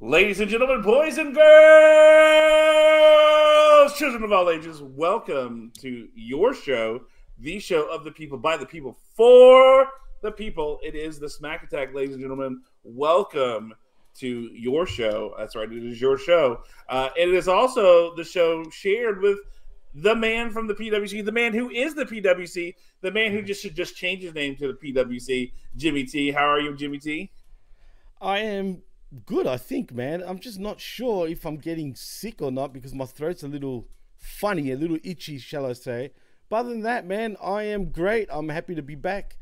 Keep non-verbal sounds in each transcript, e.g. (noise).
Ladies and gentlemen, boys and girls, children of all ages, welcome to your show, the show of the people, by the people, for the people. It is the Smack Attack, ladies and gentlemen. Welcome to your show. That's right, it is your show. Uh, it is also the show shared with the man from the PWC, the man who is the PWC, the man who just should just change his name to the PWC, Jimmy T. How are you, Jimmy T? I am good, I think, man. I'm just not sure if I'm getting sick or not because my throat's a little funny, a little itchy, shall I say. But other than that, man, I am great. I'm happy to be back.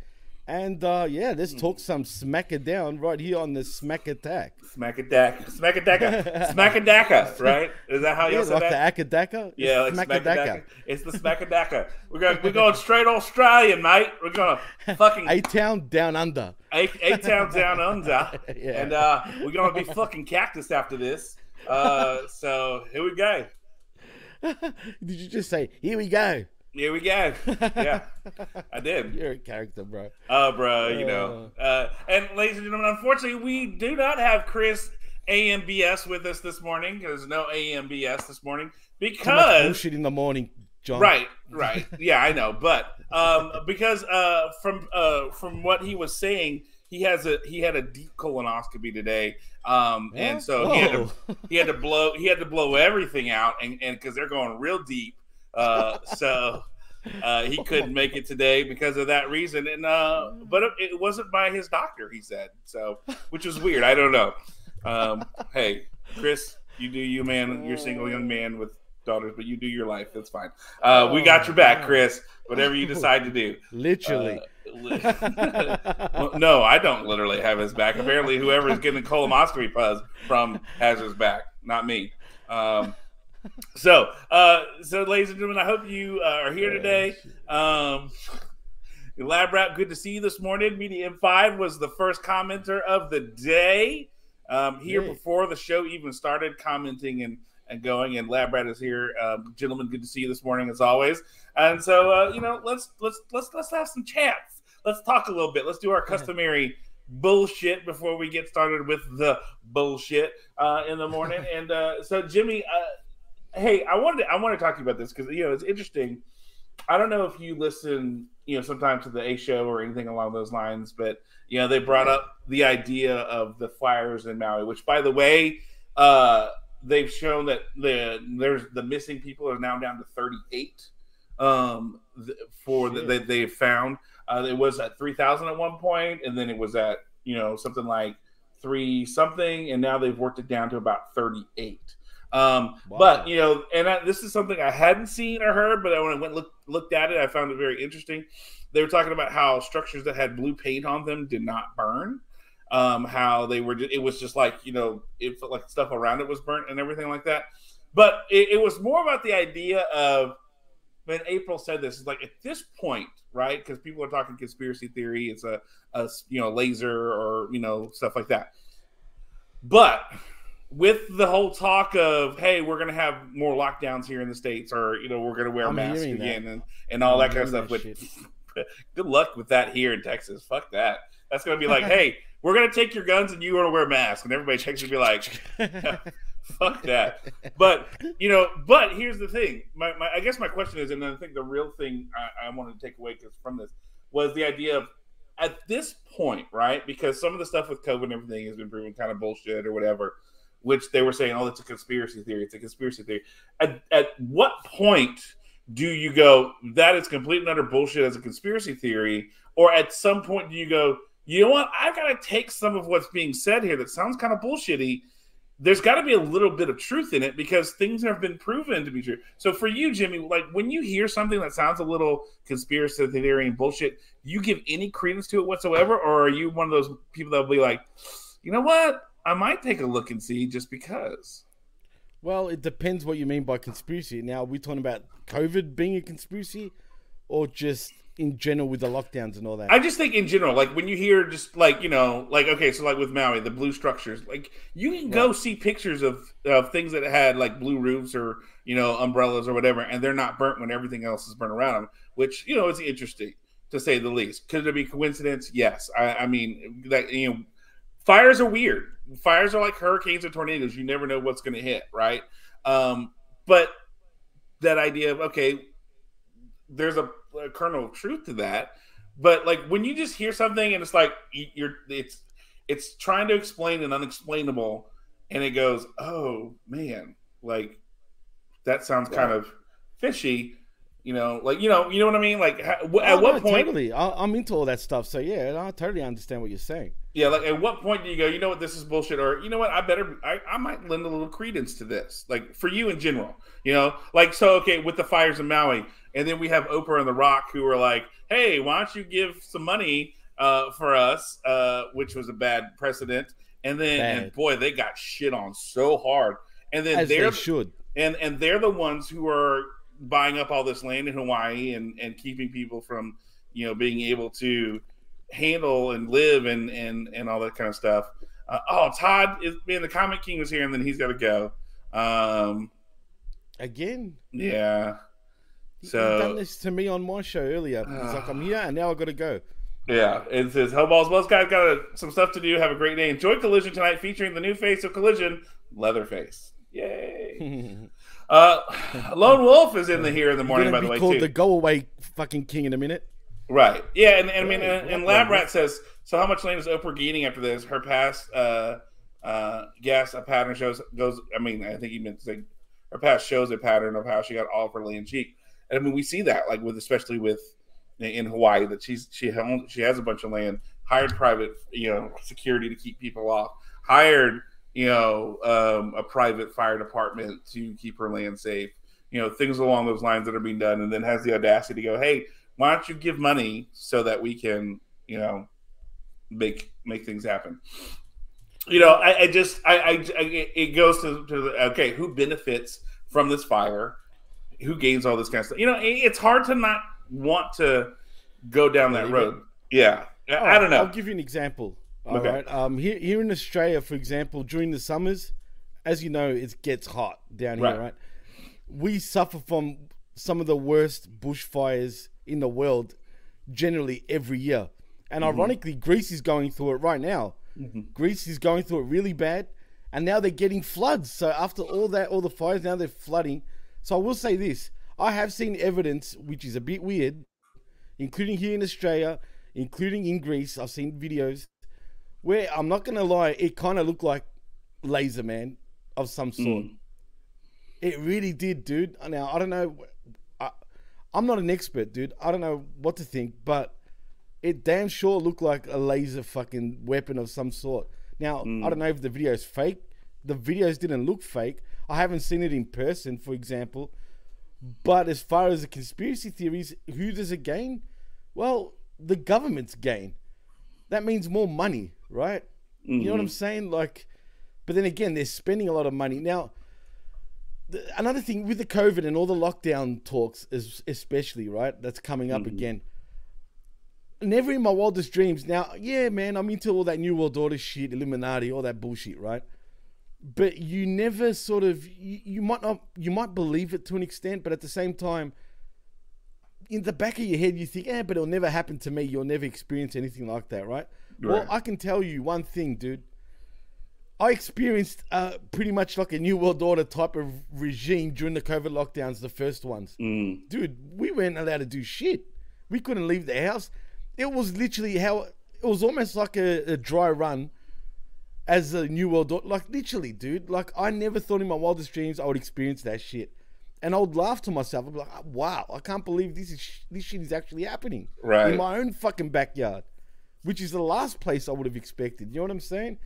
And uh, yeah, let's Hmm. talk some smack it down right here on the Smack Attack. Smack a dack, smack a dacka, smack (laughs) a dacka, right? Is that how you Yeah, say like that? the Akadaka. yeah, like Smack a Attack. It's the smack a dacka. We're going, we're going straight Australian, mate. We're gonna fucking A town down under. eight, eight towns down under, (laughs) Yeah. and uh, we're gonna be fucking cactus after this. Uh, so here we go. (laughs) Did you just say, here we go? Here we go. Yeah, (laughs) I did. You're a character, bro. Oh, bro, you know. Uh, and ladies and gentlemen, unfortunately, we do not have Chris AMBS with us this morning. There's no AMBS this morning because bullshit in the morning, John. right, right, (laughs) yeah, I know, but um, because uh, from uh, from what he was saying, he has a he had a deep colonoscopy today, um, Yeah? and so he had to he had to blow he had to blow everything out, and and because they're going real deep, uh, so. Uh, he couldn't make it today because of that reason, and uh, but it, it wasn't by his doctor. He said so, which was weird. I don't know. Um, hey, Chris, you do you, man. You're single young man with daughters, but you do your life. That's fine. Uh, we got your back, Chris. Whatever you decide to do. (laughs) Literally. Uh, (laughs) no, I don't literally have his back. Apparently, whoever is getting colonoscopy pus from has his back, not me. Um, (laughs) so, uh, so, ladies and gentlemen, I hope you uh, are here today. Um, (laughs) Lab Rat, good to see you this morning. Media M5 was the first commenter of the day. Um, here Yeah. before the show even started, commenting and, and going. And Lab Rat is here, um, gentlemen. Good to see you this morning, as always. And so, uh, you know, let's let's let's let's have some chats. Let's talk a little bit. Let's do our customary bullshit before we get started with the bullshit uh, in the morning. (laughs) and uh, so, Jimmy, uh, hey, I wanted to, I want to talk to you about this because you know it's interesting. I don't know if you listen, you know, sometimes to the A show or anything along those lines, but you know, they brought up the idea of the fires in Maui, which, by the way, uh, they've shown that the there's the missing people are now down to 38 um, th- for the, that they've found. Uh, it was at 3,000 at one point, and then it was at you know something like three something, and now they've worked it down to about 38. Um, Wow. But you know, and I, this is something I hadn't seen or heard, but when I went look, looked at it, I found it very interesting. They were talking about how structures that had blue paint on them did not burn. Um, how they were, it was just like you know, it felt like stuff around it was burnt and everything like that. But it, it was more about the idea of when April said this is like at this point, right? Because people are talking conspiracy theory. It's a, a you know laser or you know stuff like that. But with the whole talk of hey, we're gonna have more lockdowns here in the states, or you know we're gonna wear I'm masks that. again and, and all that I'm kind of stuff. that But (laughs) good luck with that here in Texas. Fuck that. That's gonna be like, hey, (laughs) we're gonna take your guns and you're gonna wear masks, and everybody checks and be like, (laughs) fuck that. But you know, but here's the thing. My, my I guess my question is, and I think the real thing I, I wanted to take away from this was the idea of at this point, right? Because some of the stuff with COVID and everything has been proven kind of bullshit or whatever, which they were saying, oh, it's a conspiracy theory. It's a conspiracy theory. At, at what point do you go, that is complete and utter bullshit as a conspiracy theory? Or at some point do you go, you know what? I've got to take some of what's being said here that sounds kind of bullshitty. There's got to be a little bit of truth in it because things have been proven to be true. So for you, Jimmy, like when you hear something that sounds a little conspiracy theory and bullshit, you give any credence to it whatsoever, or are you one of those people that'll be like, you know what? I might take a look and see just because. Well, it depends what you mean by conspiracy. Now, are we talking about COVID being a conspiracy or just in general with the lockdowns and all that? I just think in general, like when you hear just like you know, like okay, so like with Maui, the blue structures, like you can go see pictures of of things that had like blue roofs or you know umbrellas or whatever, and they're not burnt when everything else is burnt around them, which you know is interesting to say the least. Could it be coincidence? Yes. I, I mean that you know, fires are weird. fires are like hurricanes and tornadoes. You never know what's going to hit, right? Um, but that idea of okay, there's a, a kernel of truth to that. But like when you just hear something and it's like you're it's it's trying to explain an unexplainable, and it goes, oh man, like that sounds kind of fishy you know, like you know, you know what I mean. Like, at oh, what no, point? Totally, I, am into all that stuff. So yeah, I totally understand what you're saying. Yeah, like at what point do you go? You know what? This is bullshit. Or you know what? I better. I, I might lend a little credence to this. Like for you in general, you know, like so. Okay, with the fires in Maui, and then we have Oprah and The Rock who are like, "Hey, why don't you give some money uh, for us?" Uh, which was a bad precedent. And then, and boy, they got shit on so hard. And then As they're they should. And and they're the ones who are buying up all this land in Hawaii and and keeping people from you know being able to handle and live and and and all that kind of stuff. Uh, oh, Todd is being the Comic King was here, and then he's got to go. Um, Again, yeah. So he done this to me on my show earlier. He's like, "I'm here, and now I've got to go." Yeah, it says Hellballs. Most guys got a, some stuff to do. Have a great day. Enjoy Collision tonight, featuring the new face of Collision, Leatherface. Yay! (laughs) Uh, Lone Wolf is in the here in the morning. By the way, called too. the go away fucking king in a minute. Right. Yeah, and, and I mean, and, and Lab Rat says, so how much land is Oprah gaining after this? Her past uh, uh, guess a pattern shows goes. I mean, I think he meant to say her past shows a pattern of how she got all of her land cheap. And I mean, we see that like with especially with in Hawaii that she's she owns, she has a bunch of land, hired private you know security to keep people off, hired you know, um, a private fire department to keep her land safe, you know, things along those lines that are being done, and then has the audacity to go, hey, why don't you give money so that we can, you know, make make things happen. You know, I, I just, I, I, I, it goes to, to the, okay, who benefits from this fire? Who gains all this kind of stuff? You know, it's hard to not want to go down that road. Yeah, oh, I don't know. I'll give you an example. All okay. right. Um, here, here in Australia, for example, during the summers, as you know, it gets hot down here, right? right? We suffer from some of the worst bushfires in the world, generally every year. And mm-hmm. ironically, Greece is going through it right now. Mm-hmm. Greece is going through it really bad, and now they're getting floods. So after all that, all the fires, now they're flooding. So I will say this: I have seen evidence, which is a bit weird, including here in Australia, including in Greece. I've seen videos where I'm not gonna lie, it kind of looked like Laser Man of some sort. Mm. It really did, dude. Now I don't know. I'm not an expert, dude. I don't know what to think, but it damn sure looked like a laser fucking weapon of some sort. Now mm. I don't know if the video is fake. The videos didn't look fake. I haven't seen it in person, for example. But as far as the conspiracy theories, who does it gain? Well, the government's gain. That means more money right? Mm-hmm. You know what I'm mm-hmm. saying? Like, but then again, they're spending a lot of money now. The, another thing with the COVID and all the lockdown talks, is especially right, that's coming up mm-hmm. again. Never in my wildest dreams. Now, yeah, man, I'm into all that New World Order shit, Illuminati, all that bullshit, right? But you never sort of you, you might not you might believe it to an extent, but at the same time, in the back of your head, you think, yeah, but it'll never happen to me. You'll never experience anything like that, right? right? Well, I can tell you one thing, dude. I experienced uh, pretty much like a New World Order type of regime during the COVID lockdowns, the first ones. Mm. Dude, we weren't allowed to do shit. We couldn't leave the house. It was literally how it was almost like a, a dry run as a New World Order. Like, literally, dude. Like, I never thought in my wildest dreams I would experience that shit and I would laugh to myself. I'd be like, "Wow, I can't believe this is this shit is actually happening right. in my own fucking backyard," which is the last place I would have expected. You know what I'm saying?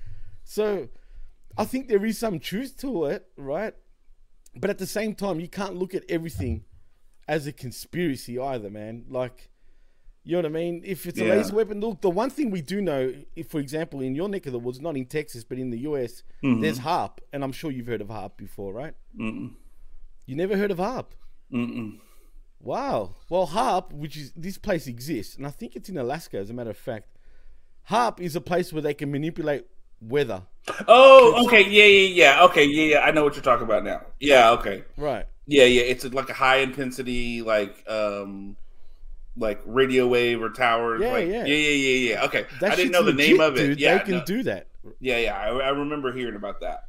So, I think there is some truth to it, right? But at the same time, you can't look at everything as a conspiracy either, man. Like, you know what I mean? If it's a yeah. laser weapon, look, the one thing we do know, if for example, in your neck of the woods, not in Texas, but in the US, mm-hmm. there's HAARP. and I'm sure you've heard of HAARP before, right? Mm-mm. You never heard of HAARP? Mm-mm. Wow. Well, HAARP, which is this place exists, and I think it's in Alaska, as a matter of fact. HAARP is a place where they can manipulate weather. Oh, okay, yeah, yeah, yeah. Okay, yeah, yeah. I know what you're talking about now. Yeah, okay. Right. Yeah, yeah. It's like a high intensity, like um, like radio wave or towers. Yeah, like, yeah, yeah, yeah, yeah, yeah. Okay, that I didn't know the legit, name of it. Dude, yeah, they can no. do that. Yeah, yeah, I, I remember hearing about that.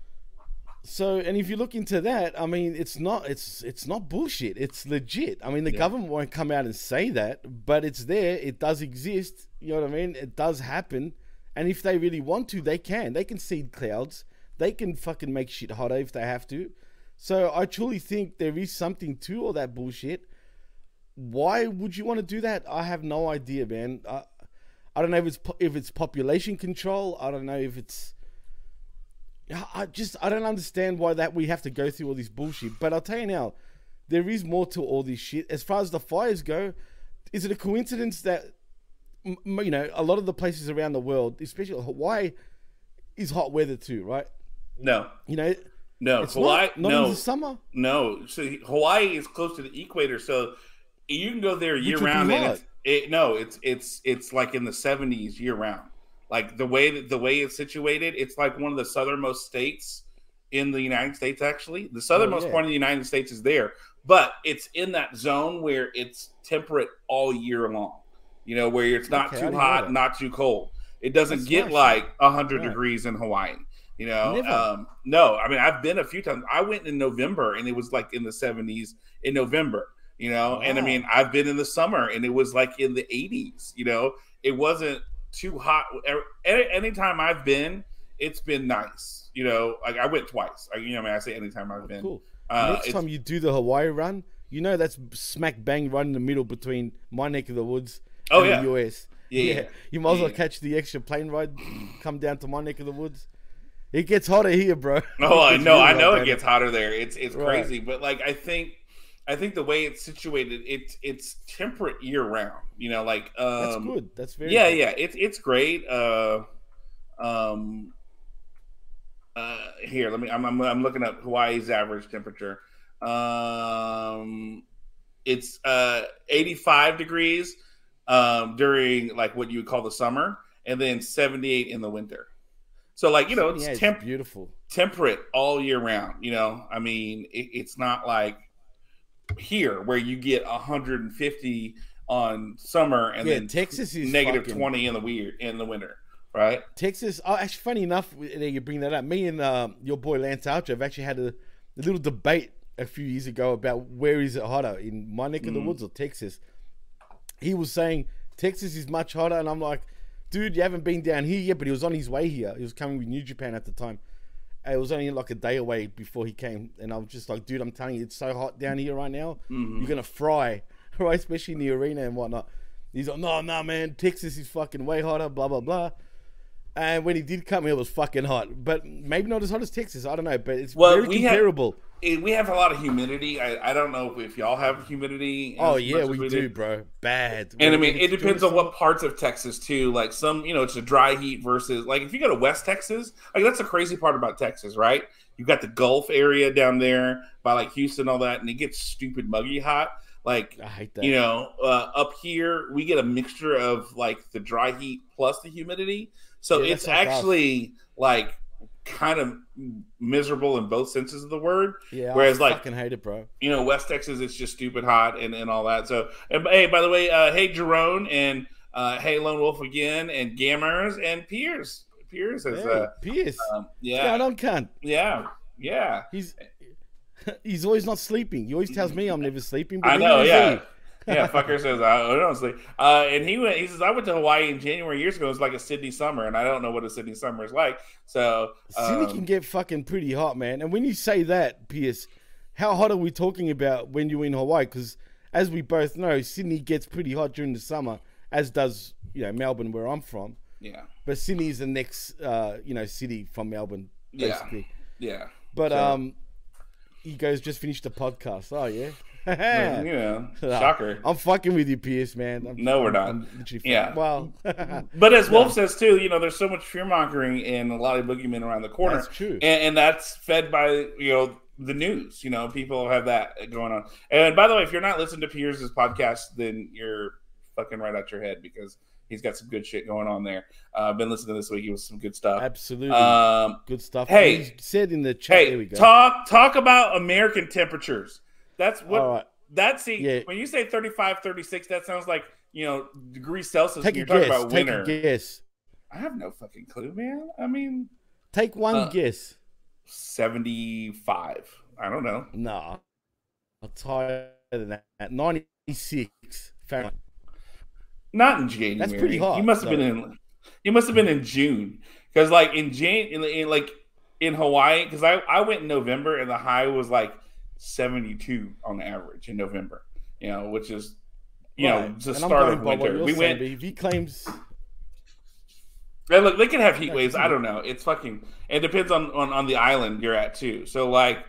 So, and if you look into that, I mean, it's not it's it's not bullshit. It's legit. I mean, the Yeah. government won't come out and say that, but it's there. It does exist. You know what I mean? It does happen. And if they really want to, they can. They can seed clouds. They can fucking make shit hotter if they have to. So I truly think there is something to all that bullshit. Why would you want to do that? I have no idea, man. I, I don't know if it's po- if it's population control. I don't know if it's I just I don't understand why that we have to go through all this bullshit. But I'll tell you now, there is more to all this shit. As far as the fires go, is it a coincidence that you know a lot of the places around the world, especially Hawaii, is hot weather too, right? No, You know, no, it's Hawaii. not, not no, in the summer. no. So Hawaii is close to the equator, so you can go there year round. And it's, it, no, it's it's it's like in the seventies year round. Like the way that the way it's situated, it's like one of the southernmost states in the United States. Actually, the southernmost Oh, yeah. point of the United States is there, but it's in that zone where it's temperate all year long. You know, where it's not Okay, too hot, that. not too cold. It doesn't That's get nice. like hundred Right. degrees in Hawaii. You know, um, no. I mean, I've been a few times. I went in November, and it was like in the seventies in November. You know, and I mean, I've been in the summer, and it was like in the eighties. You know, it wasn't too hot. Any, anytime I've been, it's been nice. You know, like I went twice. I, you know, I mean, I say anytime I've been. Cool. Uh, Next time you do the Hawaii run, you know that's smack bang right in the middle between my neck of the woods Oh, yeah. the US. Yeah, yeah. You might as well Yeah. catch the extra plane ride, come down to my neck of the woods. It gets hotter here, bro. (laughs) Oh, I (laughs) know, I know it gets hotter there. It's it's Right. crazy, but like I think, I think the way it's situated, it's it's temperate year round. You know, like um, That's good. That's very yeah, good. yeah, it's it's great. Uh, um, uh, here, let me. I'm, I'm I'm looking up Hawaii's average temperature. Um, it's uh 85 degrees um during like what you would call the summer, and then 78 in the winter. So like you know, it's temp beautiful. temperate all year round. You know, I mean, it, it's not like here where you get 150 on summer and Yeah, then Texas is negative fucking- 20 in the weird in the winter, right? Texas. Oh, actually, funny enough, that you bring that up. Me and um, your boy Lance Archer have actually had a, a little debate a few years ago about where is it hotter in my neck of the Mm. woods or Texas. He was saying Texas is much hotter, and I'm like, dude, you haven't been down here yet. But he was on his way here. He was coming with New Japan at the time. It was only like a day away before he came, and I was just like, dude, I'm telling you, it's so hot down here right now. Mm-hmm. You're gonna fry, (laughs) right? Especially in the arena and whatnot. He's like, no, no, man, Texas is fucking way hotter. Blah blah blah. And when he did come, it was fucking hot, but maybe not as hot as Texas. I don't know, but it's Well, very we have- Eh, We have a lot of humidity. I, I don't know if y'all have humidity. oh yeah, as we, do, bro. Bad. And I mean, it depends on what parts of Texas too. Like some, you know, it's a dry heat versus like if you go to West Texas, like that's the crazy part about Texas, right? You've got the Gulf area down there by like Houston, all that, and it gets stupid muggy hot. Like. I hate that. you know, uh, up here we get a mixture of like the dry heat plus the humidity, so Yeah, it's actually like kind of miserable in both senses of the word. yeah, whereas, I like- fucking hate it, bro. You know, West Texas it's just stupid hot and, and all that. So, and, hey, by the way, uh, hey Jerome and uh, hey Lone Wolf again and Gammers and Piers. Piers is Hey, uh, Pierce, um, what's yeah, going on, cunt? yeah, yeah. He's (laughs) he's always not sleeping. He always tells me I'm never sleeping. But I know, yeah. (laughs) yeah, fucker says I sleep. Uh, and he went. He says I went to Hawaii in January years ago. It was like a Sydney summer, and I don't know what a Sydney summer is like. So Sydney um, can get fucking pretty hot, man. And when you say that, Pierce, how hot are we talking about when you're in Hawaii? Because as we both know, Sydney gets pretty hot during the summer, as does you know Melbourne, where I'm from. yeah, But Sydney is the next uh, you know city from Melbourne, Yeah. basically. yeah. But So- um, he goes just finished the podcast. Oh yeah. (laughs) you know, shocker. I'm fucking with you, Pierce, man. I'm, No, we're not. I'm Yeah. Well, (laughs) But as Wolf (laughs) says too, you know, there's so much fear mongering and a lot of boogeymen around the corner. That's true. and, and that's fed by you know the news. You know, people have that going on. And by the way, if you're not listening to Piers' podcast, then you're fucking right out your head because he's got some good shit going on there. Uh, I've been listening to this week; He was some good stuff. absolutely Um, good stuff. hey, he said in the chat. there we hey, go. talk talk about American temperatures. That's what right. that's see Yeah. when you say 35, 36, that sounds like you know degrees Celsius. Take a you're talking guess. about Take winter. a guess. I have no fucking clue, man. I mean, Take one Uh, guess. 75. I don't know. Nah, higher than that. Ninety-six Fahrenheit. Not in January. That's pretty hot, You must have been in. You must have been in June because, like in Jan, in, in like in Hawaii, because I I went in November and the high was like seventy two on average in November. You know, which is you know Right. the And start of winter. We went. If he claims, And look, they can have heat waves. I don't know. It's fucking. It depends on on, on the island you're at too. So like.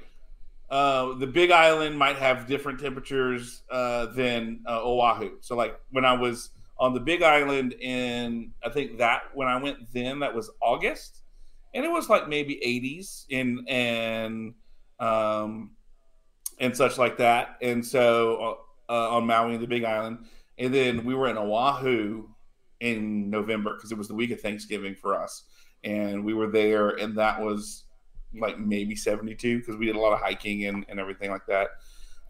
Uh, the Big Island might have different temperatures uh, than uh, Oahu. So, like when I was on the Big Island in, I think that when I went then, that was August, and it was like maybe 80s in and um, and such like that. And so uh, on Maui, and the Big Island, and then we were in Oahu in November because it was the week of Thanksgiving for us, and we were there, and that was like maybe 72 because we did a lot of hiking and, and everything like that.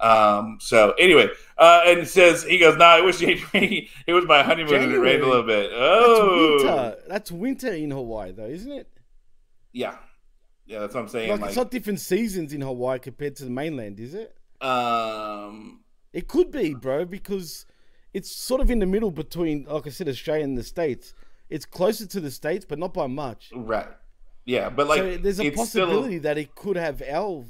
Um, so anyway, uh, and it says he goes, "Nah, it was January. (laughs) It was my honeymoon and it rained a little bit." that's Oh, winter. That's winter in Hawaii, though, isn't it? yeah, yeah, that's what I'm saying. Like, Like, it's not different seasons in Hawaii compared to the mainland, is it? um, It could be, bro, because it's sort of in the middle between, like I said, Australia and the States. It's closer to the States, but not by much. right, yeah, but like, so there's a possibility that it could have L.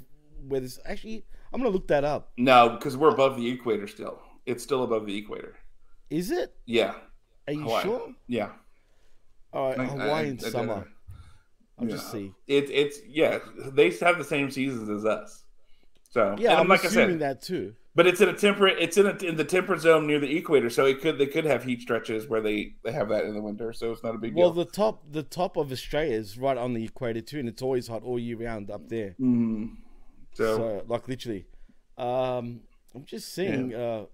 Where weather. Actually, I'm gonna look that up. no, because we're above the equator still. It's still above the equator. Is it? Yeah, Are you Hawaii. sure? Yeah, All right, I- I- Hawaiian I- I- summer. I'll yeah. just see. It, it's yeah, they have the same seasons as us. So Yeah, I'm like I assuming said, that too. But it's in a temperate. It's in a, in the temperate zone near the equator, so it could they could have heat stretches where they they have that in the winter, so it's not a big Well, deal. Well, the top the top of Australia is right on the equator too, and it's always hot all year round up there. Mhm. So, So, like literally, um, I'm just seeing. Uh,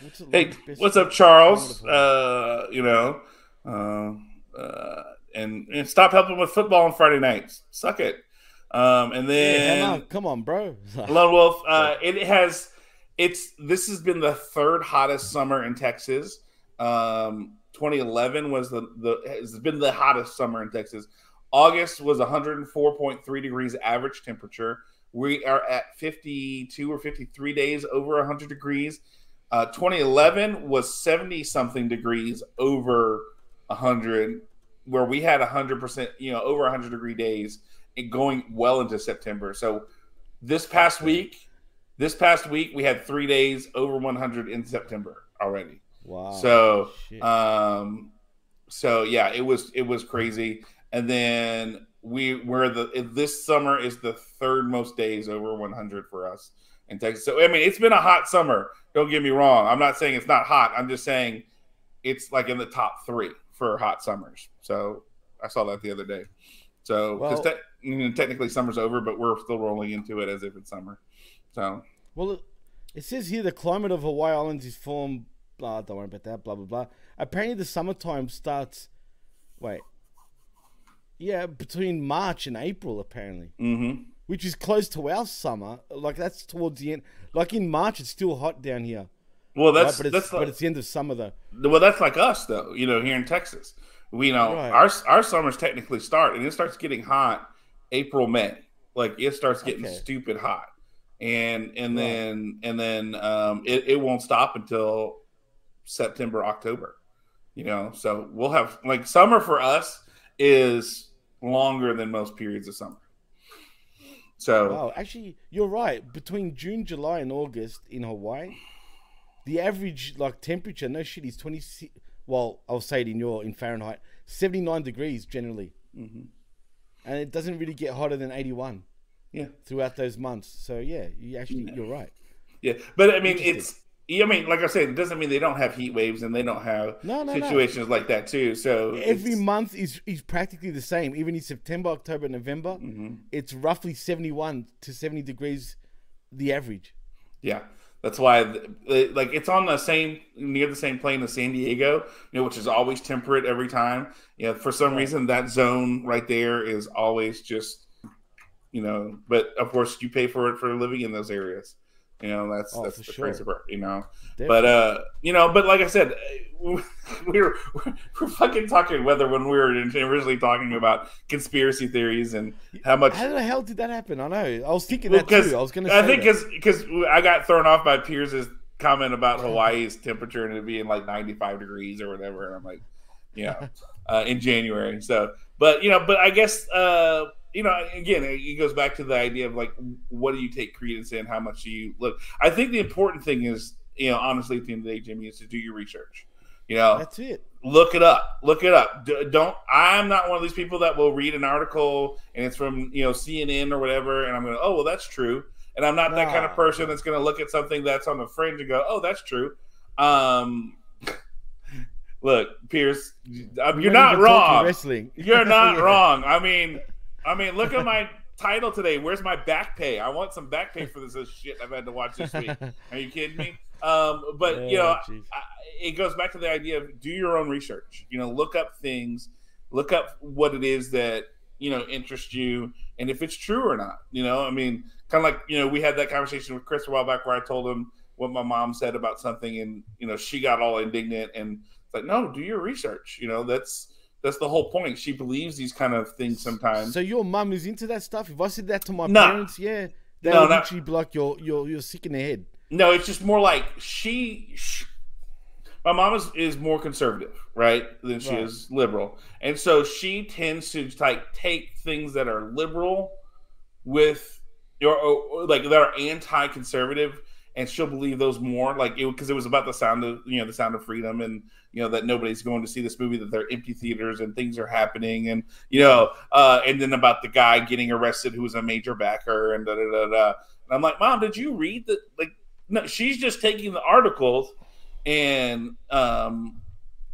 what's hey, what's up, Charles? Uh, you know, uh, uh, and and stop helping with football on Friday nights. Suck it. Um, and then Hannah, come on, bro. (laughs) Lone Wolf. Uh, it has. It's this has been the third hottest summer in Texas. Um, 2011 was the the has been the hottest summer in Texas. August was 104.3 degrees average temperature. We are at 52 or 53 days over 100 degrees. Uh, 2011 was 70 something degrees over 100, where we had 100%, you know, over 100 degree days and going well into September. So this past week, this past week we had three days over 100 in September already. wow. So, Shit. um, so yeah, it was it was crazy. And then we were the this summer is the third most days over 100 for us in Texas. So I mean, it's been a hot summer. Don't get me wrong. I'm not saying it's not hot. I'm just saying it's like in the top three for hot summers. So I saw that the other day. So Well- te- you know, technically summer's over, but we're still rolling into it as if it's summer. So Well, it- says here the climate of Hawaii Islands is formed. Blah, don't worry about that. Blah blah blah. Apparently, the summertime starts. Wait. Yeah, between March and April, apparently, mhm. which is close to our summer. Like that's towards the end. Like in March, it's still hot down here. Well, Right? that's But it's that's but it's the end of summer though. Well, that's like us, though. You know, here in Texas, we know Right. our our summers technically start, and it starts getting hot April, May. Like it starts getting Okay. stupid hot, and and Right. then and then um, it it won't stop until September, October. You know, so we'll have like summer for us is longer than most periods of summer. So Wow, actually, you're right. Between June, July, and August in Hawaii, the average like temperature, no shit, is twenty. Well, I'll say it in your in Fahrenheit, seventy nine degrees generally, mhm. and it doesn't really get hotter than eighty one yeah. throughout those months. So yeah, you actually you're right. Yeah, but I mean, it's. I mean, like I said, it doesn't mean they don't have heat waves and they don't have No, no, no. situations like that too. So Every it's- month is is practically the same. Even in September, October, November, Mhm. it's roughly seventy one to seventy degrees, the average. yeah, that's why, like, it's on the same near the same plane as San Diego, you know, which is always temperate every time. Yeah, for some reason that zone right there is always just, you know. But of course, you pay for it for living in those areas. You know, that's Oh, that's the sure. crazy part. You know, Definitely. but uh, you know, but like I said, we (laughs) were we're fucking talking weather when we were originally talking about conspiracy theories and how much how the hell did that happen? I know. I was thinking Well, that too. I was going to. I think because because I got thrown off by Pierce's comment about (laughs) Hawaii's temperature and it being like 95 degrees or whatever, and I'm like, yeah, (laughs) uh, in January. So, but you know, but I guess uh, you know, again, it goes back to the idea of like, what do you take credence in? How much do you look? I think the important thing is, you know, honestly, at the end of the day, Jimmy, is to do your research. You know, that's it. look it up look it up D- don't i'm not one of these people that will read an article and it's from you know cnn or whatever and i'm going oh well that's true and i'm not that kind of person that's going to look at something that's on the fringe and go oh that's true um look pierce you're not wrong Wrestling. you're not (laughs) wrong i mean i mean look at my title today where's my back pay i want some back pay for this, this shit i've had to watch this week (laughs) are you kidding me um but you Oh, know. I, it goes back to the idea of do your own research. You know, look up things, look up what it is that you know interests you, and if it's true or not. You know, I mean, kind of like you know, we had that conversation with Chris a while back where I told him what my mom said about something, and you know, she got all indignant, and it's like, no, do your research. You know, that's that's the whole point. She believes these kind of things sometimes. So your mum is into that stuff. If I said that to my No. parents, yeah, they No, would not- literally be like, "You're you're you're sick in the head." No, it's just more like she. sh my mom is, is more conservative, right, than she Right. is liberal, and so she tends to like take things that are liberal with or, or like that are anti-conservative, and she'll believe those more, like it because it was about the sound of you know the sound of freedom, and you know that nobody's going to see this movie, that they're empty theaters and things are happening, and you know, uh, and then about the guy getting arrested who was a major backer, and da da da da. And I'm like, Mom, did you read the like? No, she's just taking the articles and um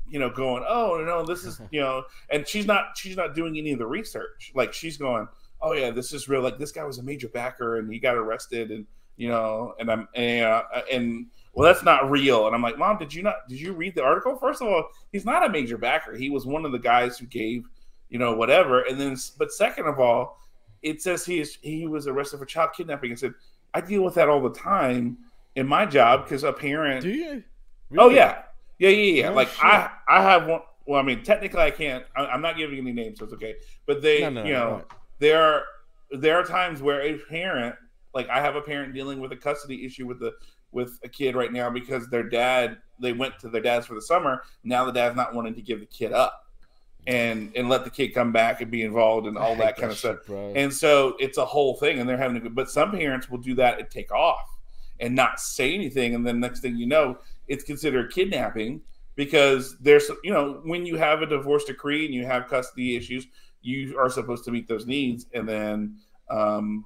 you know going oh no this is (laughs) you know and she's not she's not doing any of the research like she's going oh yeah this is real like this guy was a major backer and he got arrested and you know and i'm and, uh, and well that's not real and i'm like mom did you not did you read the article first of all he's not a major backer he was one of the guys who gave you know whatever and then but second of all it says he is he was arrested for child kidnapping i said i deal with that all the time in my job because a parent Do you? Oh yeah, yeah, yeah, yeah. Oh, like shit. I, I have one. Well, I mean, technically, I can't. I, I'm not giving any names, so it's okay. But they, No, no, you know, right. there are there are times where a parent, like I have a parent dealing with a custody issue with the with a kid right now because their dad they went to their dad's for the summer. Now the dad's not wanting to give the kid up and and let the kid come back and be involved and all that kind of stuff. shit. And so it's a whole thing, and they're having a good. But some parents will do that and take off and not say anything, and then next thing you know, it's considered kidnapping because there's you know when you have a divorce decree and you have custody issues, you are supposed to meet those needs, and then um,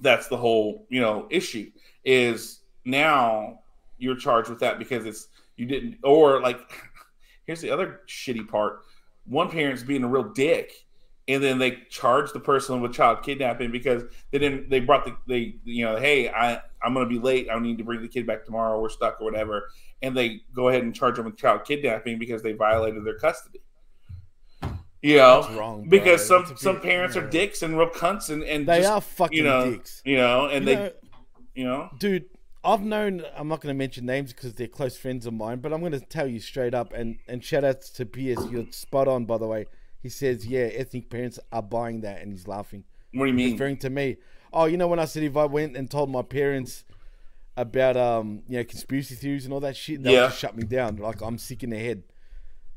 that's the whole you know issue is now you're charged with that because it's you didn't or like (laughs) here's the other shitty part. One parent's being a real dick and then they charge the person with child kidnapping because they didn't they brought the they you know hey i i'm gonna be late. I need to bring the kid back tomorrow. We're stuck or whatever. And they go ahead and charge them with child kidnapping because they violated their custody you know wrong, because some some parents are dicks and real cunts and and They just, are fucking you know dicks. you know and You they know, you know dude, I've known. I'm not going to mention names because they're close friends of mine, but I'm going to tell you straight up. And and shout outs to PS. You're spot on, by the way. He says, yeah, ethnic parents are buying that, and he's laughing. what do you mean referring to me. Oh, you know when I said if I went and told my parents about um you know conspiracy theories and all that shit, they'll Yeah. just shut me down. Like I'm sick in the head.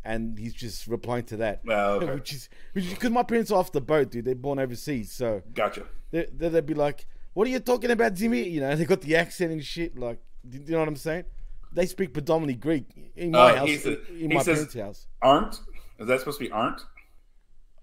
And he's just replying to that, Oh, (laughs) okay. which is because my parents are off the boat, dude. They're born overseas, so gotcha they, they- they'd be like, "What are you talking about, Jimmy?" You know, (laughs) they got the accent and shit. Like, do you know what I'm saying? They speak predominantly Greek in my Uh, house, said- in my says- parents' house. aren't is that supposed to be aren't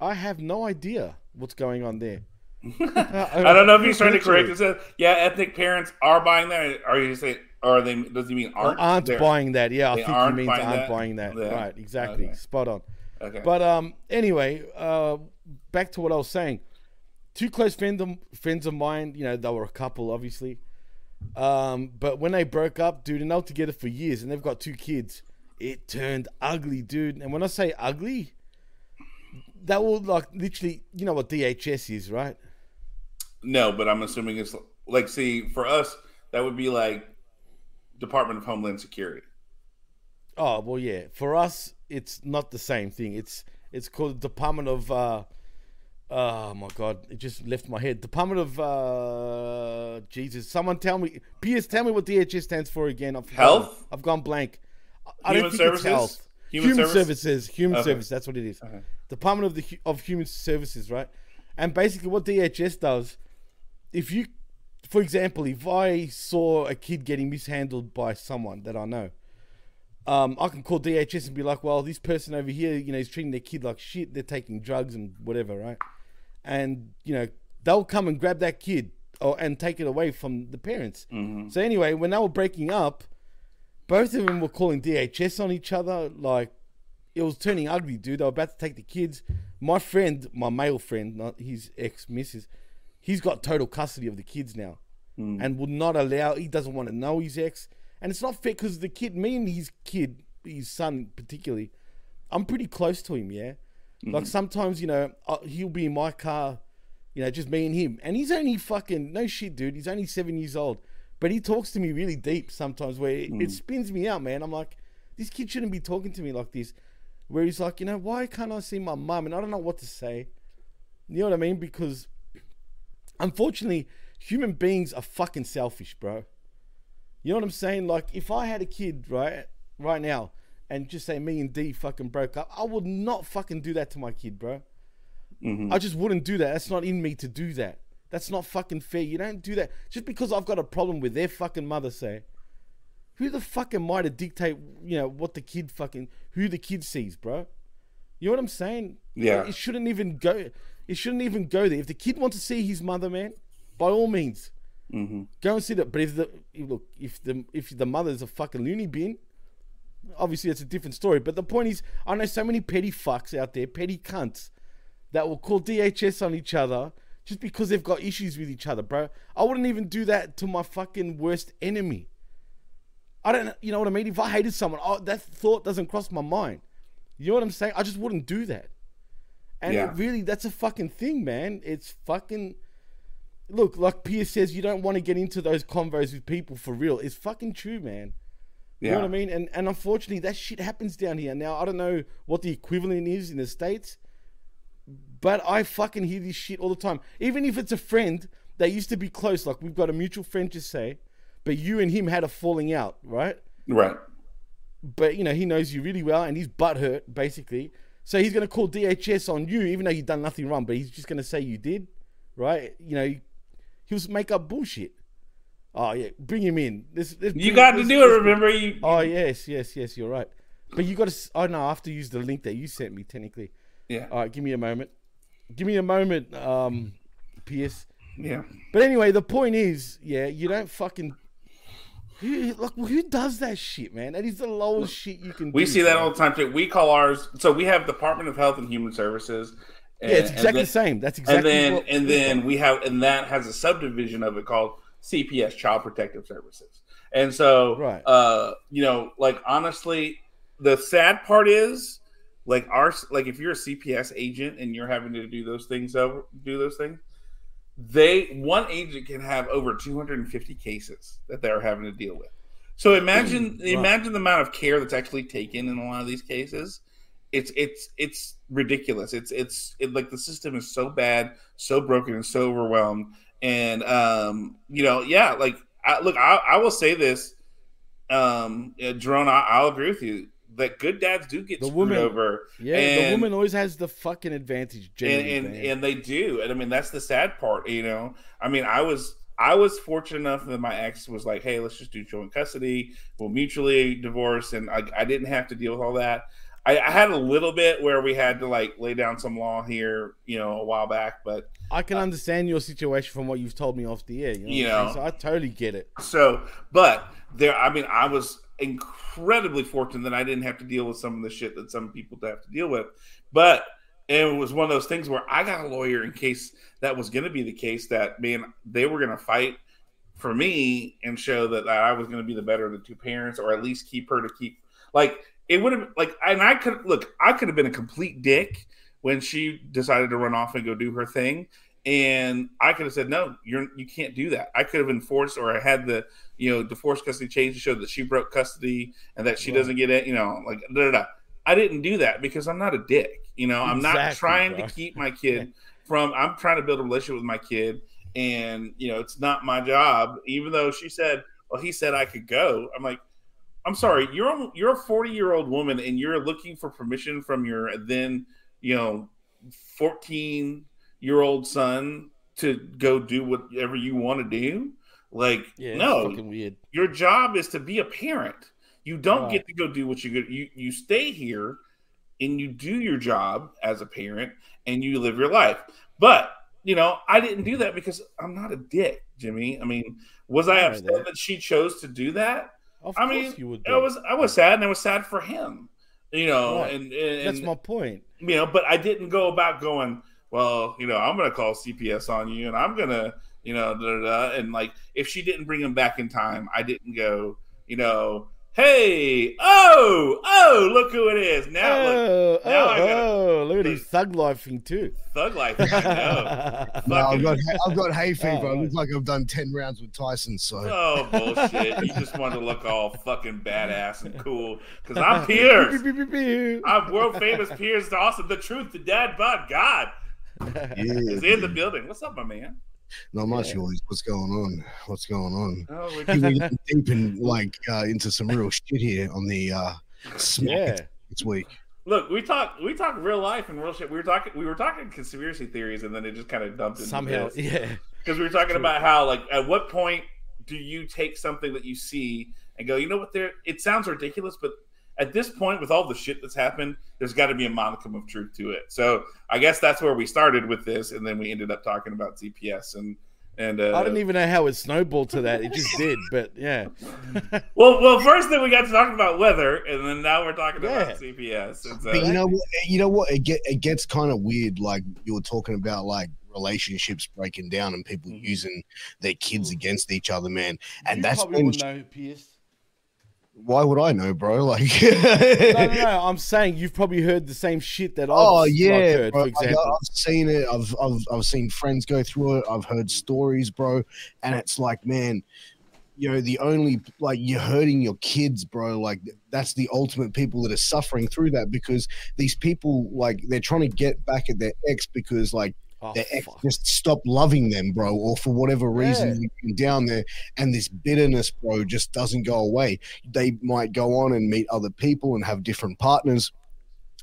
I have no idea what's going on there. (laughs) I don't know if he's trying to correct. Yeah, ethnic parents are buying that. Or you say, or they does he mean aren't? aren't They're- buying that. Yeah, I think he aren't means buying aren't that? buying that. Yeah. Right, exactly. Okay. Spot on. Okay. But um, anyway, uh, back to what I was saying. Two close friends of, friends of mine, you know, they were a couple, obviously. Um, but when they broke up, dude, and they were together for years, and they've got two kids, it turned ugly, dude. And when I say ugly, that will like literally, you know what DHS is, right? no, but I'm assuming it's like see for us that would be like Department of Homeland Security. Oh well, yeah. For us, it's not the same thing. It's it's called Department of. Uh, oh my god, it just left my head. Department of uh, Jesus. Someone tell me. P.S. Tell me what DHS stands for again. I've Health. I've gone blank. I Human don't think Services? it's health. Human Human, Service? services. Human Okay. service. That's what it is. Okay. Department of the of Human Services, right? And basically, what DHS does, if you, for example, if I saw a kid getting mishandled by someone that I know, um, I can call DHS and be like, well, this person over here, you know, is treating their kid like shit. They're taking drugs and whatever, right? And you know, they'll come and grab that kid or and take it away from the parents. So anyway, when they were breaking up, both of them were calling DHS on each other. Like it was turning ugly, dude. They were about to take the kids. My friend, my male friend, not his ex missus, he's got total custody of the kids now, hmm. and would not allow. He doesn't want to know his ex, and it's not fair because the kid, me and his kid, his son particularly, I'm pretty close to him. Yeah, hmm. like sometimes you know he'll be in my car, you know, just me and him, and he's only fucking no shit, dude. He's only seven years old, but he talks to me really deep sometimes, where it, it hmm. spins me out, man. I'm like, this kid shouldn't be talking to me like this. Where he's like, you know, why can't I see my mum? And I don't know what to say. You know what I mean? Because unfortunately, human beings are fucking selfish, bro. You know what I'm saying? Like, if I had a kid, right, right now, and just say me and D fucking broke up, I would not fucking do that to my kid, bro. Mm-hmm. I just wouldn't do that. That's not in me to do that. That's not fucking fair. You don't do that just because I've got a problem with their fucking mother. Say, who the fuck am I to dictate? You know what the kid fucking who the kid sees, bro. You know what I'm saying? Yeah. It shouldn't even go. It shouldn't even go there. If the kid wants to see his mother, man, by all means, mm-hmm. go and see that. But if the look, if the if the mother's a fucking loony bin, obviously that's a different story. But the point is, I know so many petty fucks out there, petty cunts, that will call DHS on each other just because they've got issues with each other, bro. I wouldn't even do that to my fucking worst enemy. I don't, you know what I mean? If I hated someone, oh, that thought doesn't cross my mind. You know what I'm saying? I just wouldn't do that. And Yeah. it really, that's a fucking thing, man. It's fucking. Look, like Pierce says, you don't want to get into those convos with people for real. It's fucking true, man. You know what I mean? And and unfortunately, that shit happens down here. Now I don't know what the equivalent is in the states, but I fucking hear this shit all the time. Even if it's a friend that used to be close, like we've got a mutual friend, just say, but you and him had a falling out, right? Right. But you know he knows you really well, and he's butthurt, basically. So he's gonna call DHS on you, even though you've done nothing wrong. But he's just gonna say you did, right? You know, he'll make up bullshit. Oh yeah, bring him in. Let's, let's You got to let's- do it. Remember you. Oh yes, yes, yes. You're right. But you got to. Oh no, I have to use the link that you sent me. Technically. Yeah. All right, give me a moment. Give me a moment, um, Pierce. Yeah. But anyway, the point is, yeah, you don't fucking. Who, like, who does that shit, man? That is the lowest shit you can do. We do. see that bro. all the time too. We call ours. So we have Department of Health and Human Services. And, Yeah, it's exactly then- the same. That's exactly. and then what- and then we have and that has a subdivision of it called CPS Child Protective Services. And so Right. uh you know like honestly the sad part is like our like if you're a CPS agent and you're having to do those things over do those things they one agent can have over 250 cases that they're having to deal with. So imagine (clears throat) imagine the amount of care that's actually taken in a lot of these cases. It's it's it's ridiculous. It's it's it, like the system is so bad, so broken, and so overwhelmed. And um, you know, yeah, like I, look, I, I will say this, um, Jerome, I, I'll agree with you that good dads do get The screwed woman- over yeah, and- the woman always has the fucking advantage. and and, and they do and i mean that's the sad part you know i mean i was i was fortunate enough that my ex was like hey let's just do joint custody we'll mutually divorce and i, I didn't have to deal with all that I, I had a little bit where we had to like lay down some law here you know a while back but I can uh, understand your situation from what you've told me off the air. You know, You know. so I totally get it. So, but there, I mean, I was incredibly fortunate that I didn't have to deal with some of the shit that some people have to deal with. But it was one of those things where I got a lawyer in case that was going to be the case that, man, they were going to fight for me and show that I was going to be the better of the two parents or at least keep her to keep, like, it would have, like, and I could, look, I could have been a complete dick when she decided to run off and go do her thing And I could have said, no, you're you can't do that. I could have enforced or I had the you know divorce custody change to show that she broke custody and that she right. doesn't get it, you know, like da, da, da. I didn't do that because I'm not a dick. You know, I'm not trying bro. to keep my (laughs) kid from I'm trying to build a relationship with my kid. And you know, it's not my job, even though she said, Well, he said I could go. I'm like, I'm sorry, you're you're a 40 year old woman and you're looking for permission from your then, you know, 14 year old son to go do whatever you want to do. Like, yeah, no, weird. Your job is to be a parent. You don't right. get to go do what you you you stay here and you do your job as a parent and you live your life. But you know, I didn't do that because I'm not a dick, Jimmy. I mean, was I upset that she chose to do that? Of I mean, you would. I was I was sad, and I was sad for him. You know, right. and, and, that's my point. You know, but I didn't go about going. Well, you know, I'm going to call CPS on you, and I'm going to, you know, da, da, da. and like if she didn't bring him back in time, I didn't go. You know, Hey, oh, oh, look who it is. Now, oh, look, oh, now oh, gotta, oh, look at his thug lifing too. Thug (laughs) life. no, I've got, I've got hay oh, fever. Oh, it looks like I've done 10 rounds with Tyson. So, oh, bullshit. you just want to look all fucking badass and cool. Because I'm (laughs) Pierce. I'm world famous Pierce Dawson. The truth, the dad but God (laughs) yeah. is in the building. What's up, my man? Not much, yeah. What's going on? What's going on? Oh, we're getting deep in like uh, into some real shit here on the uh, yeah. this week. Look, we talk we talk real life and real shit. We were talking we were talking conspiracy theories, and then it just kind of dumped into somehow, this. yeah. Because we were talking True. about how like at what point do you take something that you see and go, you know what? There, it sounds ridiculous, but at this point, with all the shit that's happened, there's got to be a modicum of truth to it. So I guess that's where we started with this, and then we ended up talking about CPS and and uh, I don't even know how it snowballed to that. It just did, but yeah. (laughs) well, well, first then we got to talk about weather, and then now we're talking yeah. about CPS. So, but you know, what, you know what? It get it gets kind of weird. Like you were talking about, like relationships breaking down and people mm-hmm. using their kids mm-hmm. against each other, man. And you that's when. Know, Pierce why would I know, bro? (laughs) Like, no, no, no, I'm saying you've probably heard the same shit that I've oh yeah, like, heard, bro, for example. I've seen it. I've, I've I've seen friends go through it. I've heard stories, bro, and it's like, man, you know, the only like you're hurting your kids, bro. Like that's the ultimate people that are suffering through that because these people, like, they're trying to get back at their ex because, like, Oh, their ex fuck. just stopped loving them, bro, or for whatever reason yeah. down there, and this bitterness, bro, just doesn't go away. They might go on and meet other people and have different partners,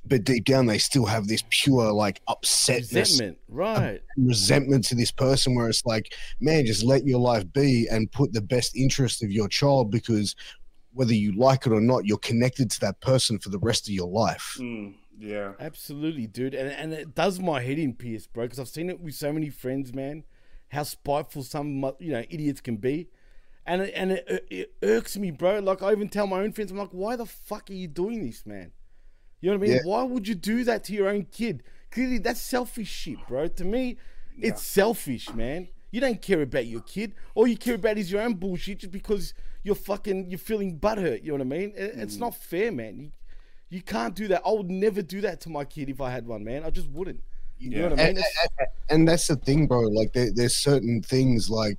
but deep down they still have this pure like upsetness, resentment, right? Resentment to this person, where it's like, man, just let your life be and put the best interest of your child because whether you like it or not, you're connected to that person for the rest of your life. Mm. Yeah, absolutely, dude, and and it does my head in, Pierce, bro, because I've seen it with so many friends, man. How spiteful some you know idiots can be, and it, and it, it irks me, bro. Like I even tell my own friends, I'm like, why the fuck are you doing this, man? You know what I mean? Yeah. Why would you do that to your own kid? Clearly, that's selfish shit, bro. To me, yeah. it's selfish, man. You don't care about your kid. All you care about is your own bullshit just because you're fucking you're feeling butthurt. You know what I mean? It's mm. not fair, man. You, you can't do that. I would never do that to my kid if I had one, man. I just wouldn't. You yeah. know what I mean? And, and, and, that's the thing, bro. Like there, there's certain things like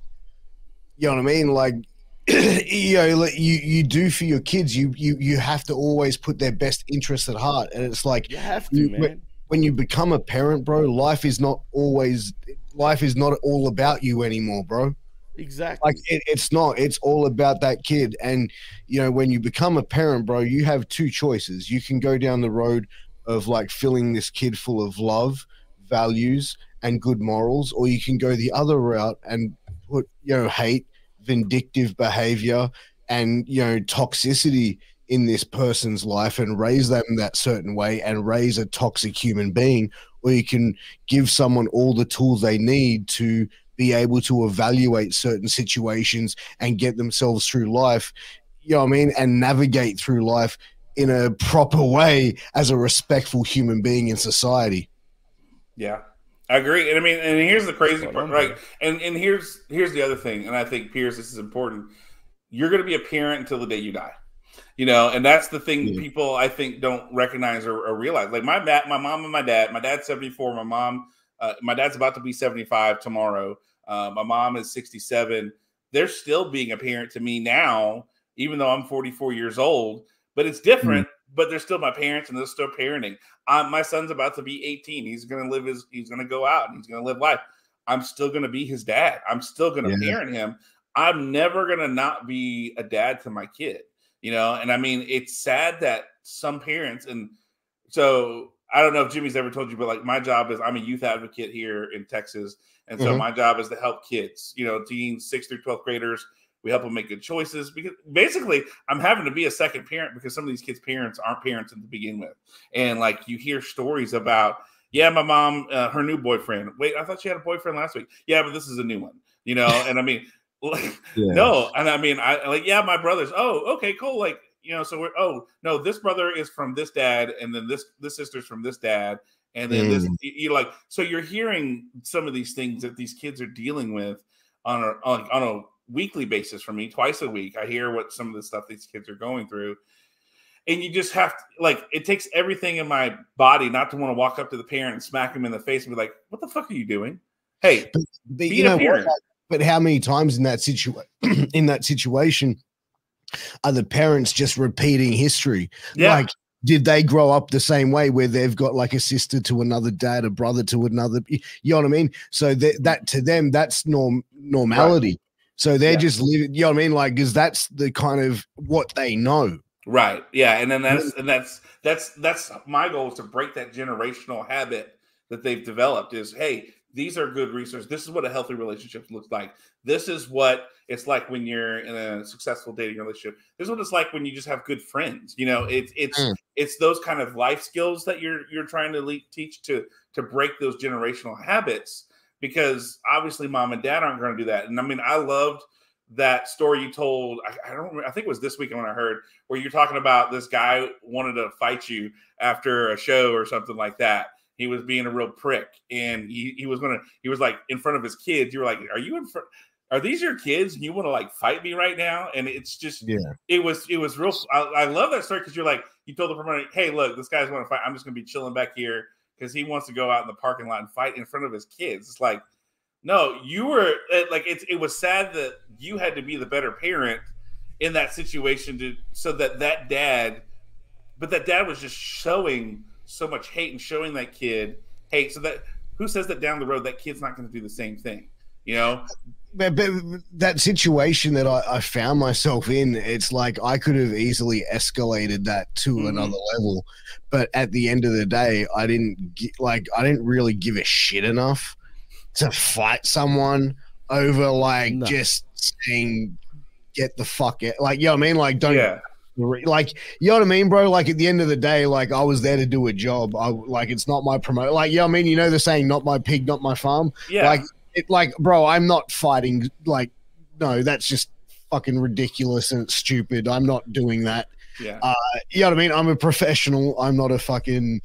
you know what I mean? Like (clears throat) you know, you you do for your kids. You you you have to always put their best interests at heart, and it's like you have to, you, man. When you become a parent, bro, life is not always life is not all about you anymore, bro. Exactly. Like it, it's not. It's all about that kid. And you know, when you become a parent, bro, you have two choices. You can go down the road of like filling this kid full of love, values, and good morals, or you can go the other route and put you know hate, vindictive behavior, and you know toxicity in this person's life and raise them that certain way and raise a toxic human being or you can give someone all the tools they need to be able to evaluate certain situations and get themselves through life, you know what I mean, and navigate through life in a proper way as a respectful human being in society. Yeah. I agree. And I mean, and here's the crazy part, right? And and here's here's the other thing, and I think Pierce, this is important. You're gonna be a parent until the day you die. You know, and that's the thing yeah. people I think don't recognize or, or realize. Like my dad, my mom and my dad, my dad's 74, my mom Uh, my dad's about to be 75 tomorrow. Uh, my mom is 67. They're still being a parent to me now, even though I'm 44 years old. But it's different. Mm. But they're still my parents, and they're still parenting. Um, my son's about to be 18. He's going to live his. He's going to go out and he's going to live life. I'm still going to be his dad. I'm still going to yeah. parent him. I'm never going to not be a dad to my kid. You know, and I mean, it's sad that some parents and so I don't know if Jimmy's ever told you, but like my job is I'm a youth advocate here in Texas. And so mm-hmm. my job is to help kids, you know, teens, sixth through 12th graders. We help them make good choices because basically I'm having to be a second parent because some of these kids' parents aren't parents to begin with. And like you hear stories about, yeah, my mom, uh, her new boyfriend. Wait, I thought she had a boyfriend last week. Yeah, but this is a new one, you know? and I mean, (laughs) like, yeah. no. And I mean, I like, yeah, my brothers. Oh, okay, cool. Like, you know, so we're oh no, this brother is from this dad, and then this this sister's from this dad, and then mm. this you like so you're hearing some of these things that these kids are dealing with on a on, on a weekly basis for me, twice a week. I hear what some of the stuff these kids are going through. And you just have to like it takes everything in my body not to want to walk up to the parent and smack him in the face and be like, "What the fuck are you doing?" Hey, but, but you know, what, but how many times in that situation (clears throat) in that situation are the parents just repeating history? Yeah. Like, did they grow up the same way where they've got like a sister to another dad, a brother to another? You know what I mean? So that, that to them, that's norm normality. Right. So they're yeah. just living, you know what I mean? Like, because that's the kind of what they know. Right. Yeah. And then that's, and that's, that's, that's my goal is to break that generational habit that they've developed is, hey, these are good resources. This is what a healthy relationship looks like. This is what it's like when you're in a successful dating relationship. This is what it's like when you just have good friends. You know, it's it's mm. it's those kind of life skills that you're you're trying to le- teach to to break those generational habits. Because obviously, mom and dad aren't going to do that. And I mean, I loved that story you told. I, I don't. Remember, I think it was this weekend when I heard where you're talking about this guy wanted to fight you after a show or something like that he was being a real prick and he, he was gonna he was like in front of his kids you were like are you in front are these your kids and you want to like fight me right now? And it's just yeah. it was it was real i, I love that story because you're like you told the promoter hey look this guy's want to fight i'm just gonna be chilling back here because he wants to go out in the parking lot and fight in front of his kids. It's like no you were like it's it was sad that you had to be the better parent in that situation to so that that dad but that dad was just showing so much hate and showing that kid hate. So that who says that down the road that kid's not going to do the same thing? You know, but, but that situation that I, I, found myself in, it's like I could have easily escalated that to mm-hmm. another level. But at the end of the day, I didn't like I didn't really give a shit enough to fight someone over like no. just saying get the fuck out. Like, you know what I mean? Like, don't yeah like you know what I mean, bro. Like at the end of the day, like I was there to do a job. I like it's not my promote. Like you know what I mean. You know the saying, "Not my pig, not my farm." Yeah. Like it, like bro, I'm not fighting. Like no, that's just fucking ridiculous and stupid. I'm not doing that. Yeah. Uh, you know what I mean. I'm a professional. I'm not a fucking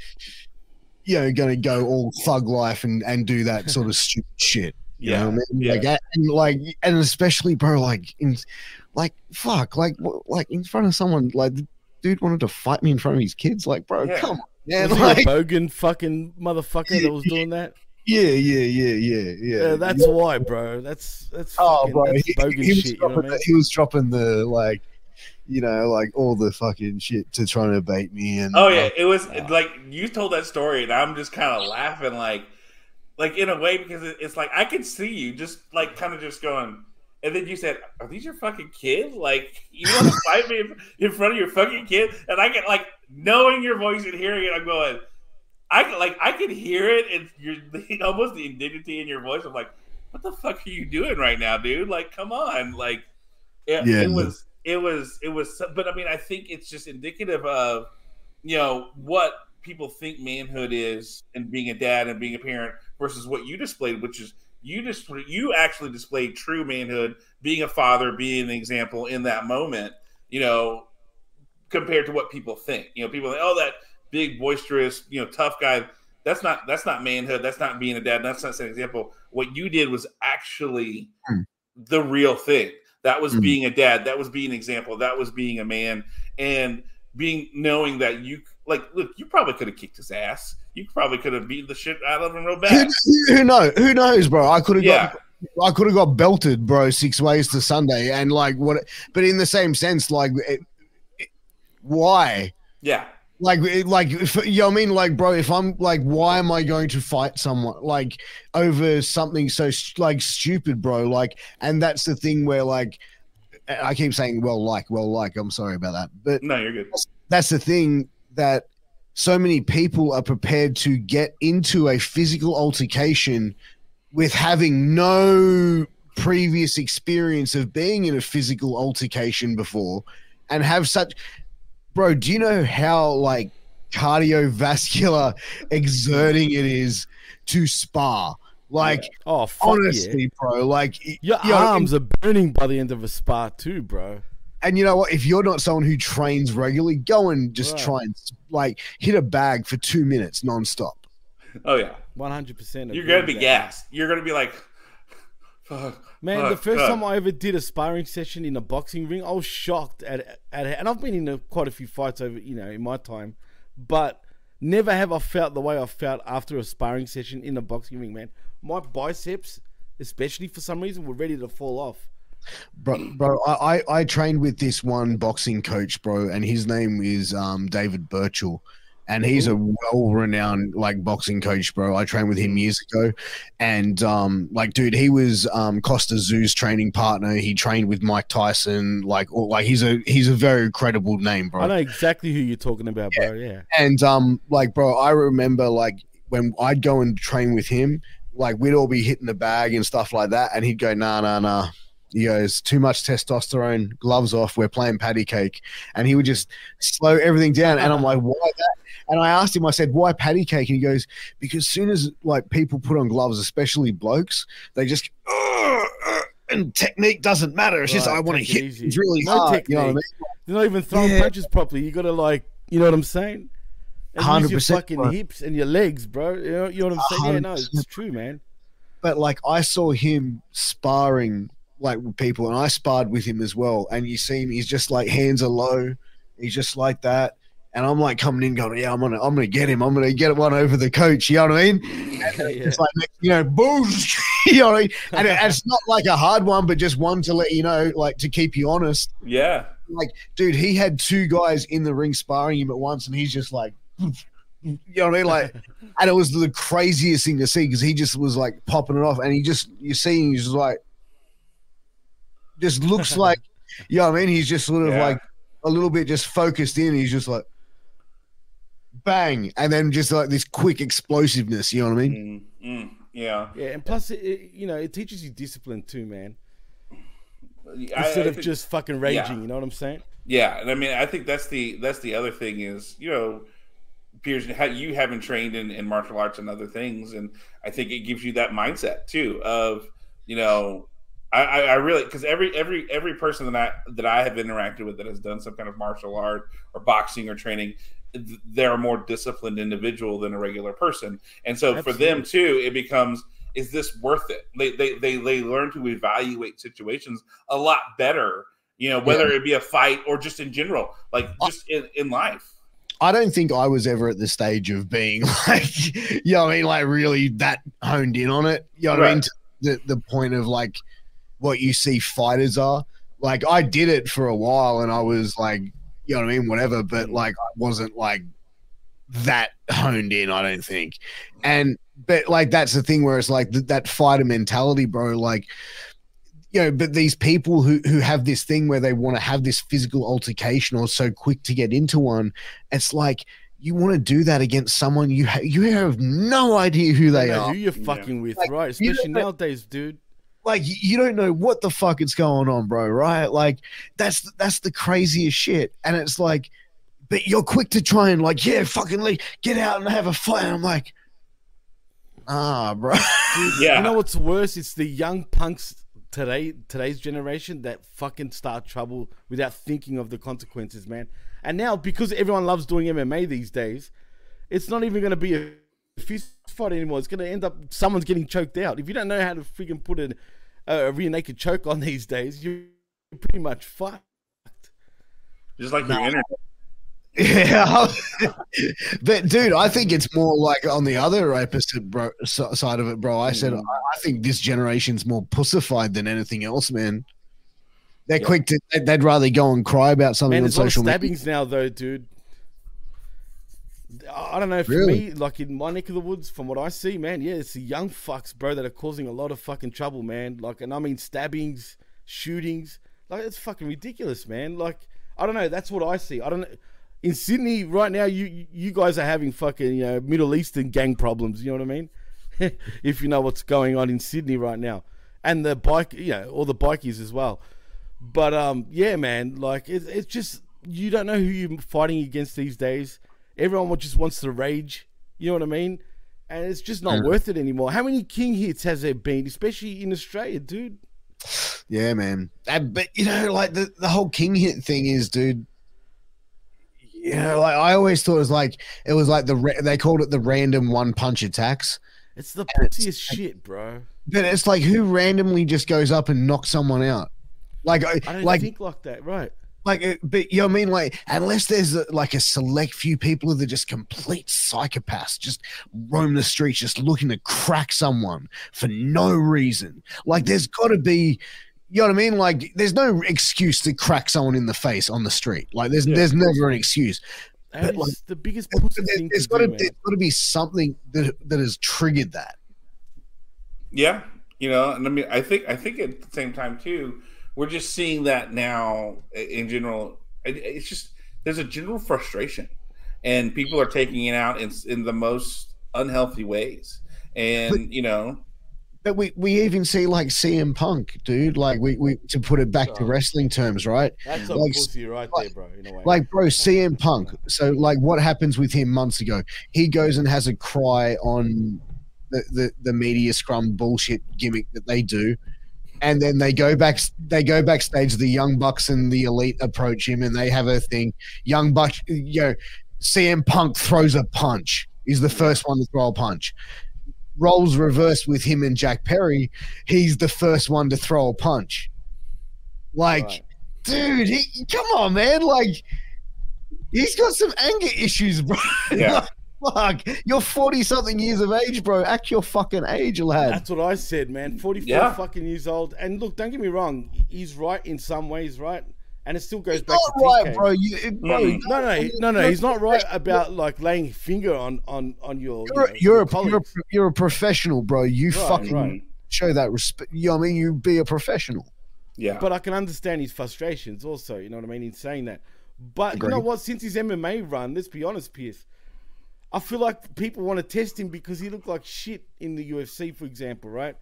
you know gonna go all thug life and and do that sort of stupid shit. You (laughs) yeah. know what I mean? Yeah. Like and like and especially bro, like in like fuck, like like in front of someone, like dude wanted to fight me in front of his kids. Like, bro, yeah. come on, man. Was like, a bogan fucking motherfucker yeah, that was doing that. Yeah, yeah, yeah, yeah, yeah. yeah that's yeah. why, bro. That's that's. Oh, fucking, bro, that's he, bogan he, was shit. Dropping you know the, he was dropping the like you know, like all the fucking shit to try to bait me. And oh yeah, it was uh, like you told that story, and I'm just kind of laughing, like, like in a way because it's like I can see you just like kind of just going, and then you said, "Are these your fucking kids? Like you want to (laughs) fight me in front of your fucking kid?" And I get like knowing your voice and hearing it, I'm going, I can like I can hear it, and you're (laughs) almost the indignity in your voice. I'm like, "What the fuck are you doing right now, dude? Like, come on!" Like, it, yeah. it was, it was, it was. But I mean, I think it's just indicative of, you know, what people think manhood is, and being a dad and being a parent versus what you displayed, which is you just you actually displayed true manhood, being a father, being an example in that moment. You know, compared to what people think. You know, people think, oh, that big, boisterous, you know, tough guy. That's not that's not manhood. That's not being a dad. That's not an example. What you did was actually mm. the real thing. That was mm. being a dad. That was being an example. That was being a man, and being knowing that you like look. You probably could have kicked his ass you probably could have beaten the shit out of him real Who, bad. who knows? Who knows, bro? I could have Yeah. got. I could have got belted, bro, six ways to Sunday, and like what? But in the same sense, like, it, it- why? Yeah, Like, like, if, you know what I mean? Like, bro, if I'm like, why am I going to fight someone like over something so like stupid, bro? Like, and that's the thing where like, I keep saying, well, like, well, like, I'm sorry about that, but no, you're good. that's the thing that so many people are prepared to get into a physical altercation with having no previous experience of being in a physical altercation before and have such bro do you know how like cardiovascular (laughs) exerting it is to spar like Oh fuck yeah. honestly bro like Your you know, arms are burning by the end of a spar too, bro. And you know what? If you're not someone who trains regularly, go and just Right. try and like hit a bag for two minutes nonstop. Oh yeah, One hundred percent. you're gonna be gassed. You're gonna be like, fuck, Man, fuck, the first fuck. time I ever did a sparring session in a boxing ring, I was shocked at at and I've been in a, quite a few fights over you know in my time, but never have I felt the way I felt after a sparring session in a boxing ring. Man, my biceps, especially for some reason, were ready to fall off. Bro, bro, I, I I trained with this one boxing coach, bro, and his name is um David Birchall. And he's a well-renowned like boxing coach, bro. I trained with him years ago, and um, like, dude, he was um Kostya Tszyu's training partner. He trained with Mike Tyson, like, or, like he's a he's a very credible name, bro. I know exactly who you're talking about, bro. Yeah. And um, like, bro, I remember like when I'd go and train with him, like we'd all be hitting the bag and stuff like that, and he'd go, nah, nah, nah. He goes, too much testosterone, gloves off, we're playing patty cake. And he would just slow everything down. And I'm like, why that? And I asked him, I said, why patty cake? And he goes, because soon as like people put on gloves, especially blokes, they just, and technique doesn't matter. It's just, I want to hit easy. really No hard. You know what I mean? technique. They're not even throwing Yeah. punches properly. You gotta like, you know what I'm saying? Your 100%, fucking bro. hips and your legs, bro. You know, you know what I'm saying? Yeah, no, it's true, man. but like I saw him sparring like with people, and I sparred with him as well. And you see him, he's just like hands are low, he's just like that. And I'm like coming in, going, "Yeah, I'm gonna, I'm gonna get him. I'm gonna get one over the coach." You know what I mean? (laughs) Yeah. It's like, you know, boosh. (laughs) you know what I mean? And it- it's not like a hard one, but just one to let you know, like to keep you honest. Yeah, Like, dude, he had two guys in the ring sparring him at once, and he's just like, (laughs) you know what I mean? Like, and it was the craziest thing to see because he just was like popping it off, and he just you see he's just like, just looks (laughs) like, you know what I mean? He's just sort of Yeah. like a little bit just focused in. He's just like, bang, and then just like this quick explosiveness. You know what I mean? Mm, mm, yeah. Yeah, and plus, it, it, you know, it teaches you discipline too, man. I- Instead I of think- just fucking raging, you know what I'm saying? Yeah, and I mean, I think that's the that's the other thing is you know, Pierce, how you haven't trained in, in martial arts and other things, and I think it gives you that mindset too of you know, I, I, I really because every every every person that I that I have interacted with that has done some kind of martial art or boxing or training, th- they're a more disciplined individual than a regular person, and so for them too, it becomes. Is this worth it? They, they they they learn to evaluate situations a lot better you know whether it be a fight or just in general like just in, in life I don't think I was ever at the stage of being (laughs) like, you know, what I mean, like really that honed in on it. You know what I mean? To the the point of like what you see fighters are. Like I did it for a while, and I was like, you know what I mean, whatever. But like I wasn't like that honed in. I don't think. And but like that's the thing where it's like th- that fighter mentality, bro. Like you know, but these people who who have this thing where they want to have this physical altercation or so quick to get into one, it's like you want to do that against someone you ha- you have no idea who they know are. who you're Yeah. fucking with, Like, right? Especially don't- nowadays, dude. Like you don't know what the fuck is going on, bro. Right? Like that's that's the craziest shit. And it's like, but you're quick to try and like, yeah, fucking like, get out and have a fight. And I'm like, ah, bro. (laughs) yeah You know what's worse? It's the young punks today, today's generation that fucking start trouble without thinking of the consequences, man. And now because everyone loves doing MMA these days, it's not even going to be a fist fight anymore. It's going to end up someone's getting choked out. If you don't know how to freaking put a, a rear naked choke on these days, you're pretty much fucked. just like your internet Yeah, (laughs) but dude, I think it's more like on the other opposite bro, side of it, bro. I said Mm. I I think this generation's more pussified than anything else, man. They're Yeah. quick to they'd- they'd rather go and cry about something Man, on there's a lot of social media. stabbings now, though, dude. I don't know. For Really? me, like in my neck of the woods, from what I see, man, yeah, it's the young fucks, bro, that are causing a lot of fucking trouble, man. Like, and I mean stabbings, shootings. Like, it's fucking ridiculous, man. Like, I don't know. That's what I see. I don't know. In Sydney right now, you you guys are having fucking you know Middle Eastern gang problems. You know what I mean? (laughs) if you know what's going on in Sydney right now, and the bike, you know, all the bikies as well. But um, yeah, man, like it, it's just you don't know who you're fighting against these days. Everyone just wants to rage. You know what I mean? And it's just not Yeah. worth it anymore. How many king hits has there been, especially in Australia, dude? Yeah, man. Uh, but you know, like the, the whole king hit thing is, dude. You know, like I always thought it was like it was like the they called it the random one punch attacks. It's the prettiest shit, bro. But it's like who randomly just goes up and knocks someone out? Like, I I don't like, think like that, right? Like, uh, but you know what I mean? Like, unless there's a, like a select few people that are just complete psychopaths, just roam the streets, just looking to crack someone for no reason. Like, there's got to be, you know what I mean? Like, there's no excuse to crack someone in the face on the street. Like, there's Yeah. there's never an excuse. That But, like, the biggest But pussy there- thing there's to got to there's got to be something that that has triggered that. Yeah, you know, and I mean, I think I think at the same time too, we're just seeing that now in general. It's just there's a general frustration, and people are taking it out in in the most unhealthy ways. And you know, But we, we even see like CM Punk, dude. Like we, we to put it back to Oh. wrestling terms, right? That's a like- pussy right there, bro. In a way. Like, bro, CM Punk. So, like, what happens with him months ago? He goes and has a cry on the, the, the media scrum bullshit gimmick that they do. And then they go back they go backstage, the young bucks and the elite approach him and they have a thing. Young Buck you know, CM Punk throws a punch. He's the first one to throw a punch. Roles reversed with him and Jack Perry. He's the first one to throw a punch. Like, Right. dude, he, come on, man. Like, he's got some anger issues, bro. Yeah. (laughs) Fuck, you're 40 something years of age, bro. Act your fucking age, lad. That's what I said, man. 44 Yeah. fucking years old. And look, don't get me wrong. He's right in some ways, right? And it still goes It's back not to right, TK. bro. You, bro, Mm. No, no, no, no. He's not right about like laying finger on on on your. You're, you know, you're, your a, you're, a, you're a professional, bro. You Right, fucking right. show that respect. You know what I mean? You be a professional. yeah, But I can understand his frustrations also, you know what I mean, in saying that. But you know what? Since his MMA run, let's be honest, Pierce, I feel like people want to test him because he looked like shit in the UFC, for example, right?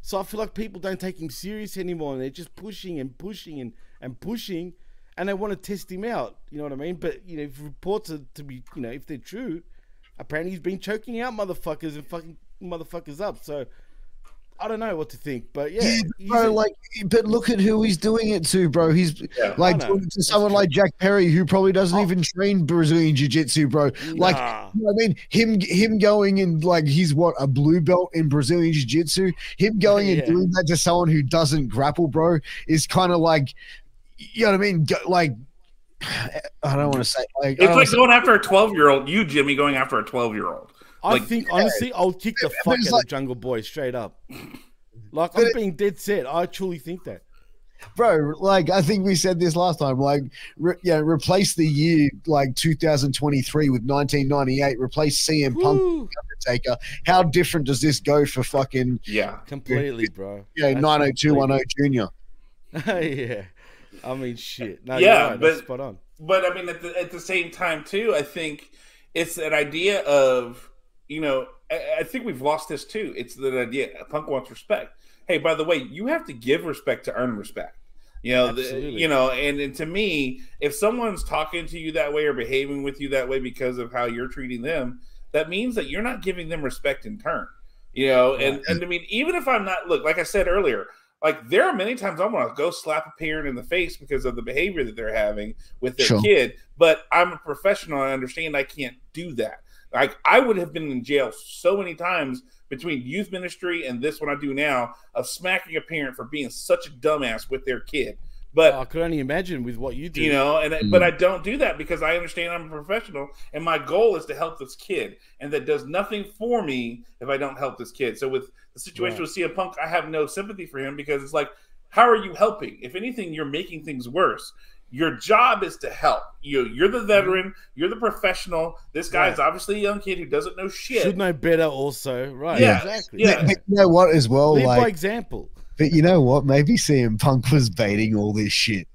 So I feel like people don't take him serious anymore and they're just pushing and pushing and, and pushing and they want to test him out, you know what I mean? But, you know, if reports are to be, you know, if they're true, apparently he's been choking out motherfuckers and fucking motherfuckers up. So I don't know what to think, but yeah. Yeah, bro. a- Like, but look at who he's doing it to, bro. He's Yeah. like doing it to someone true. like Jack Perry, who probably doesn't Oh. even train Brazilian jiu-jitsu, bro. Like, Nah. you know I mean, him him going and like he's what a blue belt in Brazilian jiu-jitsu. Him going and doing that to someone who doesn't grapple, bro, is kind of like, you know what I mean? Go, like, (sighs) I don't want to say like, I it's like say- going after a twelve year old. You, Jimmy, going after a twelve year old. I Like, think honestly, I'll kick the but fuck out like- of Jungle Boy straight up. (laughs) Like But I'm it- being dead set. I truly think that. bro. Like, I think we said this last time. Like, re- yeah, replace the year like 2023 with 1998. Replace CM Punk Woo, Undertaker. How different does this go for fucking Yeah, completely, bro. (laughs) yeah That's 90210 Junior? (laughs) yeah. I mean, shit. No, Yeah, yeah, right, that's but- spot on. but I mean, at the at the same time too, I think it's an idea of you know, I, I think we've lost this too. It's the idea Punk wants respect. Hey, by the way, you have to give respect to earn respect. You know, the, you know, and, and to me, if someone's talking to you that way or behaving with you that way because of how you're treating them, that means that you're not giving them respect in turn. You know, and and I mean, even if I'm not look, like I said earlier, like there are many times I want to go slap a parent in the face because of the behavior that they're having with their Sure. kid, but I'm a professional. I understand I can't do that. Like I would have been in jail so many times between youth ministry and this one I do now of smacking a parent for being such a dumbass with their kid. But Oh, I could only imagine with what you do. you know and but mm-hmm. i don't do that because i understand i'm a professional and my goal is to help this kid and that does nothing for me if i don't help this kid so with the situation Right. with CM Punk, I have no sympathy for him because it's like, how are you helping? If anything, you're making things worse. Your job is to help. You, you're the mm-hmm. veteran. You're the professional. This guy is Right. obviously a young kid who doesn't know shit. should know better. Also, right? Yeah, exactly. yeah. But you know what as well? Lead by Like example. But you know what? Maybe CM Punk was baiting all this shit.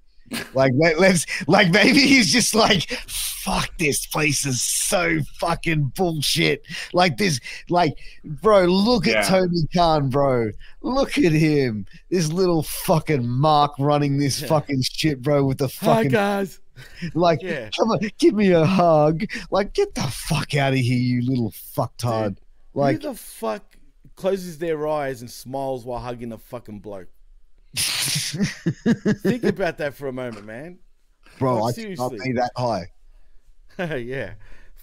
Like let, let's like maybe he's just like fuck this place is so fucking bullshit. Like this like bro, look Yeah. at Tony Khan, bro. Look at him. This little fucking mark running this Yeah. fucking shit, bro, with the Hi fucking guys. like Yeah. come on, give me a hug. Like get the fuck out of here, you little fucktard. Like Who the fuck closes their eyes and smiles while hugging a fucking bloke? Think about that for a moment, man. bro, Like, I cannot seriously. be that high. (laughs) yeah.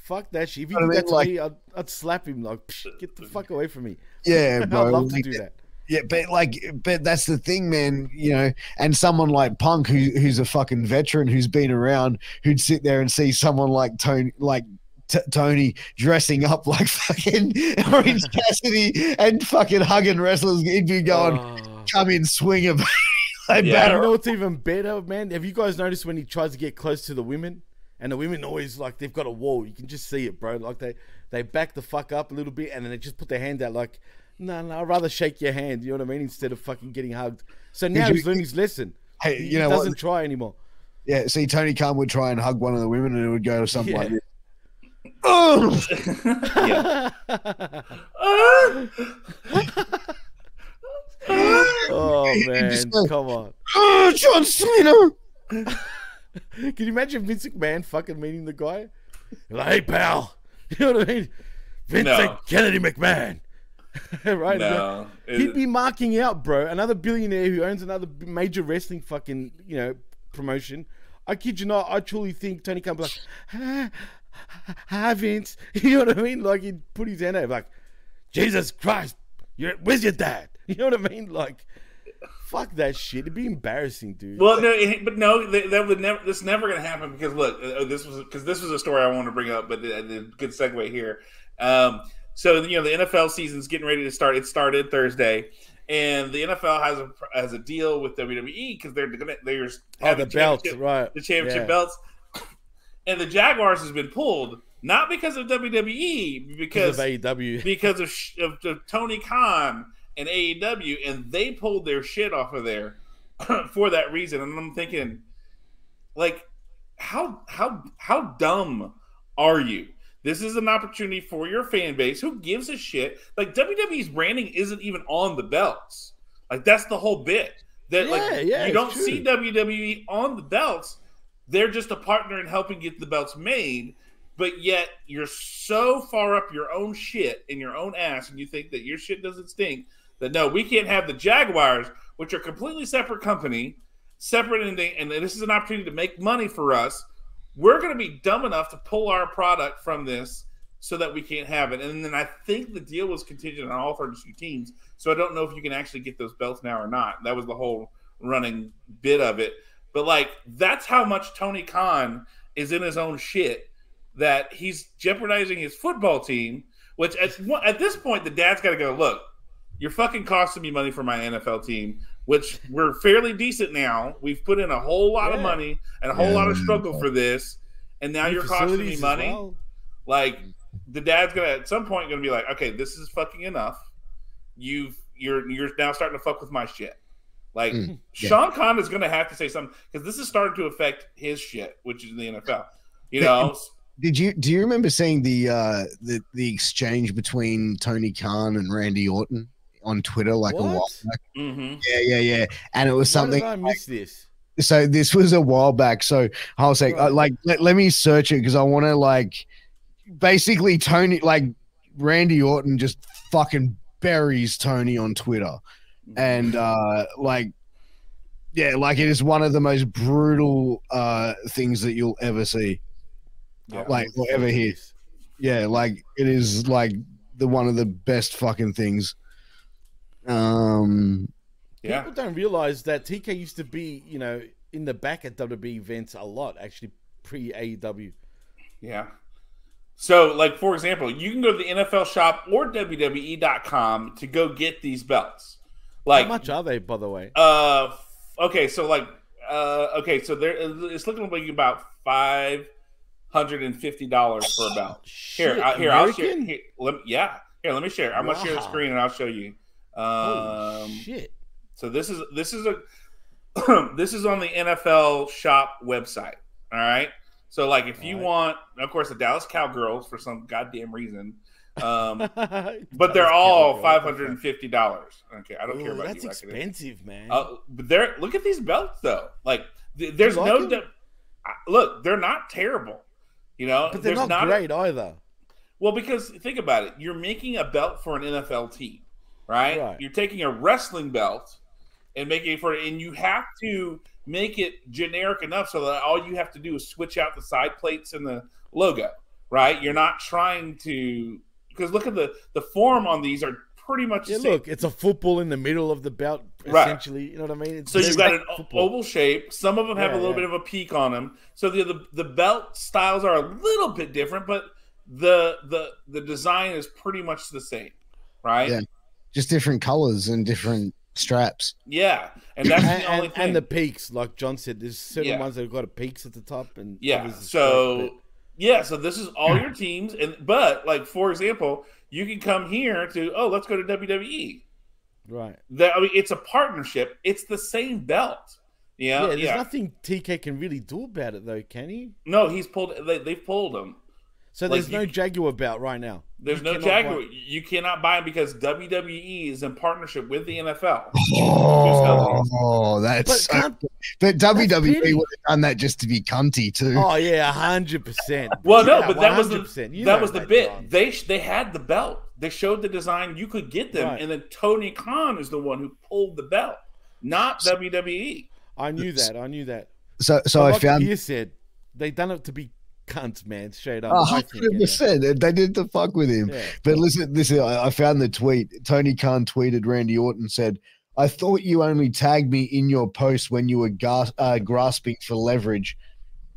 Fuck that shit. If you Know did that Like- me, I'd, I'd slap him like, get the fuck away from me. (laughs) Yeah, I'd bro. love to do that. Yeah, but like, but that's the thing, man. You know, and someone like Punk, who who's a fucking veteran, who's been around, who'd sit there and see someone like Tony, like T- Tony, dressing up like (laughs) fucking Orange Cassidy and fucking hugging wrestlers. He'd be going, Oh. "Come in, swing him." (laughs) like, Yeah. You know what's even better, man? Have you guys noticed when he tries to get close to the women, and the women always like they've got a wall. You can just see it, bro. Like they they back the fuck up a little bit, and then they just put their hand out, like, no, no, I'd rather shake your hand. You know what I mean? Instead of fucking getting hugged. So now you- he's learned his lesson. Hey, He you know what? doesn't try anymore. Yeah, see, Tony Khan would try and hug one of the women, and it would go to something Yeah. like this. Oh, (laughs) (laughs) yeah. Oh man, just goes- come on. oh, John Cena. (laughs) Can you imagine Vince McMahon fucking meeting the guy? Like, hey pal, (laughs) you know what I mean? Vincent No. Kennedy McMahon, (laughs) right? no. He'd be marking out, bro. Another billionaire who owns another major wrestling fucking, you know, promotion. I kid you not. I truly think Tony Khan would be like, ah, hi Vince. You know what I mean? Like he'd put his hand out, like, Jesus Christ, you're, where's your dad? (laughs) You know what I mean? Like, fuck that shit. It'd be embarrassing, dude. Well, no, it- but no, that, that would never. This never going to happen because look, uh, this was because this was a story I wanted to bring up, but the, the good segue here. Um, so you know the NFL season's getting ready to start. It started Thursday, and the NFL has a has a deal with WWE because they're gonna they're oh, the belts, right? the championship Yeah. belts, and the Jaguars has been pulled not because of WWE Because because of AEW. because of, of, of Tony Khan and AEW, and they pulled their shit off of there (clears throat) for that reason. And I'm thinking, like, how how how dumb are you? This is an opportunity for your fan base. Who gives a shit? Like WWE's branding isn't even on the belts. Like that's the whole bit. That Yeah, like yeah, you don't true. see WWE on the belts. They're just a partner in helping get the belts made but yet you're so far up your own shit in your own ass and you think that your shit doesn't stink that no we can't have the jaguars which are completely separate company separate and, and this is an opportunity to make money for us we're going to be dumb enough to pull our product from this so that we can't have it and then i think the deal was contingent on all 32 teams so i don't know if you can actually get those belts now or not that was the whole running bit of it but like that's how much tony khan is in his own shit that he's jeopardizing his football team. Which at at this point, the dad's got to go. Look, you're fucking costing me money for my NFL team, which we're fairly decent now. We've put in a whole lot of money and a whole Yeah. lot of struggle for this, and now New you're costing me money. well. Like the dad's gonna at some point gonna be like, okay, this is fucking enough. You've you're you're now starting to fuck with my shit. Like Mm, yeah. Shad Khan is gonna have to say something because this is starting to affect his shit, which is the NFL. You know, Did you do you remember seeing the uh the the exchange between Tony Khan and Randy Orton on Twitter like a while What? back? hmm Yeah, yeah, yeah. And it was Why something did I miss this? so this was a while back. So I was like, uh, like let, let me search it because I want to like basically Tony like Randy Orton just fucking buries Tony on Twitter, and uh like yeah, like it is one of the most brutal uh things that you'll ever see. Yeah, like, I'm whatever looking he- at this. Yeah, like it is like the one of the best fucking things. Um yeah. People don't realize that TK used to be, you know, in the back at WWE events a lot, actually pre AEW. Yeah. So, like for example, you can go to the NFL shop or WWE.com to go get these belts. Like How much are they, by the way? Uh, okay, so like, uh, okay, so there it's looking like about five hundred and fifty dollars for a belt. Here, Shit, I, here, I'll share. Here, let me, yeah, here, let me share. I'm gonna share the screen and I'll show you. Um, shit! so this is this is a (clears throat) this is on the NFL shop website. All right. So like, if you Right. want, of course, the Dallas Cowgirls for some goddamn reason. Um, (laughs) but they're all five hundred and fifty dollars. Okay, I don't care about that's you. Expensive, man. Uh, but they're look at these belts though. Like th- there's like no de- look. They're not terrible. You know, but they're there's not, great either. well, because think about it. You're making a belt for an NFL team, right? Right. You're taking a wrestling belt and making it for, and you have to make it generic enough so that all you have to do is switch out the side plates and the logo, right? You're not trying to because look at the the form on these are pretty much Yeah, look, it's a football in the middle of the belt, Right. essentially. You know what I mean? It's So you've very got an football. oval shape. Some of them have Yeah, a little yeah. bit of a peak on them. So the, the the belt styles are a little bit different, but the the the design is pretty much the same, right? Yeah. Just different colors and different straps. Yeah, and that's and, the only and, thing. and the peaks, like John said, there's certain Yeah. ones that have got a peaks at the top, and yeah, others are so yeah, so this is all your teams, and but like for example, you can come here to oh let's go to WWE. right? That I mean, it's a partnership. It's the same belt. Yeah, Yeah, there's yeah. nothing TK can really do about it, though, can he? No, he's pulled. They, they've pulled him. So Like, there's you no c- Jaguar belt right now. There's You no Jaguar. buy- You cannot buy him because WWE is in partnership with the NFL. (laughs) Oh, that's But so, can't, but pity. WWE would have done that just to be cunty too. oh yeah, hundred percent. (laughs) Well, no, but that was the You that know was the that, bit. John. They they had the belt. They showed the design. You could get them, Right. and then Tony Khan is the one who pulled the belt, not E. WWE. I knew that. I knew that. So so But I like found Pierce said, they done it to be cunts, man. Straight up. hundred percent. They did the fuck with him. Yeah. But listen, listen. I, I found the tweet. Tony Khan tweeted Randy Orton said, "I thought you only tagged me in your post when you were gas- uh, grasping for leverage.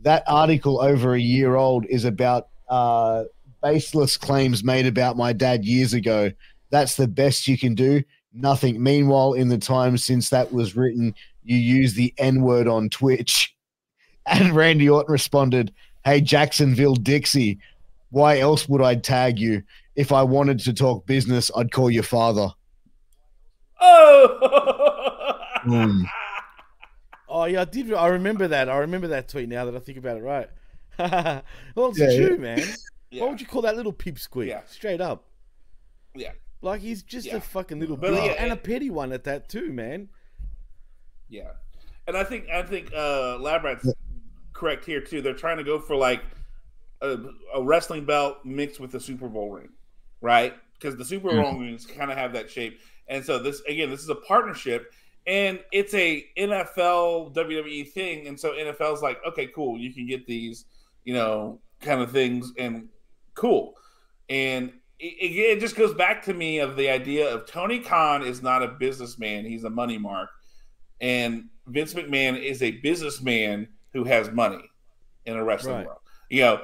That article over a year old is about uh, baseless claims made about my dad years ago. That's the best you can do. Nothing. Meanwhile, in the time since that was written, you use the N word on Twitch." (laughs) And Randy Orton responded, "Hey Jacksonville Dixie." Why else would I tag you? If I wanted to talk business, I'd call your father. Oh, Hmm. (laughs) Oh yeah, I did. I remember that. I remember that tweet now that I think about it. Right. (laughs) well, it's Yeah, true, man. (laughs) yeah. What would you call that little pipsqueak? Yeah. Straight up. yeah, Like he's just Yeah. a fucking little But yeah, and a petty one at that too, man. yeah. And I think I think uh, Lab Rat's correct here too. They're trying to go for like a, a wrestling belt mixed with the Super Bowl ring, right? Because the Super Bowl Mhm. rings kind of have that shape. And so this again, this is a partnership, and it's a NFL WWE thing. And so NFL's like, okay, cool, you can get these, you know, kind of things, and cool. And it, it, it just goes back to me of the idea of Tony Khan is not a businessman; he's a money mark, and Vince McMahon is a businessman who has money in a wrestling Right. world. You know,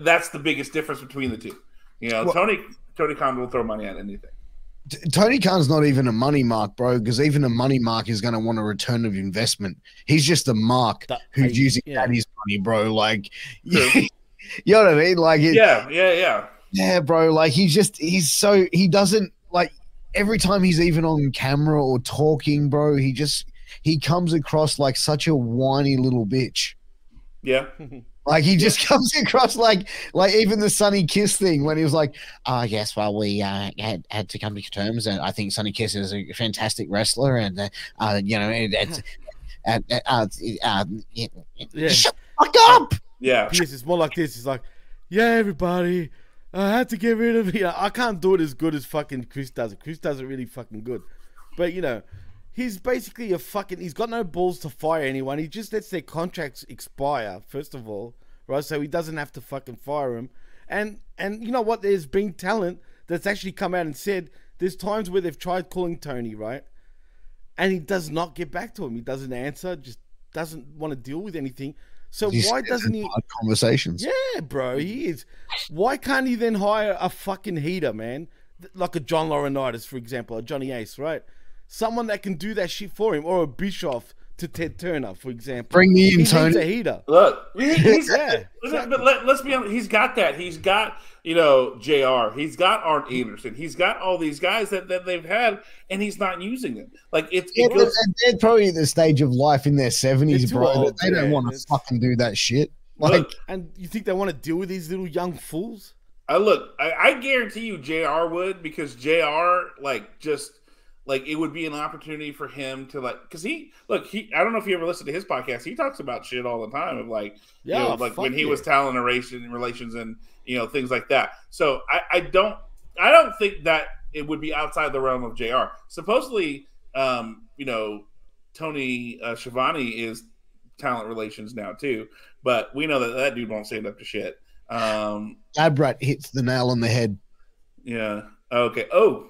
that's the biggest difference between the two. You know, Well- Tony Tony Khan will throw money at anything. Tony Khan's not even a money mark, bro, because even a money mark is going to want a return of investment. He's just a mark That- who's I- using yeah. daddy's money, bro. Like, (laughs) True. you know what I mean? Like, it, Yeah, yeah, yeah. yeah, bro. Like, he's just, he's so, he doesn't, like, every time he's even on camera or talking, bro, he just, he comes across like such a whiny little bitch. Yeah. (laughs) Like he just comes across like like even the Sonny Kiss thing when he was like, "Oh yes, well we uh, had had to come to terms, and I think Sonny Kiss is a fantastic wrestler, and uh, uh, you know, and (laughs) and uh, uh, uh, uh, yeah. Yeah. shut the fuck up." Yeah. Pierce is more like this. He's like, yeah, everybody, I had to get rid of (laughs) you. I can't do it as good as fucking Chris does it. Chris does it really fucking good. But, you know, he's basically a fucking, he's got no balls to fire anyone. He just lets their contracts expire, first of all, right? So he doesn't have to fucking fire him. And, and you know what? There's been talent that's actually come out and said there's times where they've tried calling Tony, right? And he does not get back to him. He doesn't answer, just doesn't want to deal with anything. So He's- why doesn't he? hard conversations? Yeah, bro, he is. Why can't he then hire a fucking heater, man? Like a John Laurinaitis, for example, a Johnny Ace, right? Someone that can do that shit for him, or a Bischoff to Ted Turner, for example. Bring me he in, needs Tony. a heater. Look, (laughs) he's, Yeah, listen, but let, us be honest. He's got that. He's got you know Jr. He's got Arn Anderson. He's got all these guys that, that they've had, and he's not using them. Like it's it but goes. they're probably at the stage of life in their seventies, They're bro. old, they don't want to fucking do that shit. Like, Look, And you think they want to deal with these little young fools? I look. I, I guarantee you, Jr. would because Jr. like just like it would be an opportunity for him to like because he look he. I don't know if you ever listened to his podcast. He talks about shit all the time of like Yeah, you know, like when he yeah. was talent relation relations and you know things like that. So I, I don't I don't think that it would be outside the realm of Jr. Supposedly, um, you know, Tony uh, Schiavone is talent relations now too, but we know that that dude won't stand up to shit. Um, Lab Rat hits the nail on the head. yeah. Okay. Oh,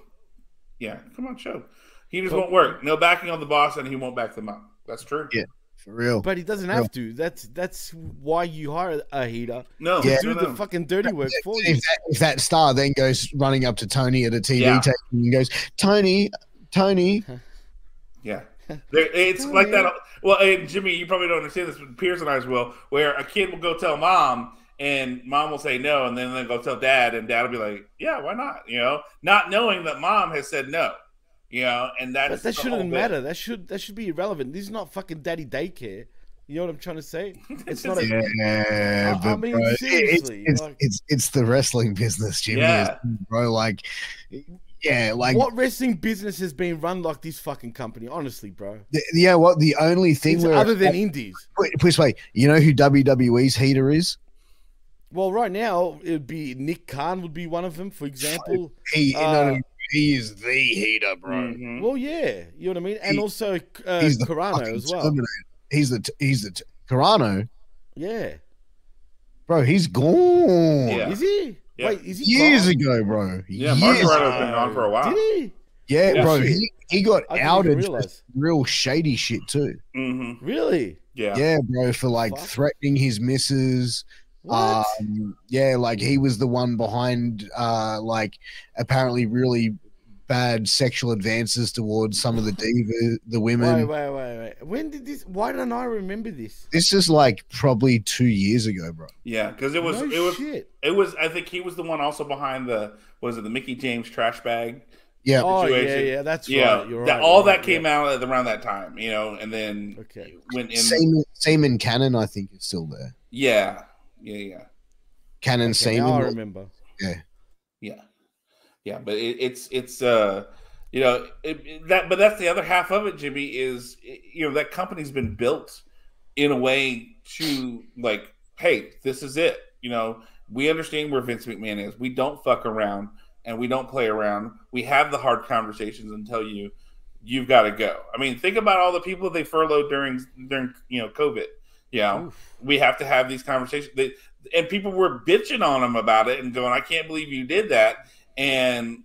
yeah. Come on, show. He just won't work. No backing on the boss, and he won't back them up. That's true. Yeah. For real. But he doesn't have to. That's that's why you hire a heater No. Yeah. do no, the no. fucking dirty work for you. if that, if that star then goes running up to Tony at a TV Yeah. tape and goes, Tony, Tony, (laughs) Yeah. There, it's like that. Well, and Jimmy, you probably don't understand this, but Pierce and I as well, where a kid will go tell mom, and mom will say no, and then they'll go tell dad, and dad will be like, yeah, why not? You know, not knowing that mom has said no, you know, and that's But that shouldn't matter. That should that should be irrelevant. This is not fucking daddy daycare. You know what I'm trying to say? It's not a (laughs) yeah, I- I mean, bro, it- it's, seriously, it's, like- it's it's the wrestling business, Jimmy, Yeah. bro. Like, yeah, like what wrestling business has been run like this fucking company? Honestly, bro. the, yeah. What the only thing where other than indies. put, put this way, you know who WWE's heater is? Well, right now it'd be Nick Khan would be one of them, for example. He, Uh, no, no, he is the heater, bro. Mhm. Well, yeah, you know what I mean, and He- also uh, He's the Carrano as well. Terminator. He's the t- he's the t- Carrano, Yeah, bro. He's gone. Yeah. is he? Yeah. Wait, is he Years gone? ago, bro. Yeah, Years Mark ago. Carrano's been gone for a while. Did he? Yeah, Yeah. bro. He, he got I didn't outed real shady shit too. hmm Really? Yeah. Yeah, bro, for like Fuck. threatening his missus. What? Um, yeah, like he was the one behind, uh, like apparently really bad sexual advances towards some of the diva, the women. wait, wait, wait, wait. When did this? Why don't I remember this? This is like probably two years ago, bro. Yeah, because it was no it was shit. it was. I think he was the one also behind the was it the Mickie James trash bag? Yeah, Oh yeah, situation. yeah, that's yeah, right. You're that, right. all you're that right, came yeah. out at around that time, you know, and then Okay. went in. Seaman, Seaman Cannon, I think, is still there. Yeah, yeah, yeah, Cannon Okay, now I remember. yeah, yeah. Yeah. But it, it's it's uh, you know, it- that. But that's the other half of it, Jimmy. Is you know that company's been built in a way to like, hey, this is it. You know, we understand where Vince McMahon is. We don't fuck around and we don't play around. We have the hard conversations and tell you you've got to go. I mean, think about all the people they furloughed during during you know COVID. You know, Oof. we have to have these conversations. They, and people were bitching on them about it and going, "I can't believe you did that." And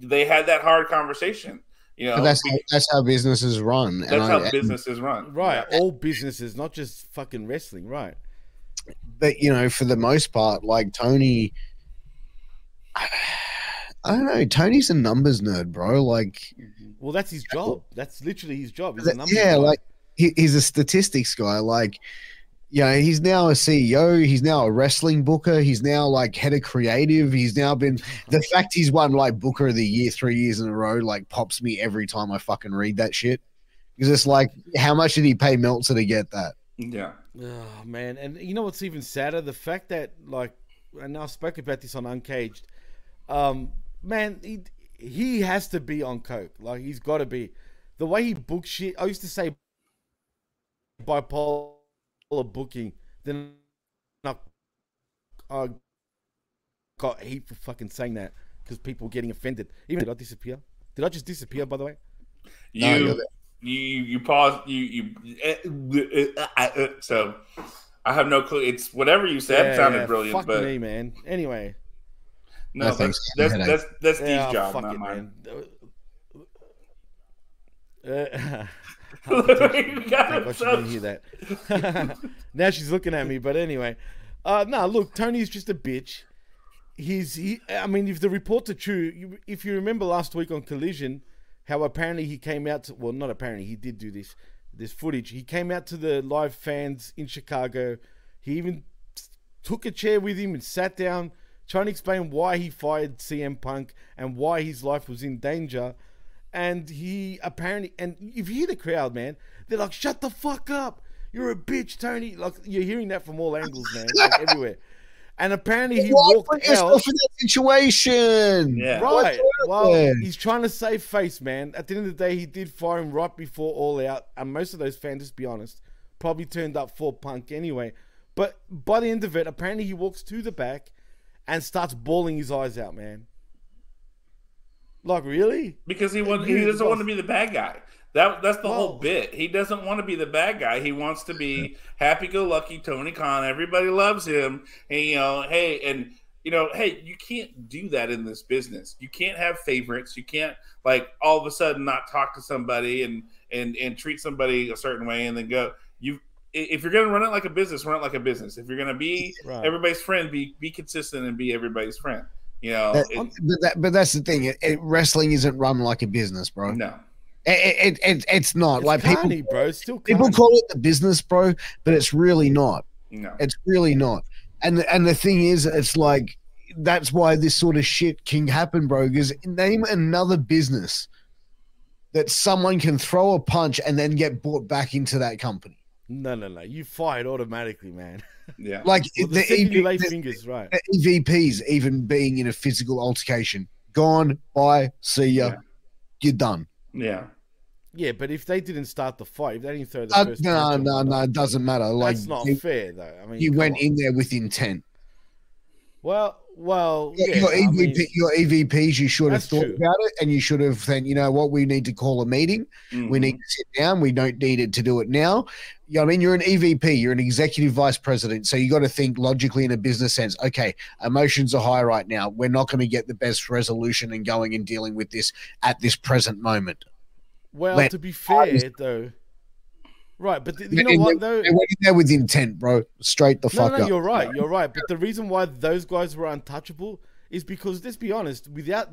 they had that hard conversation. You know, that's how, that's how businesses run. that's and how I, businesses run. Right, Yeah. all businesses, not just fucking wrestling. Right. but you know, for the most part, like Tony, I don't know. Tony's a numbers nerd, bro. Like, Well, that's his job. That's literally his job. He's that- numbers yeah, guy. like he, he's a statistics guy. Like, you know, he's now a CEO. He's now a wrestling booker. He's now like head of creative. He's now been the fact he's won like Booker of the Year three years in a row. Like, pops me every time I fucking read that shit. Because it's like, how much did he pay Meltzer to get that? yeah. Oh man, and you know what's even sadder? The fact that like, and I spoke about this on Uncaged. Um, man, he he has to be on coke. Like he's got to be. The way he books shit. I used to say bipolar booking. Then I, I got heat for fucking saying that because people were getting offended. Even did I disappear? Did I just disappear? By the way. You're You you you pause you you uh, uh, uh, so I have no clue. It's whatever you said Yeah, sounded yeah, brilliant, Fuck but me, man. Anyway. no, No, that's thanks. that's Headache. that's, that's Steve's job, fuck not it, mine. man. (laughs) Uh, (laughs) You got (laughs) Thank it God she so- didn't hear that. (laughs) (laughs) now she's looking at me, but anyway. Uh, no, look, Tony's just a bitch. He's, he, I mean, if the reports are true, you, if you remember last week on Collision, how apparently he came out to, well, not apparently, he did do this, this footage. He came out to the live fans in Chicago. He even took a chair with him and sat down, trying to explain why he fired CM Punk and why his life was in danger. And he apparently, and if you hear the crowd, man, they're like, "Shut the fuck up! You're a bitch, Tony!" Like you're hearing that from all angles, man, like, (laughs) everywhere. And apparently, he Why walked put out. yourself in that situation? Yeah. Right. Well, he's trying to save face, man. At the end of the day, he did fire him right before All Out, and most of those fans, just be honest, probably turned up for Punk anyway. But by the end of it, apparently he walks to the back and starts bawling his eyes out, man. Like really? because he want, You're he doesn't want to be the bad guy. That that's the whole bit. He doesn't want to be the bad guy. He wants to be happy-go-lucky Tony Khan. Everybody loves him. And you know, hey, and you know, hey, you can't do that in this business. You can't have favorites. You can't like all of a sudden not talk to somebody and and and treat somebody a certain way and then go. you if you're gonna run it like a business, run it like a business. If you're gonna be Right. everybody's friend, be be consistent and be everybody's friend. You know, That- it- but, that, but that's the thing. It, it- wrestling isn't run like a business, bro. no. It, it, it, it's not. It's like people, bro. It's still people call it the business, bro, but it's really not. No. It's really not. And the, and the thing is, it's like that's why this sort of shit can happen, bro. Because name another business that someone can throw a punch and then get brought back into that company. No, no, no. You fired automatically, man. Yeah. (laughs) Like Well, the, the, second you EV lay the- fingers, right? the EVPs even being in a physical altercation. Gone, bye, see ya, Yeah. you're done. Yeah. Yeah, but if they didn't start the fight, if they didn't throw the Uh, first no, punch no, no, it doesn't matter. Like that's not you, fair, though. I mean, you went on. in there with intent. Well, well, Your, yeah. your, I mean, your EVPs, you should have thought true. about it, and you should have then, you know what, we need to call a meeting. We Mhm. need to sit down. We don't need it to do it now. You know I mean? You're an EVP, you're an executive vice president. So you got to think logically in a business sense. Okay, emotions are high right now. We're not going to get the best resolution and going and dealing with this at this present moment. well, let- to be fair, though, right? But th- you know And what, though? They went in there with intent, bro. Straight the No, fuck no, up. you're right. You're right. But the reason why those guys were untouchable is because, let's be honest, without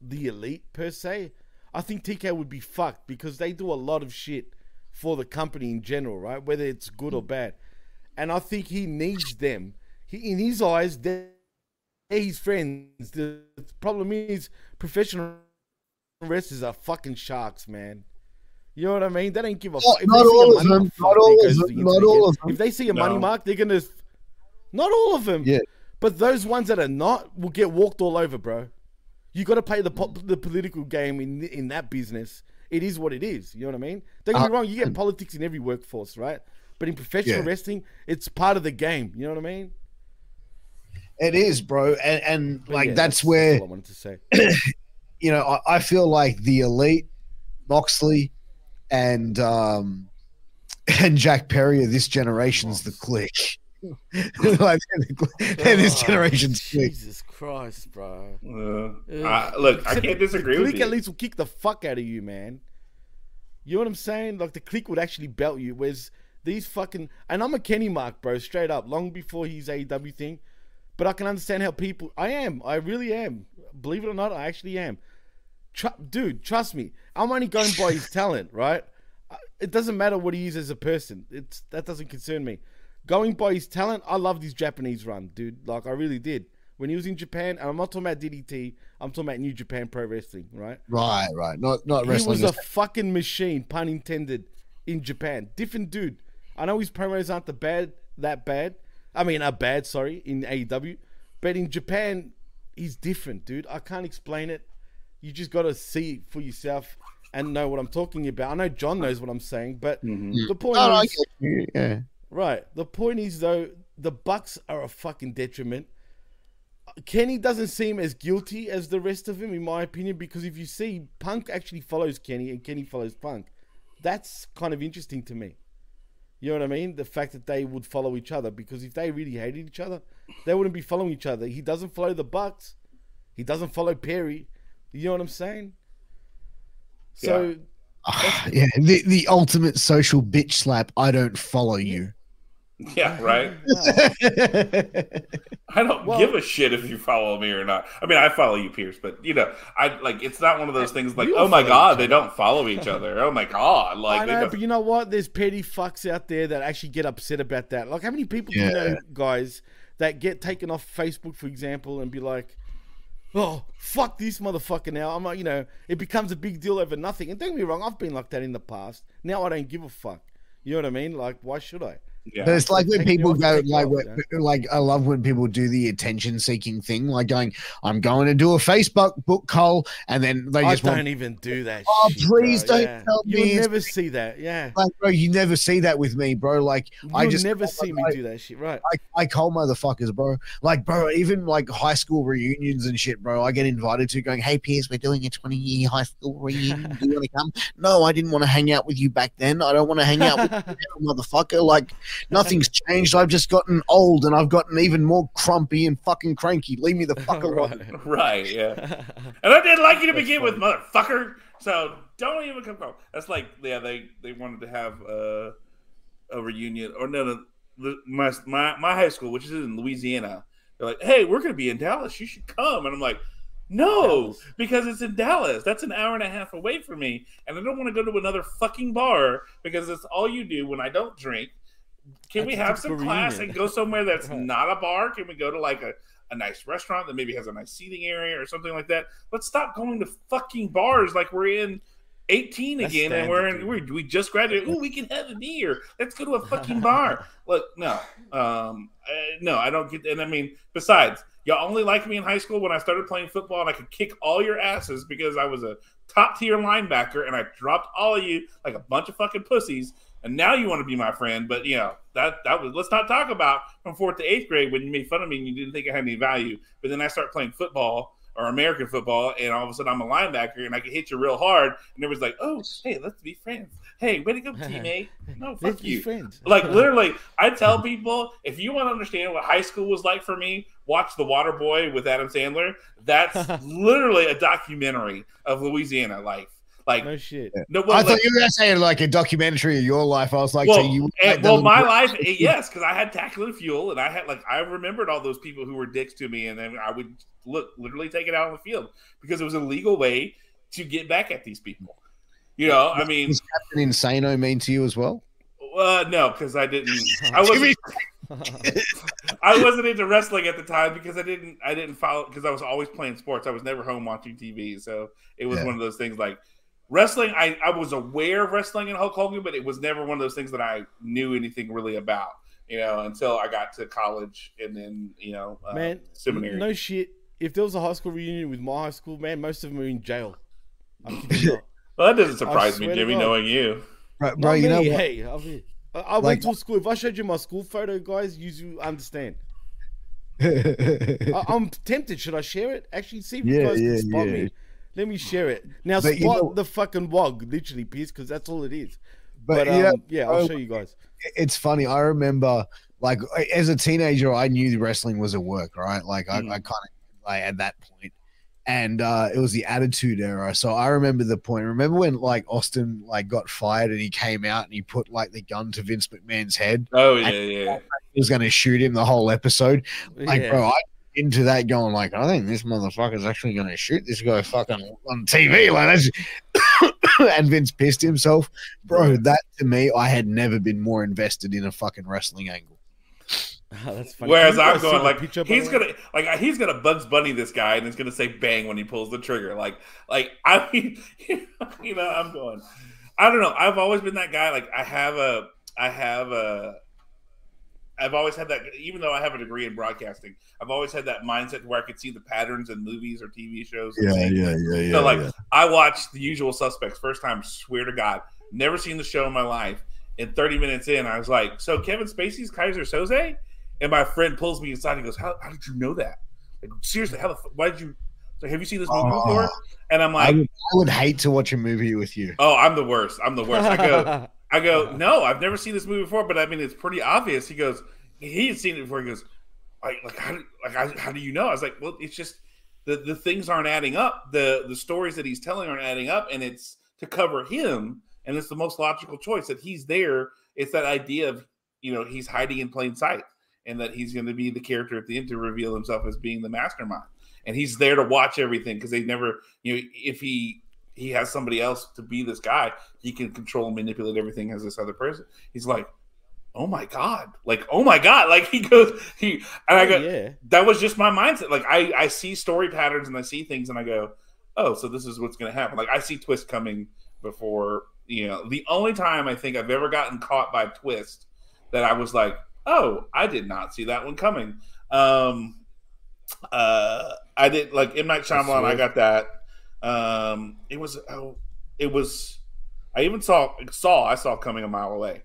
the elite per se, I think TK would be fucked because they do a lot of shit for the company in general, right? Whether it's good or mm. bad. And I think he needs them. He, in his eyes, they're they're his friends. The problem is, professional wrestlers are fucking sharks, man. You know what I mean? They don't give a fuck. If not they see a all of money them. mark, Not all of them. Not all of them. If they see a no. money mark, they're gonna. Not all of them. Yeah. But those ones that are not will get walked all over, bro. You got to play the po- the political game in in that business. It is what it is. You know what I mean? Don't get me Uh, wrong. You get politics in every workforce, right? But in professional Yeah. wrestling, it's part of the game. You know what I mean? It is, bro. And, and like yeah, that's where all I wanted to say. (clears throat) you know, I, I feel like the elite, Moxley, and um, (laughs) and Jack Perry are this generation's the Kliq. (laughs) like they're, the- they're this Oh, generation's Kliq. Jesus Christ, bro. Uh, Ugh. I- look, I can't disagree the with Kliq you. at least will kick the fuck out of you, man. You know what I'm saying? Like the Kliq would actually belt you. Whereas these fucking and I'm a Kenny Mark, bro, straight up, long before his AEW thing. But I can understand how people. I am. I really am. Believe it or not, I actually am. Tru- dude, trust me. I'm only going by his (laughs) talent, right? Uh, it doesn't matter what he is as a person. It's that doesn't concern me. Going by his talent, I loved his Japanese run, dude. Like I really did. When he was in Japan, and I'm not talking about DDT. I'm talking about New Japan Pro Wrestling, right? Right, right. Not not He was a fucking machine, pun intended, in Japan. Different dude. I know his promos aren't the bad that bad. I mean, are bad, sorry, in AEW. But in Japan, he's different, dude. I can't explain it. You just got to see for yourself and know what I'm talking about. I know John knows what I'm saying, but mm-hmm. the point Oh, is, get yeah. Right. The point is though, the Bucks are a fucking detriment. Kenny doesn't seem as guilty as the rest of him, in my opinion, because if you see Punk actually follows Kenny and Kenny follows Punk, that's kind of interesting to me. You know what I mean? The fact that they would follow each other, because if they really hated each other, they wouldn't be following each other. He doesn't follow the Bucks. He doesn't follow Perry. You know what I'm saying? So ah, (laughs) yeah, the, the ultimate social bitch slap. I don't follow you. Yeah, right. (laughs) I don't Well- give a shit if you follow me or not. I mean, I follow you, Pierce, but you know, I like it's not one of those things like, oh my god, they don't follow each other. Oh my god, like I know, but you know what? There's petty fucks out there that actually get upset about that. Like, how many people do you know, guys, that get taken off Facebook, for example, and be like, "Oh, fuck this motherfucker!" Now I'm like, you know, it becomes a big deal over nothing. And don't get me wrong, I've been like that in the past. Now I don't give a fuck. You know what I mean? Like, why should I? Yeah. But it's like when people go take like, off, when- uh, like I love when people do the attention seeking thing, like going, "I'm going to do a Facebook book call," and then they I just don't want, even do that. Oh, shit, please bro. don't Yeah. tell me You'll it's- never see that. Yeah, like, bro, you never see that with me, bro. Like, I you'll just never see me do that shit. Right? I, I call motherfuckers, bro. Like, bro, even like high school reunions and shit, bro. I get invited to going, hey, Pierce, we're doing a 20 year high school reunion. Do you want to come? No, I didn't want to hang out with you back then. I don't want to hang out with (laughs) you now, motherfucker. Like, nothing's changed. I've just gotten old and I've gotten even more crumpy and fucking cranky. Leave me the fuck (laughs) alone. right. right, yeah. (laughs) And I didn't like you to That's begin with, motherfucker. So don't even come close. That's like, yeah, they they wanted to have uh, a reunion, or no, no, the- my my my high school, which is in Louisiana. They're like, hey, we're gonna be in Dallas. You should come. And I'm like, no, Dallas. because it's in Dallas. That's an hour and a half away from me, and I don't want to go to another fucking bar because it's all you do when I don't drink. Can That's we have some class reunion. and go somewhere that's (laughs) not a bar? Can we go to like a a nice restaurant that maybe has a nice seating area or something like that. Let's stop going to fucking bars like we're in 18 That's again and we're in we we just graduated. (laughs) Ooh, we can have a beer. Let's go to a fucking bar. (laughs) Look, no, um, uh, no, I don't get. And I mean, besides, y'all only liked me in high school when I started playing football and I could kick all your asses because I was a top tier linebacker and I dropped all of you like a bunch of fucking pussies. And now you want to be my friend, but you know that that was. Let's not talk about from fourth to eighth grade when you made fun of me and you didn't think I had any value. But then I start playing football or American football, and all of a sudden I'm a linebacker and I can hit you real hard, and it was like, "Oh, hey, let's be friends. Hey, way to go, (laughs) teammate." No, fuck you. friends. Like (laughs) literally, I tell people if you want to understand what high school was like for me, watch The Water Boy with Adam Sandler. That's (laughs) literally a documentary of Louisiana life. Like no shit. no, I well, thought you were gonna say like a documentary of your life. I was like, well, so you and- well, my little- (laughs) life, eh, yes, because I had tackle and fuel, and I had like I remembered all those people who were dicks to me, and then I would look literally take it out on the field because it was a legal way to get back at these people. You know, I mean, Was Captain Insano mean to you as well? uh, no, because I didn't. (laughs) I wasn't. (laughs) I wasn't into wrestling at the time because I didn't. I didn't follow because I was always playing sports. I was never home watching TV, so it was Yeah. one of those things like wrestling. I I was aware of wrestling and Hulk Hogan, but it was never one of those things that I knew anything really about. You know, until I got to college and then you know, uh, man, seminary. no shit. If there was a high school reunion with my high school, man, most of them are in jail. I kid you not. well, that doesn't surprise me, swear Jimmy, knowing you. Bro, Not bro you know what? Hey, I've, I, I Like- went to school. If I showed you my school photo, guys, you you understand. (laughs) I, I'm tempted. Should I share it? Actually, see if you guys yeah, can spot yeah. me. Let me share it now. But spot you know- the fucking wog, literally, Pierce, because that's all it is. but But, um, know, yeah, I'll show you guys. it's funny. I remember, like, as a teenager, I knew wrestling was a work, right? Like, I, Mhm. I kind of, like, at that point, and uh, it was the Attitude Era. So I remember the point. Remember when, like, Austin like got fired and he came out and he put like the gun to Vince McMahon's head. Oh yeah, yeah. He was going to shoot him the whole episode. Like, yeah. bro, I into that going like, I think this motherfucker's actually going to shoot this guy fucking on TV. Like that's, (coughs) and Vince pissed himself, bro. That to me, I had never been more invested in a fucking wrestling angle. (laughs) that's funny. Whereas I'm going like he's way? gonna like uh, he's gonna Bugs Bunny this guy and it's gonna say bang when he pulls the trigger. Like like (laughs) I mean (laughs) you know I'm going. I don't know. I've always been that guy. Like I have a I have a I've always had that. Even though I have a degree in broadcasting, I've always had that mindset where I could see the patterns in movies or TV shows. Yeah, see- yeah, yeah. so like I watched The Usual Suspects first time. Swear to God, never seen the show in my life. And 30 minutes in, I was like, "So Kevin Spacey's Keyser Söze?" And my friend pulls me aside. and goes, "How, how did you know that? Like seriously, how the f- why did you? Like, have you seen this movie Oh. before?" And I'm I like, would, I would hate to watch a movie with you. "Oh, I'm the worst. I'm the worst." I go, (laughs) I go, "No, I've never seen this movie before, but I mean, it's pretty obvious." He goes, "He had seen it before." He goes, "Like, like how, do, like how do you know?" I was like, "Well, it's just." The, the things aren't adding up. The the stories that he's telling aren't adding up, and it's to cover him, and it's the most logical choice that he's there. It's that idea of you know he's hiding in plain sight, and that he's going to be the character at the end to reveal himself as being the mastermind, and he's there to watch everything because they never you know if he he has somebody else to be this guy, he can control and manipulate everything as this other person. He's like, oh my god. Like oh my god. (laughs) Like he goes he and i go yeah. that was just my mindset. Like i i see story patterns and i see things and i go oh so this is what's going to happen. Like i see twist coming before you know the only time i think i've ever gotten caught by twist that i was like oh i did not see that one coming. Um uh i did like M. Night Shyamalan, i got that um it was oh it was i even saw saw i saw coming a mile away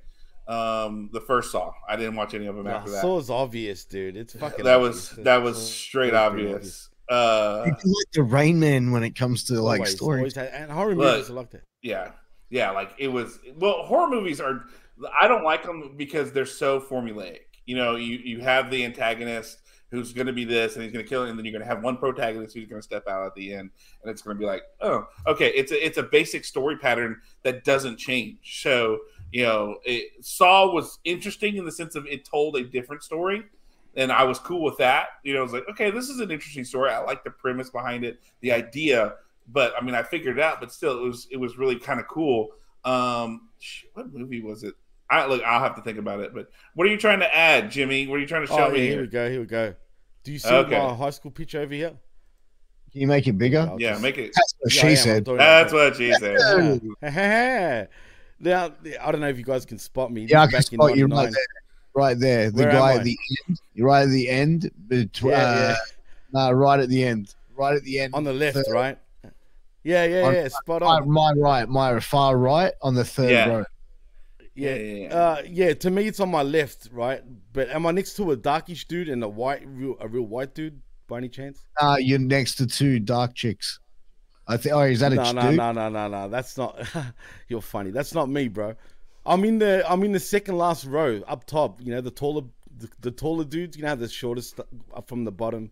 um, the first Saw. I didn't watch any of them Nah, after that. Saw's obvious, dude. It's fucking. that obvious. was that was Saw- straight Saw's pretty obvious. Uh, You like the Rain Man when it comes to like Always, stories. always had- and horror Look. movies are like that. yeah, yeah. Like it was. Well, horror movies are. I don't like them because they're so formulaic. You know, you you have the antagonist who's going to be this and he's going to kill it, and then you're going to have one protagonist who's going to step out at the end, and it's going to be like, oh, okay, it's a it's a basic story pattern that doesn't change. So you know, it, Saw was interesting in the sense of it told a different story, and I was cool with that. You know, I was like, okay, this is an interesting story. I like the premise behind it, the idea, but I mean, I figured it out. But still, it was it was really kind of cool. Um, what movie was it? I look, I'll have to think about it. But what are you trying to add, Jimmy? What are you trying to show Oh, me yeah, here here? we go. Here we go. Do you see Okay. my high school picture over here? Can you make it bigger? I'll Yeah, just- make it. That's what Yeah, she am, said. That's what she said. Yeah. (laughs) now, I don't know if you guys can spot me. Yeah, I can is back in spot you right there. Right there. The Where guy at the end. You're right at the end. Between, Yeah, uh, Nah, right at the end. Right at the end. On the left, Third. right? Yeah, yeah, On- yeah. Spot my, on. my right, my far right on the third Yeah. row. Yeah, Yeah, yeah, yeah. Uh, yeah. To me, it's on my left, right? But am I next to a darkish dude and a white, real, a real white dude by any chance? Uh, you're next to two dark chicks. I think. Oh, is that a No, ch- no, dude? no, no, no, no. That's not. (laughs) You're funny. That's not me, bro. I'm in the I'm in the second last row up top. You know the taller the, the taller dudes. You know the shortest up from the bottom,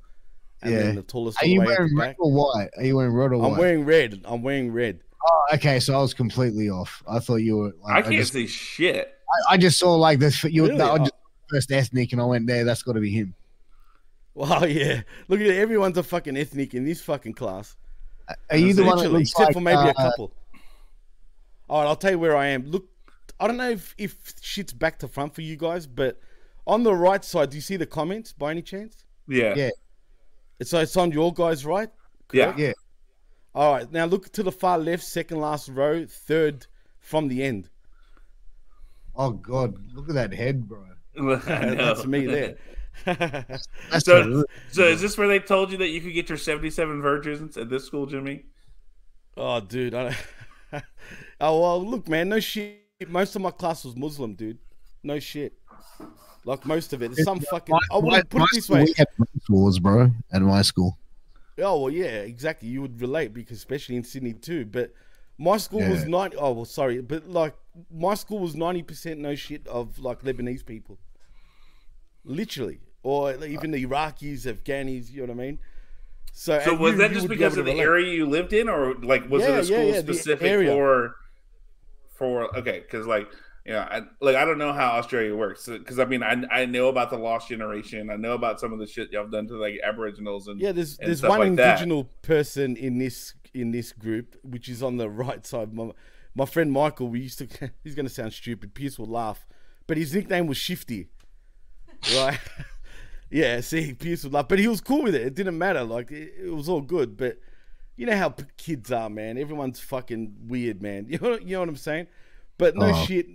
and Yeah. then the tallest. Are all you wearing red back. or white? Are you wearing red or I'm white? wearing red. I'm wearing red. Oh, okay, so I was completely off. I thought you were. I Like, I, can't just, see shit. I, I just saw like this. You Really? I Oh. just first ethnic, and I went there. That's got to be him. Wow, (laughs) yeah. Look at it. Everyone's a fucking ethnic in this fucking class. Are you the one that Literally, looks except like? for maybe uh, a couple. All right, I'll tell you where I am. Look, I don't know if, if shit's back to front for you guys, but on the right side, do you see the comments by any chance? Yeah, Yeah. So it's on your guys' right? yeah. Yeah. All right, now look to the far left, second last row, third from the end. Oh God, look at that head, bro. (laughs) That's me there. (laughs) That's So- terrific. So is this where they told you that you could get your seventy-seven virgins at this school, Jimmy? oh, dude. I don't... (laughs) oh, well, look, man, no shit. Most of my class was Muslim, dude. No shit. Like most of it. It's some fucking. I would my- put it this way. We had race wars, bro, at my school. Oh well, yeah, exactly. You would relate because especially in Sydney too. But my school was ninety. Oh well, sorry, but like my school was ninety percent no shit of like Lebanese people, literally, or even the Iraqis, Afghanis. You know what I mean? So, So was you- that you just would be because of the relate. area you lived in, or like was Yeah, it a school yeah, the specific for for okay? Because like you know, I, like I don't know how Australia works because I mean I I know about the lost generation. I know about some of the shit y'all done to like Aboriginals and Yeah, there's and there's stuff one like that. person in this in this group, which is on the right side. My, my friend Michael, we used to. (laughs) He's gonna sound stupid. Pierce will laugh, but his nickname was Shifty. Right? (laughs) yeah. See, Pierce would laugh, but he was cool with it. It didn't matter. Like it, it was all good. But you know how p- kids are, man. Everyone's fucking weird, man. (laughs) You know, you know what I'm saying? But no Oh. shit.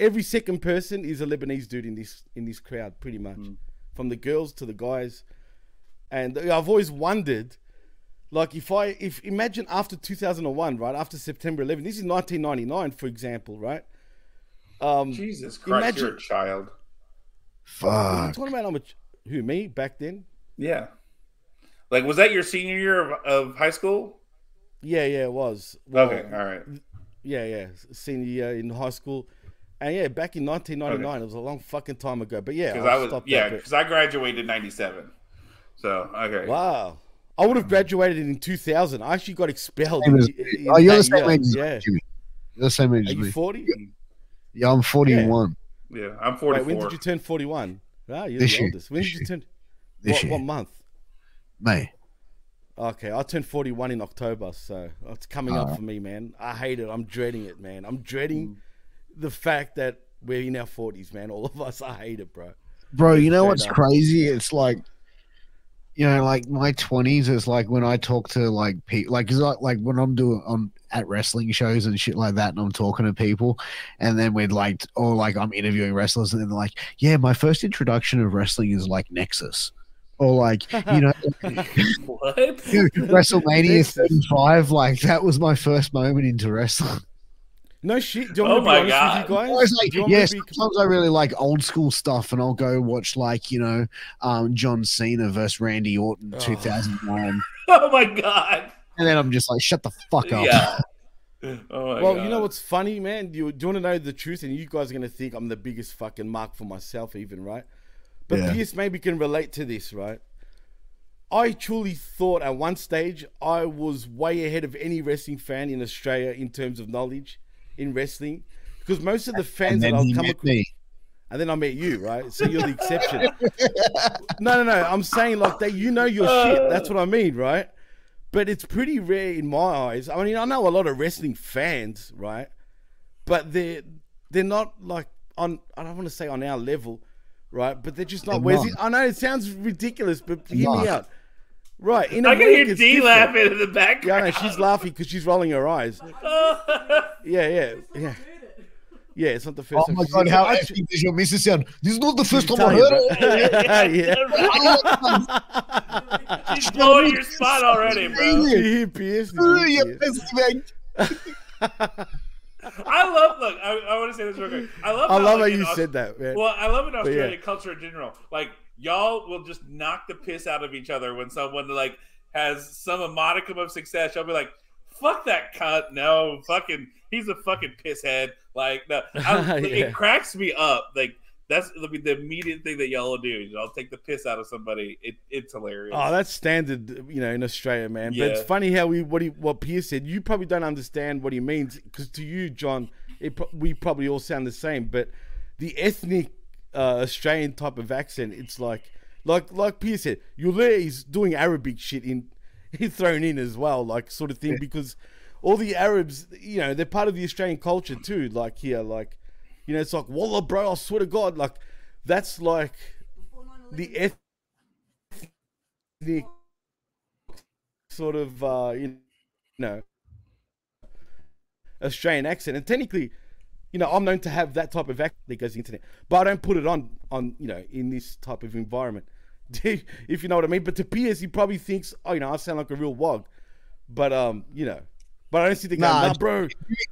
Every second person is a Lebanese dude in this in this crowd, pretty much, from the girls to the guys. And I've always wondered, like, if I if imagine after 2001, right after September 11, this is 1999, for example, right? Um, Jesus Christ, Imagine- you're a child. what are you Fuck. talking about how much? Who me back then? Yeah. Like, was that your senior year of, of high school? Yeah, yeah, it was. Well, Okay, all right. Yeah, yeah, senior year in high school, and yeah, back in 1999, it was a long fucking time ago. But yeah, Because I'll was yeah, because I graduated in '97. So okay. Wow. I would have graduated in 2000. I actually got expelled. In- in Oh, you're the same year. age as Yeah. Jimmy. the same age Are as you me. 40? Yeah, I'm 41 Yeah, I'm Wait, when did you turn 41? Ah, you're This the year. oldest. When This did you turn? this What, year. what month? May. Okay, I turned 41 in October, so it's coming up Alright. for me, man. I hate it. I'm dreading it, man. I'm Mm. dreading the fact that we're in our 40s, man. All of us, I hate it, bro. Bro, you know what's uh, crazy? It's like, you know, like my twenties is like when I talk to like people, like, cause like, like when I'm doing on at wrestling shows and shit like that, and I'm talking to people, and then we're like, or like I'm interviewing wrestlers, and then they're like, yeah, my first introduction of wrestling is like Nexus, or like, you know, (laughs) what? (laughs) WrestleMania 35, like that was my first moment into wrestling. No shit. Do you Oh want my me to be honest with you I guys? like, Do you want me yeah, be- sometimes I really like old school stuff, and I'll go watch like you know, um, John Cena versus Randy Orton, Oh. 2009, (laughs) Oh my god. and then I'm just like, shut the fuck up. Yeah. (laughs) Oh Well, god. you know what's funny, man? You, do you want to know the truth? And you guys are going to think I'm the biggest fucking mark for myself, even, right? But Yeah. Pierce maybe can relate to this, right? I truly thought at one stage I was way ahead of any wrestling fan in Australia in terms of knowledge in wrestling. Because most of the fans that I'll come across. me. And then I met you, right? So you're the exception. (laughs) no, no, no. I'm saying like that. You know your shit. That's what I mean, right? But it's pretty rare in my eyes. I mean, I know a lot of wrestling fans, right? But they're they're not like on. I don't want to say on our level, right? But they're just not. They're Where's not. I know it sounds ridiculous, but hear me out. Right? In I can hear D different. laughing in the background. Yeah, I background. know she's laughing because she's rolling her eyes. (laughs) Yeah, yeah, yeah. Yeah, it's not the first Oh time. my god, how I- epic does your missus sound? This is not the first time I heard it. (laughs) yeah. (laughs) She's blowing your spot already, bro. Did you hear Pierce? Did you Ooh, hear you Pierce? pissed. I love. Look, I, I want to say this real quick. I love. I love how like, in you Aus- said that, man. Well, I love in yeah. Australian culture in general. Like y'all will just knock the piss out of each other when someone like has some modicum of success. Y'all be like, "Fuck that cunt!" No, fucking, he's a fucking pisshead. Like, no, (laughs) I, Yeah. it cracks me up. Like that's the, the immediate thing that y'all will do. Y'all take the piss out of somebody. It, it's hilarious. Oh, that's standard, you know, in Australia, man. Yeah. But it's funny how we what he what Pierce said. You probably don't understand what he means because to you, John, it, we probably all sound the same. But the ethnic uh, Australian type of accent, it's like like like Pierce said, Yule is doing Arabic shit in (laughs) he's thrown in as well, like sort of thing because all the Arabs, you know, they're part of the Australian culture too. Like here, like you know, it's like Wallah, bro. I swear to God, like that's like the ethnic sort of uh, you know Australian accent, and technically, you know, I'm known to have that type of act that goes internet, but I don't put it on on you know in this type of environment, (laughs) if you know what I mean. But to Pierce, he probably thinks, oh, you know, I sound like a real wog, but um, you know. But I don't see the guy, Nah, nah, bro.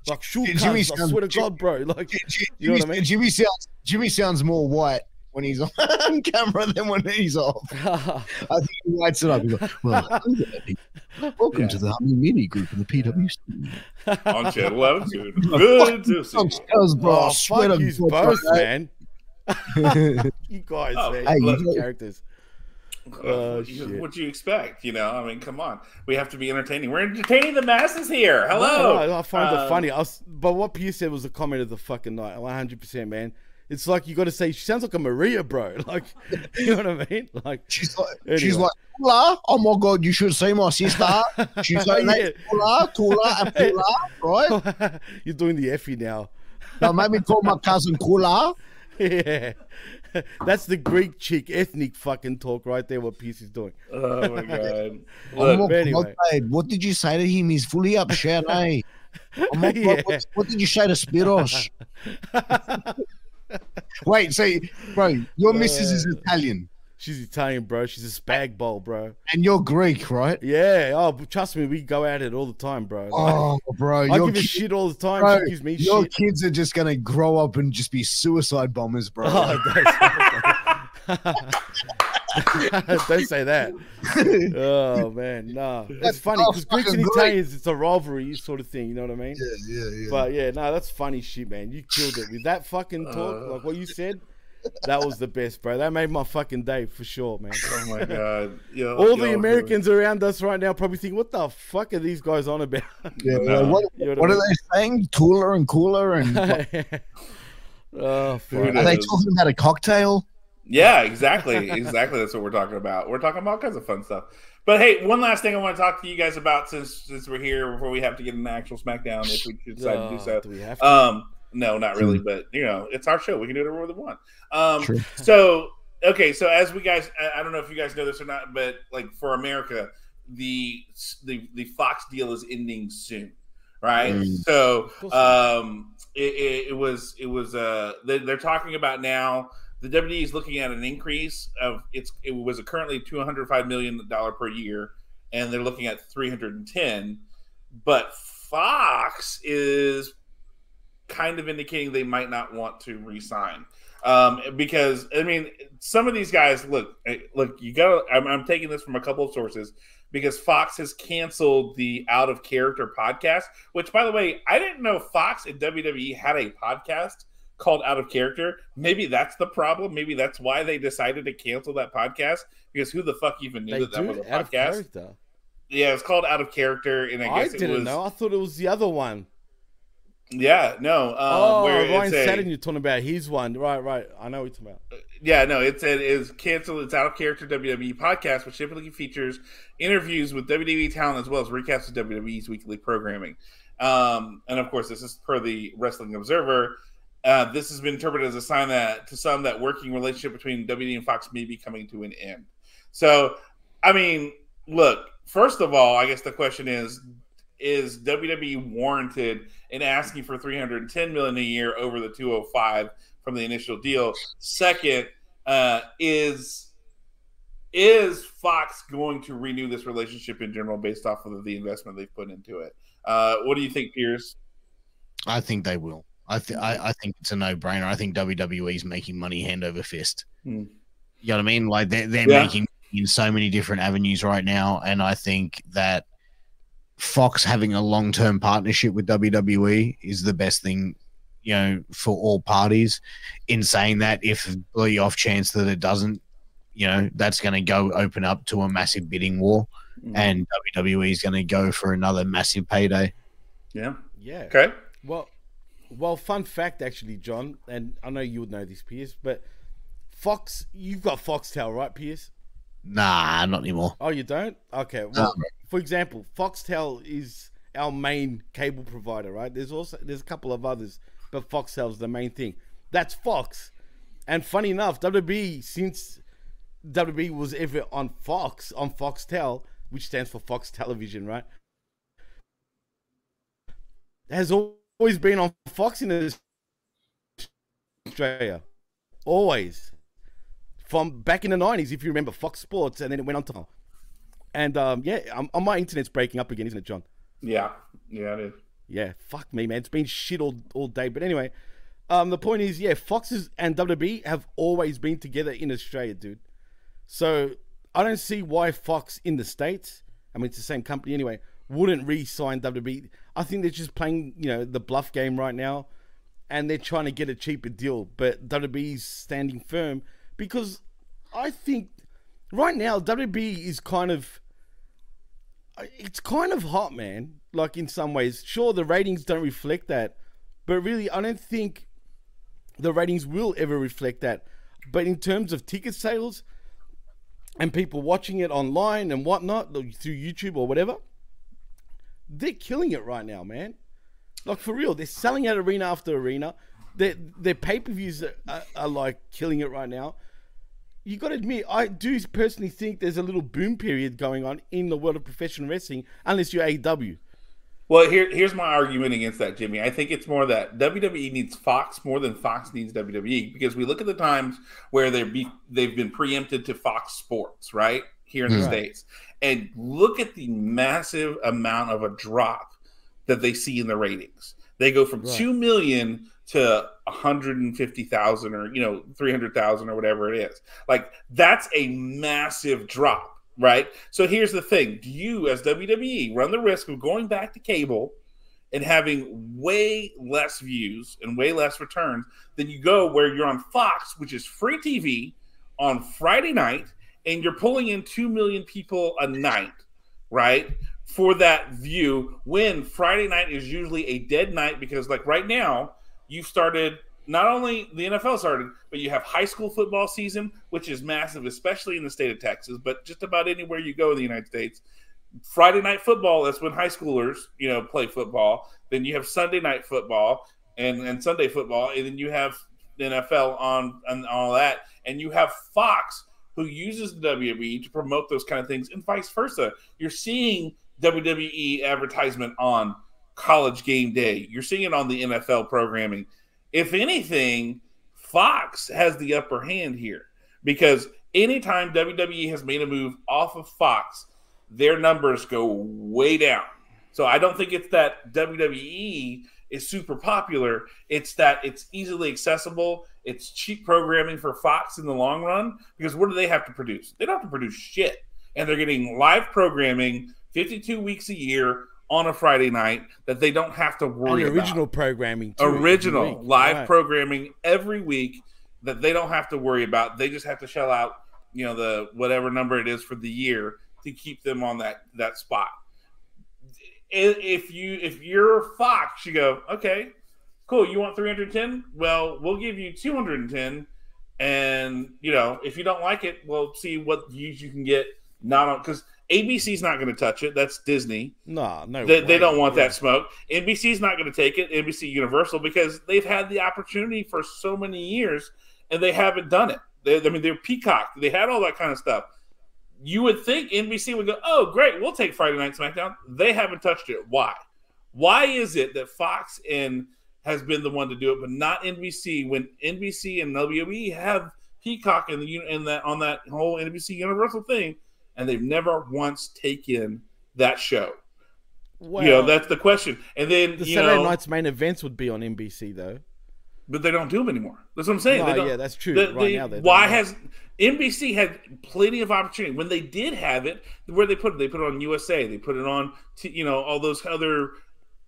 Like, shoot, I swear to God, bro. Like, Jimmy, You know what I mean? Jimmy sounds Jimmy sounds more white when he's (laughs) on camera than when he's off. (laughs) I think he lights it up. He's like, well, hello there, people. welcome Yeah. to the Honey Mini Group in the PWC. on channel 11, dude. Good to see. You. scuzz, bro. I oh, fuck you both, man. (laughs) You guys, Oh, man. hey, you you guys know- characters. Uh, Oh, what, you, you expect? You know, I mean, come on. We have to be entertaining. We're entertaining the masses here. Hello. No, no, I find Uh, it funny. I was, but what Pierce said was the comment of the fucking night. One hundred percent, man. It's like you got to say she sounds like a Maria, bro. (laughs) Like, you know what I mean? Like, She's like, she's like, Tula. Oh my God, you should see my sister. She's (laughs) like, Yeah. Tula, Tula, and (laughs) Tula, right? you're doing the effie now. Now, make me call my cousin Kula. yeah, that's the Greek chick ethnic fucking talk right there. What Pierce is doing. Oh my god. Oh Look, anyway. God, what did you say to him? He's fully upset, eh? Oh my God, Yeah. what, what did you say to Spiros? (laughs) Wait, so bro, your missus is Italian She's Italian, bro. She's a spag bowl, bro. and you're Greek, right? Yeah. Oh, trust me, we go at it all the time, bro. Like, Oh, bro, I give her ki- shit all the time. bro, she gives me your shit. kids are just gonna grow up and just be suicide bombers, bro. (laughs) Oh, (laughs) (laughs) don't, say that. Oh man, nah. It's funny because Greeks and. Italians, it's a rivalry sort of thing. You know what I mean? yeah, yeah, yeah. But yeah, no, that's funny shit, man. You killed it with that fucking talk, Uh. like what you said. that was the best, bro. That made my fucking day for sure, man. Oh my god! Yo, (laughs) All yo, the Americans around us right now probably think, "What the fuck are these guys on about?" (laughs) Yeah, No. what, You know what what are they saying? Cooler and cooler, and are oh, knows? they talking about a cocktail? Yeah, exactly, exactly. That's what we're talking about. We're talking about all kinds of fun stuff. But hey, one last thing I want to talk to you guys about since since we're here before we have to get an actual SmackDown if we decide to do so. do we have to? Um, no, not really, but you know, it's our show. We can do whatever we want. Um, True. so okay, so as we guys, I- I don't know if you guys know this or not, but like for America, the the the Fox deal is ending soon, right? Mm. So um, it, it, it was it was uh they, they're talking about now. The WWE is looking at an increase of it's it was currently two hundred five million dollar per year, and they're looking at three hundred and ten. But Fox is kind of indicating they might not want to resign um, because I mean some of these guys look eh, look you got I'm, I'm taking this from a couple of sources because Fox has canceled the Out of Character podcast, which by the way I didn't know Fox and WWE had a podcast called Out of Character. Maybe that's the problem. Maybe that's why they decided to cancel that podcast because who the fuck even knew they that that was a podcast? Yeah, it's called Out of Character, and I I, guess it didn't was know. I thought it was the other one. yeah no um, oh, where Ryan it's a- Satin, you're talking about his one, right? Right. I know what you're talking about. Yeah, no, it said is canceled its out of character WWE podcast, which typically features interviews with WWE talent as well as recaps of WWE's weekly programming. Um, and of course, this is per the Wrestling Observer. Uh, this has been interpreted as a sign that to some that working relationship between WWE and Fox may be coming to an end. So, I mean, look. First of all, I guess the question is: Is WWE warranted in asking for 310 million a year over the 205 from the initial deal? Second, uh, is is Fox going to renew this relationship in general based off of the investment they've put into it? Uh, what do you think, Pierce? I think they will. I, th- I I think it's a no brainer. I think WWE's making money hand over fist. Hmm. You know what I mean? Like they're they're Yeah. making in so many different avenues right now, and I think that Fox having a long term partnership with WWE is the best thing. You know, for all parties. In saying that, if the off chance that it doesn't, you know, that's going to go open up to a massive bidding war, Mm-hmm. and WWE is going to go for another massive payday. Yeah. Yeah. Okay. Well, well, fun fact actually, John, and I know you would know this, Pierce, but Fox, you've got Foxtel, right, Pierce? Nah, not anymore. Oh, you don't? Okay. Well, No. for example, Foxtel is our main cable provider, right? There's also there's a couple of others, but Foxtel's the main thing. That's Fox. And funny enough, WWE since WWE was ever on Fox on Foxtel, which stands for Fox Television, right? Has always been on Fox in Australia. Always. From back in the 90s, if you remember Fox Sports, and then it went on to. And um, yeah, uh, my internet's breaking up again, isn't it, John? Yeah. Yeah, it is. Yeah, fuck me, man. It's been shit all, all day. But anyway, um, the point is, yeah, Foxes and WWE have always been together in Australia, dude. So I don't see why Fox in the States, I mean, it's the same company anyway, wouldn't re sign WWE. I think they're just playing, you know, the bluff game right now and they're trying to get a cheaper deal. But WWE's standing firm because I think right now WWE is kind of it's kind of hot, man. Like in some ways, sure the ratings don't reflect that, but really I don't think the ratings will ever reflect that. But in terms of ticket sales and people watching it online and whatnot through YouTube or whatever, they're killing it right now, man. Like for real, they're selling out arena after arena. Their their pay per views are, are, are like killing it right now. You got to admit, I do personally think there's a little boom period going on in the world of professional wrestling, unless you're AEW. Well, here, here's my argument against that, Jimmy. I think it's more that WWE needs Fox more than Fox needs WWE because we look at the times where they're be, they've been preempted to Fox Sports, right here in the Right. states, and look at the massive amount of a drop that they see in the ratings. They go from Right. two million to 150,000 or you know 300,000 or whatever it is. Like that's a massive drop, right? So here's the thing, do you as WWE run the risk of going back to cable and having way less views and way less returns than you go where you're on Fox, which is free TV on Friday night, and you're pulling in 2 million people a night, right? For that view, when Friday night is usually a dead night because, like right now, you've started not only the NFL started, but you have high school football season, which is massive, especially in the state of Texas, but just about anywhere you go in the United States. Friday night football, that's when high schoolers, you know, play football. Then you have Sunday night football and, and Sunday football, and then you have the NFL on and all that. And you have Fox who uses the WWE to promote those kind of things, and vice versa. You're seeing WWE advertisement on college game day. You're seeing it on the NFL programming if anything, Fox has the upper hand here because anytime WWE has made a move off of Fox, their numbers go way down. So I don't think it's that WWE is super popular. It's that it's easily accessible. It's cheap programming for Fox in the long run because what do they have to produce? They don't have to produce shit. And they're getting live programming 52 weeks a year on a Friday night that they don't have to worry and original about. programming too, original live right. programming every week that they don't have to worry about they just have to shell out you know the whatever number it is for the year to keep them on that that spot if you if you're fox you go okay cool you want 310 well we'll give you 210 and you know if you don't like it we'll see what views you can get not on because ABC's not going to touch it. That's Disney. No, no. They, they don't want yeah. that smoke. NBC's not going to take it. NBC Universal because they've had the opportunity for so many years and they haven't done it. They, I mean, they're Peacock. They had all that kind of stuff. You would think NBC would go, "Oh, great, we'll take Friday Night SmackDown." They haven't touched it. Why? Why is it that Fox and has been the one to do it, but not NBC? When NBC and WWE have Peacock and the and that on that whole NBC Universal thing, and they've never once taken that show. Well, you know, that's the question. And then the Saturday know, night's main events would be on NBC though. But they don't do them anymore. That's what I'm saying. No, yeah, that's true. Right the, now, why has NBC had plenty of opportunity when they did have it? Where they put it? They put it on USA. They put it on, you know, all those other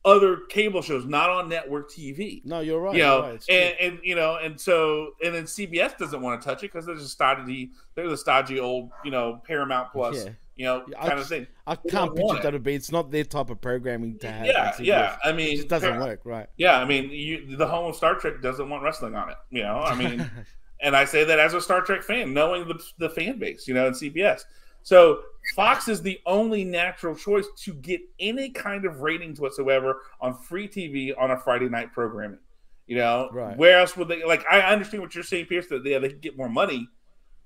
other cable shows, not on network TV. No, you're right. You know, right. and, and you know, and so and then CBS doesn't want to touch it because there's a stodgy, They're a stodgy old, you know, Paramount Plus, yeah. you know, kind I, of thing. I They can't picture that it. to be. It's not their type of programming to have. Yeah, yeah. I mean, it just doesn't Par- work, right? Yeah, I mean, you, the home of Star Trek doesn't want wrestling on it. You know, I mean, (laughs) and I say that as a Star Trek fan, knowing the the fan base, you know, in CBS. So Fox is the only natural choice to get any kind of ratings whatsoever on free TV on a Friday night programming. You know, Right. where else would they like? I understand what you're saying, Pierce. That yeah, they can get more money,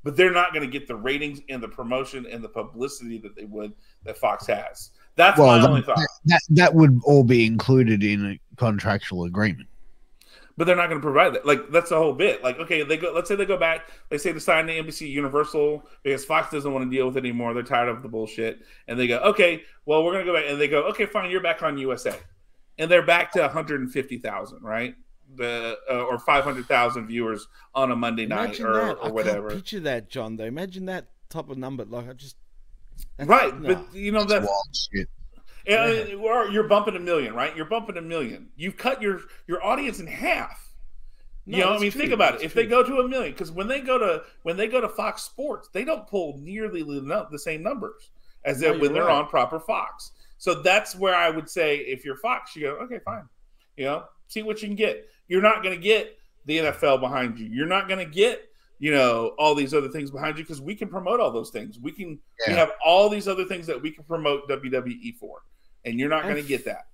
but they're not going to get the ratings and the promotion and the publicity that they would that Fox has. That's Well, my only that, thought. that that would all be included in a contractual agreement. But they're not going to provide that. Like that's the whole bit. Like okay, they go. Let's say they go back. They say to sign the NBC Universal because Fox doesn't want to deal with it anymore. They're tired of the bullshit, and they go, okay, well we're going to go back. And they go, okay, fine, you're back on USA, and they're back to 150,000, right? The uh, or 500,000 viewers on a Monday night Imagine or, that. or I whatever. can't picture that, John. Though, imagine that type of number. Like, I just Right, no. but you know that's Uh, yeah, Yeah. you're bumping a million, right? You're bumping a million. You've cut your your audience in half. No, you know, I mean, true. think about That's it. If they go to a million, because when they go to when they go to Fox Sports, they don't pull nearly the, the same numbers as No, they, when they're right. on proper Fox. So that's where I would say, if you're Fox, you go, okay, fine. You know, see what you can get. You're not going to get the NFL behind you. You're not going to get you know all these other things behind you because we can promote all those things. We can we have all these other things that we can promote WWE for, and you're not going to get that.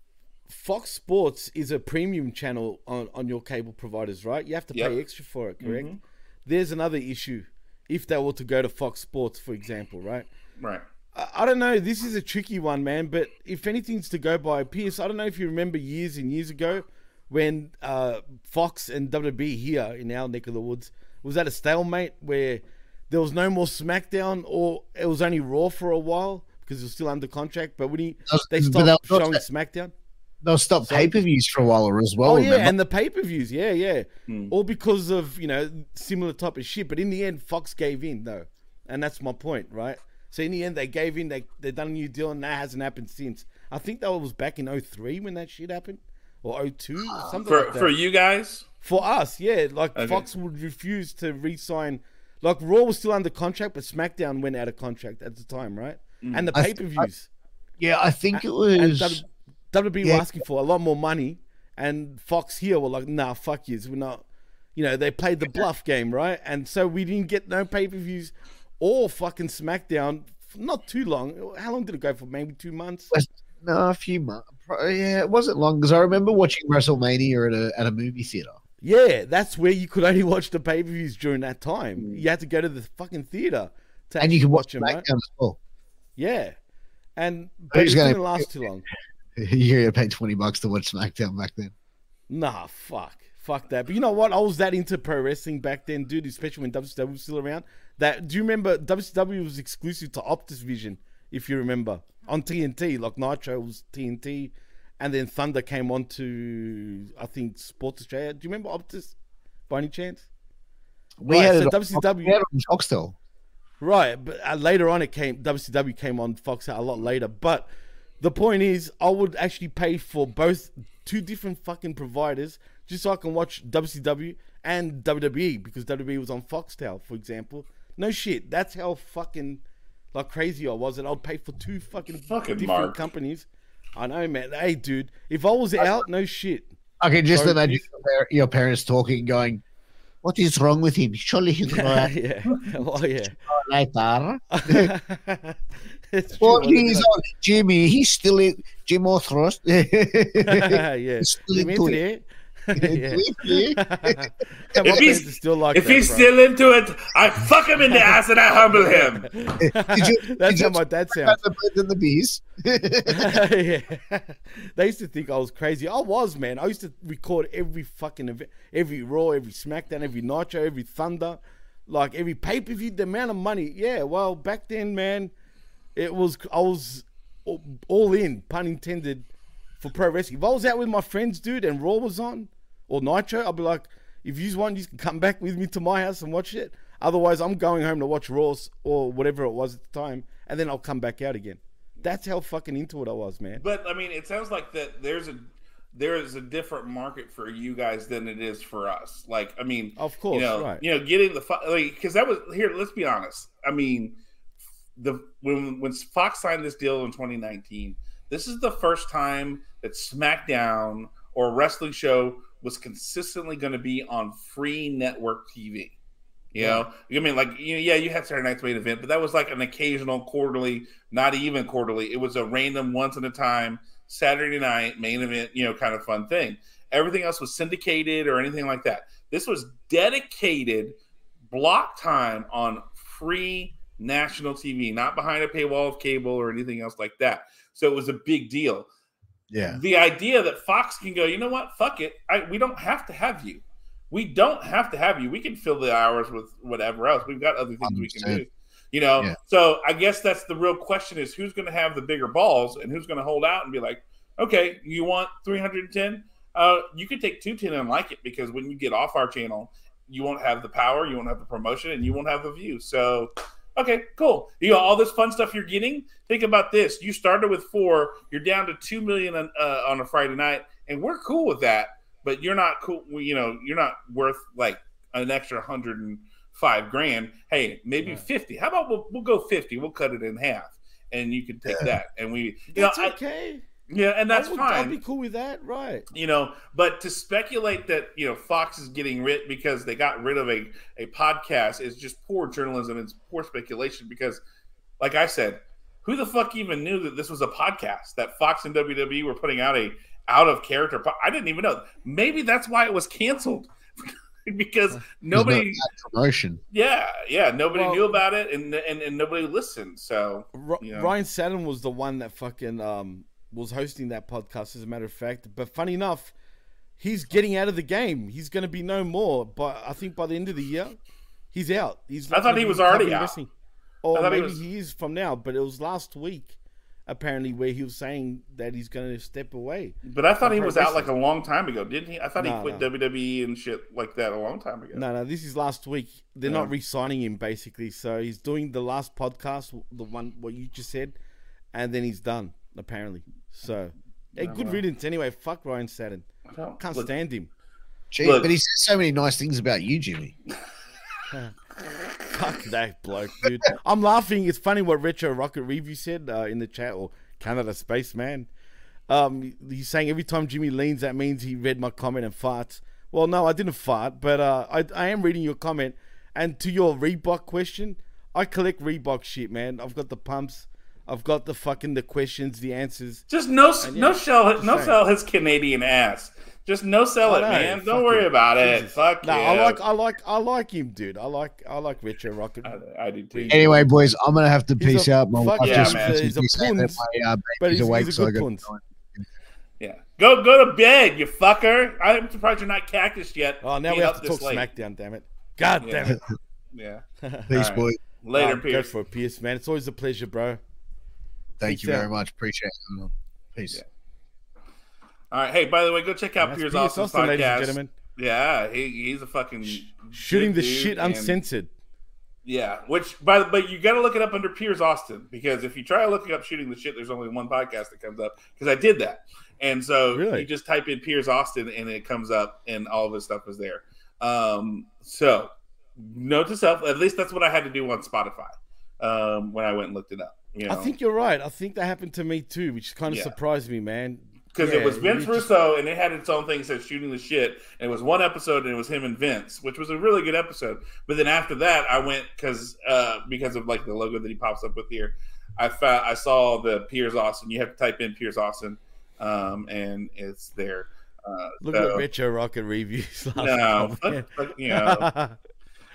Fox Sports is a premium channel on, on your cable providers, right? You have to Yep. pay extra for it, correct? Mhm. There's another issue. If they were to go to Fox Sports, for example, right? Right. I, I don't know. This is a tricky one, man. But if anything's to go by, Pierce, I don't know if you remember years and years ago when uh, Fox and WWE here in our neck of the woods was at a stalemate where there was no more SmackDown or it was only Raw for a while because it was still under contract. But when he, Those- they but stopped they'll- showing SmackDown. They'll stop So- pay per views for a while as well. Oh yeah, remember? and the pay per views, yeah, yeah, Hmm. all because of you know similar type of shit. But in the end, Fox gave in though, and that's my point, right? So in the end, they gave in. They they done a new deal, and that hasn't happened since. I think that was back in 03 when that shit happened, or 02, something For like that. for you guys, For us, yeah, like Okay. Fox would refuse to re-sign. Like Raw was still under contract, but SmackDown went out of contract at the time, right? And the mm. pay per views. Yeah, I think it was. W- WWE Yeah. were asking for a lot more money, and Fox here were like, "Nah, fuck yous, we're not." You know, they played the bluff game, right? And so we didn't get no pay per views or fucking SmackDown. Not too long. How long did it go for? Maybe two months. No, a few months. Yeah, it wasn't long because I remember watching WrestleMania at a at a movie theater. Yeah, that's where you could only watch the pay per views during that time. Mm. You had to go to the fucking theater to and you could watch them, SmackDown right? as well. Yeah, and but Who's it gonna- didn't last too long. You had to pay twenty bucks to watch SmackDown back then. Nah, fuck, fuck that. But you know what? I was that into pro wrestling back then, dude. Especially when WCW was still around. That do you remember? WCW was exclusive to Optus Vision, if you remember, on TNT. Like Nitro was TNT, and then Thunder came on to I think Sports Australia. Do you remember Optus, by any chance? We Right, had so it on, WCW we had it on Foxtel. Right, but uh, later on it came WCW came on Fox a lot later. But the point is, I would actually pay for both two different fucking providers just so I can watch WCW and WWE because WWE was on Foxtel, for example. No shit, that's how fucking like crazy I was, and I'd pay for two fucking, Fucking different Mark. companies. I know, man. Hey, dude, if I was out, no shit. I can just Sorry, imagine please. your your parents talking, going, "What is wrong with him? Surely he's (laughs) not yeah, oh yeah. (laughs) later." (laughs) it's true, What wasn't he's on, Jimmy? He's still in Jim Thrust. yeah. Still You into into it. it? yeah. Yeah. And my If he's- still like if that, he's bro. still into it, I fuck him in the ass and I humble him. (laughs) Did you, That's did how you my dad about sounds. the birds and the bees? (laughs) (laughs) yeah. They used to think I was crazy. I was, man. I used to record every fucking event, every Raw, every SmackDown, every Nitro, every Thunder, like every pay per view. The amount of money, yeah. Well, back then, man, it was I was all- all in, pun intended, for pro wrestling. If I was out with my friends, dude, and Raw was on or Nitro, I'd be like, if you want, you can come (laughs) back with me to my house and watch it. Otherwise, I'm going home to watch Raw or whatever it was at the time, and then I'll come back out again. That's how fucking into it I was, man. But I mean, it sounds like that there's a there is a different market for you guys than it is for us. Like, I mean, Of course, you know, right. you know, getting the like because that was here. Let's be honest. I mean, the when when Fox signed this deal in 2019, this is the first time that SmackDown or a wrestling show was consistently going to be on free network TV. You know, I mean, like, you know, yeah, you had Saturday Night's main event, but that was like an occasional quarterly, not even quarterly. It was a random once in a time Saturday night main event, you know, kind of fun thing. Everything else was syndicated or anything like that. This was dedicated block time on free national TV, not behind a paywall of cable or anything else like that. So it was a big deal. Yeah. The idea that Fox can go, you know what, fuck it, I, we don't have to have you. We don't have to have you. We can fill the hours with whatever else. We've got other things we can do. You know, Yeah. so I guess that's the real question: is who's going to have the bigger balls and who's going to hold out and be like, okay, you want 310? Uh, you could take 210 and like it because when you get off our channel, you won't have the power, you won't have the promotion, and you won't have the view. So, okay, cool. You know all this fun stuff you're getting. Think about this: you started with four, you're down to two million on, uh, on a Friday night, and we're cool with that. But you're not cool. You know, you're not worth like an extra hundred and five grand. Hey, maybe Right. fifty. How about we'll, we'll go fifty? We'll cut it in half, and you can take that. And we, you That's know, I- okay. Yeah, and that's I would, fine I'd be cool with that, right? you know but to speculate that you know fox is getting rid because they got rid of a, a podcast is just poor journalism it's poor speculation because like i said who the fuck even knew that this was a podcast that fox and wwe were putting out a out of character po- i didn't even know maybe that's why it was canceled (laughs) because nobody no promotion. yeah yeah nobody Well- knew about it and, and and nobody listened so Ro- Yeah. Ryan Satin was the one that fucking um was hosting that podcast, as a matter of fact. But funny enough, he's getting out of the game. He's going to be no more. But I think by the end of the year, he's out. He's. I thought he was already out. wrestling. Or thought he maybe was- he is from now. But it was last week, apparently, where he was saying that he's going to step away. but i thought he was out like a long time ago didn't he i thought he quit no. wwe and shit like that a long time ago No, no, this is last week. They're Yeah. not re-signing him basically. So he's doing the last podcast, the one what you just said, and then he's done. apparently. So, hey, Yeah, good well. riddance anyway. Fuck Ryan Satin. Can't look, stand him. Gee, Look. but he says so many nice things about you, Jimmy. (laughs) Fuck that bloke, dude. I'm laughing. It's funny what Retro Rocket Review said uh, in the chat, or Canada Spaceman. Um, he's saying every time Jimmy leans, that means he read my comment and farts. Well, no, I didn't fart, but uh, I, I am reading your comment. And to your Reebok question, I collect Reebok shit, man. I've got the pumps, I've got the fucking the questions, the answers. Just no, And no sell, no saying. sell his Canadian ass. Just no sell it, know, man. Don't worry it. about it. Jesus. Fuck No, yeah. I like, I like, I like him, dude. I like, I like Retro Rocket. I, I do too. Anyway, boys, I'm gonna have to He's peace a out. My wife yeah, just man. messaged He's a me saying that my uh, but he's- awake, he's a good gotta punz. go. Yeah, go go to bed, you fucker. I'm surprised you're not cactus yet. Oh, now we have to talk late. SmackDown. Damn it! God Yeah. damn it! (laughs) Yeah. Peace, All right. boys. Later, Um, Go for it, Pierce, man. It's always a pleasure, bro. Thank Peace you very much. Appreciate it. Peace. Yeah. All right. Hey, by the way, go check out Piers Pierce Pierce Austin's Austin, ladies and podcast. gentlemen. Yeah, he, he's a fucking Shooting the dude, shit and- uncensored. Yeah, which by the but you got to look it up under Pierce Austin because if you try looking up shooting the shit, there's only one podcast that comes up because I did that, and so Really? you just type in Pierce Austin and it comes up and all of his stuff is there. Um, so note to self, at least that's what I had to do on Spotify um, when I went and looked it up. You know, I think you're right. I think that happened to me too, which kind of Yeah. surprised me, man. because Yeah, it was Vince just- Russo and it had its own thing said shooting the shit. And it was one episode and it was him and Vince, which was a really good episode. But then after that, I went because uh, because of like the logo that he pops up with here. I found I saw the Pierce Austin. You have to type in Pierce Austin, um, and it's there. Uh, Look so- at Retro Rocket reviews. (laughs) last no, fuck, you know, (laughs)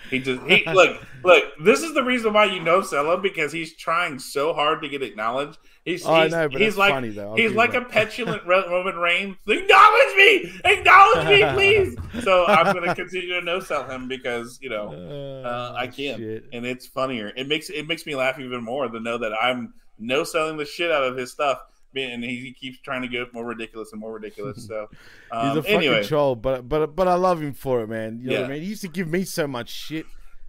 he just he look (laughs) look. This is the reason why you know sell him because he's trying so hard to get acknowledged. He's Oh, I he's, know, but he's like funny though. He's like you a petulant (laughs) Ro- Roman Reigns. Acknowledge me, acknowledge me, please. (laughs) So I'm going to continue to no sell him because you know, that. uh, I can, shit. and it's funnier. It makes it makes me laugh even more to know that I'm no selling the shit out of his stuff, and he, he keeps trying to get more ridiculous and more ridiculous. (laughs) So He's um, a fucking anyway, troll, but but but I love him for it, man. You know what Yeah. I mean? He used to give me so much shit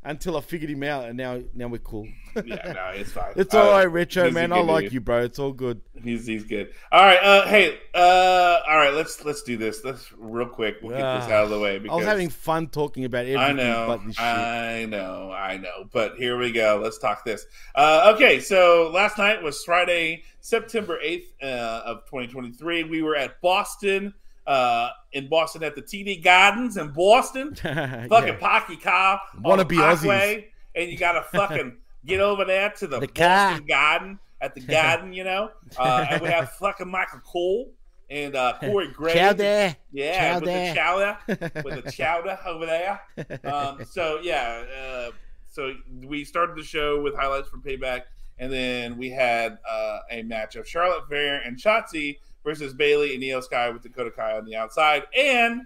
until I figured him out, and now now we're cool. yeah, no, it's fine. (laughs) It's all right, Retro man. I like dude. you, bro. It's all good. He's he's good. All right, uh, hey, uh, all right, let's let's do this. Let's real quick. We'll get this Ah, out of the way I was having fun talking about everything I know, but this shit. I know, I know. But here we go. Let's talk this. Uh, okay, so last night was Friday, September eighth uh, of 2023. We were at Boston, uh, in Boston at the TD Gardens in Boston. (laughs) Fucking Yeah. Pocky car, Wanna on be the Aussies. And you gotta fucking (laughs) get over there to the, The car. Boston Garden at the Garden, you know. (laughs) Uh, and we have fucking Michael Cole and uh, Corey Graves. There. Yeah, Ciao with the chowder, with the chowder over there. Um, so yeah, uh, so we started the show with highlights from Payback, and then we had uh, a match of Charlotte Flair and Shotzi versus Bayley and Iyo Sky with Dakota Kai on the outside, and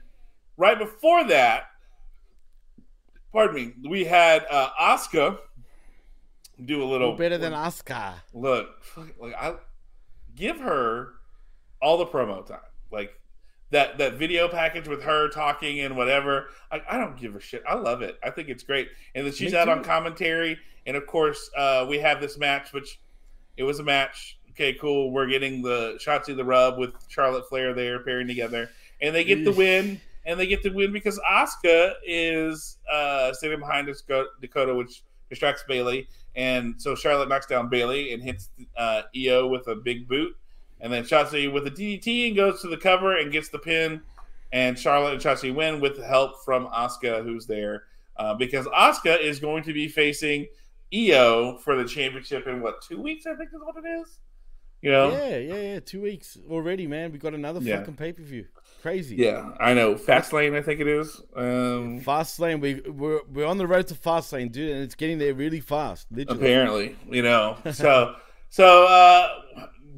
right before that, pardon me, we had uh, Asuka do a little better than Oscar. look, like I give her all the promo time, like that that video package with her talking and whatever. I, I don't give a shit. I love it. I think it's great. And then she's Me out too. on commentary, and of course, uh, we have this match, which it was a match. Okay, cool. We're getting the Shotzi the rub with Charlotte Flair there pairing together, and they get the win. And they get the win because Asuka is uh, sitting behind Dakota, Dakota, which distracts Bayley. And so Charlotte knocks down Bayley and hits uh, Iyo with a big boot. And then Shotzi with a DDT and goes to the cover and gets the pin. And Charlotte and Shotzi win with help from Asuka, who's there. Uh, because Asuka is going to be facing Iyo for the championship in what, two weeks, I think is what it is? You know? Yeah, yeah, yeah. Two weeks already, man. We got another Yeah. fucking pay per view. Crazy. Yeah, I know. Fastlane, I think it is. Um, Fast lane. We we're, we're on the road to fast lane, dude, and it's getting there really fast. Literally. apparently, you know. So, (laughs) so uh,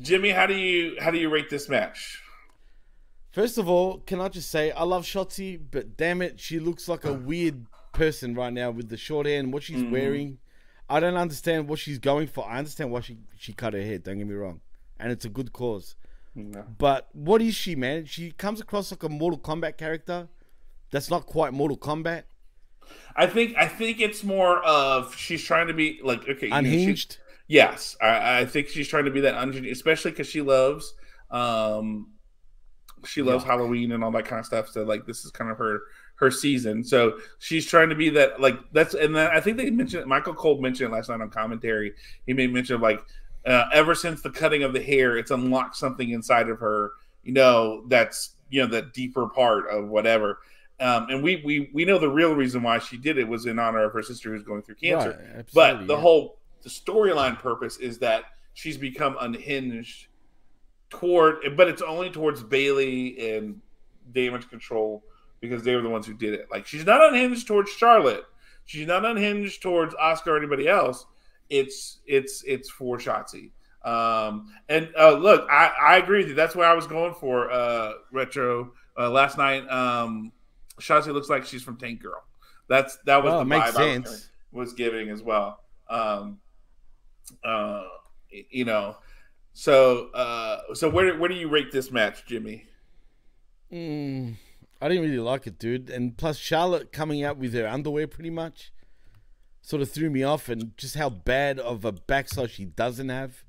Jimmy, how do you how do you rate this match? First of all, can I just say I love Shotzi, but damn it, she looks like a weird person right now with the short hair and what she's Mhm. wearing. I don't understand what she's going for. I understand why she she cut her hair. Don't get me wrong, and it's a good cause. No. But what is she, man? She comes across like a Mortal Kombat character. That's not quite Mortal Kombat. I think I think it's more of she's trying to be like okay, you know, she- Yes, I, I think she's trying to be that ungenuine, especially because she loves, um, she loves Yeah. Halloween and all that kind of stuff. So like, this is kind of her her season. So she's trying to be that like that's and then I think they mentioned Michael Cole mentioned it last night on commentary. He made mention of like uh, ever since the cutting of the hair, it's unlocked something inside of her. You know, that's you know that deeper part of whatever. Um, and we we we know the real reason why she did it was in honor of her sister who's going through cancer. Right, But the yeah. whole the storyline purpose is that she's become unhinged toward, but it's only towards Bayley and Damage Control because they were the ones who did it. Like she's not unhinged towards Charlotte. She's not unhinged towards Asuka or anybody else. It's it's it's for Shotzi. Um, and uh, look, I, I agree with you. That's where I was going for uh, retro uh, last night. Um, Shotzi looks like she's from Tank Girl. That's that was Well, the makes vibe I was was giving as well. Um, uh, you know, so uh, so where where do you rate this match, Jimmy? Mm, I didn't really like it, dude. And plus, Charlotte coming out with her underwear pretty much sort of threw me off, and just how bad of a backside she doesn't have.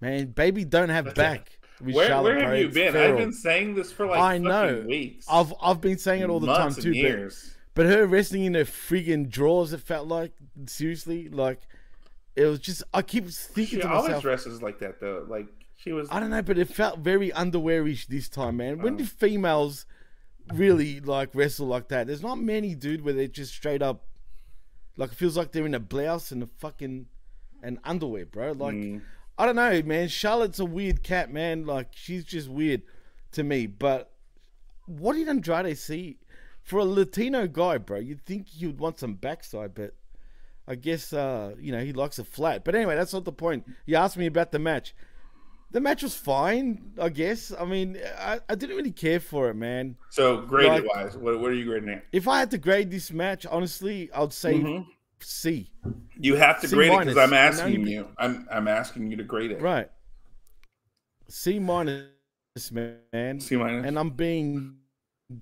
Man, baby, don't have That's back. With Where, Charlotte, where have you been? feral. I've been saying this for like I know. weeks. I've I've been saying it all the time too. and But, years. but her wrestling in her friggin' drawers, it felt like seriously, like it was just. I keep thinking She to always myself, dresses like that though. Like she was. I don't know, but it felt very underwearish this time, man. When Oh. do females really like wrestle like that? There's not many, dude, where they're just straight up like it feels like they're in a blouse and a fucking and underwear, bro. Like Mm. I don't know, man. Charlotte's a weird cat, man. Like she's just weird to me. But what did Andrade see for a Latino guy, bro? You'd think he would want some backside, but I guess uh, you know he likes a flat. But anyway, that's not the point. You asked me about the match. The match was fine, I guess. I mean, I, I didn't really care for it, man. So grade Like- wise, what, what are you grading it? If I had to grade this match, honestly, I'd say Mhm. C. You have to C grade it because. I'm asking you. I'm I'm asking you to grade it. Right. C minus, man. C minus. And I'm being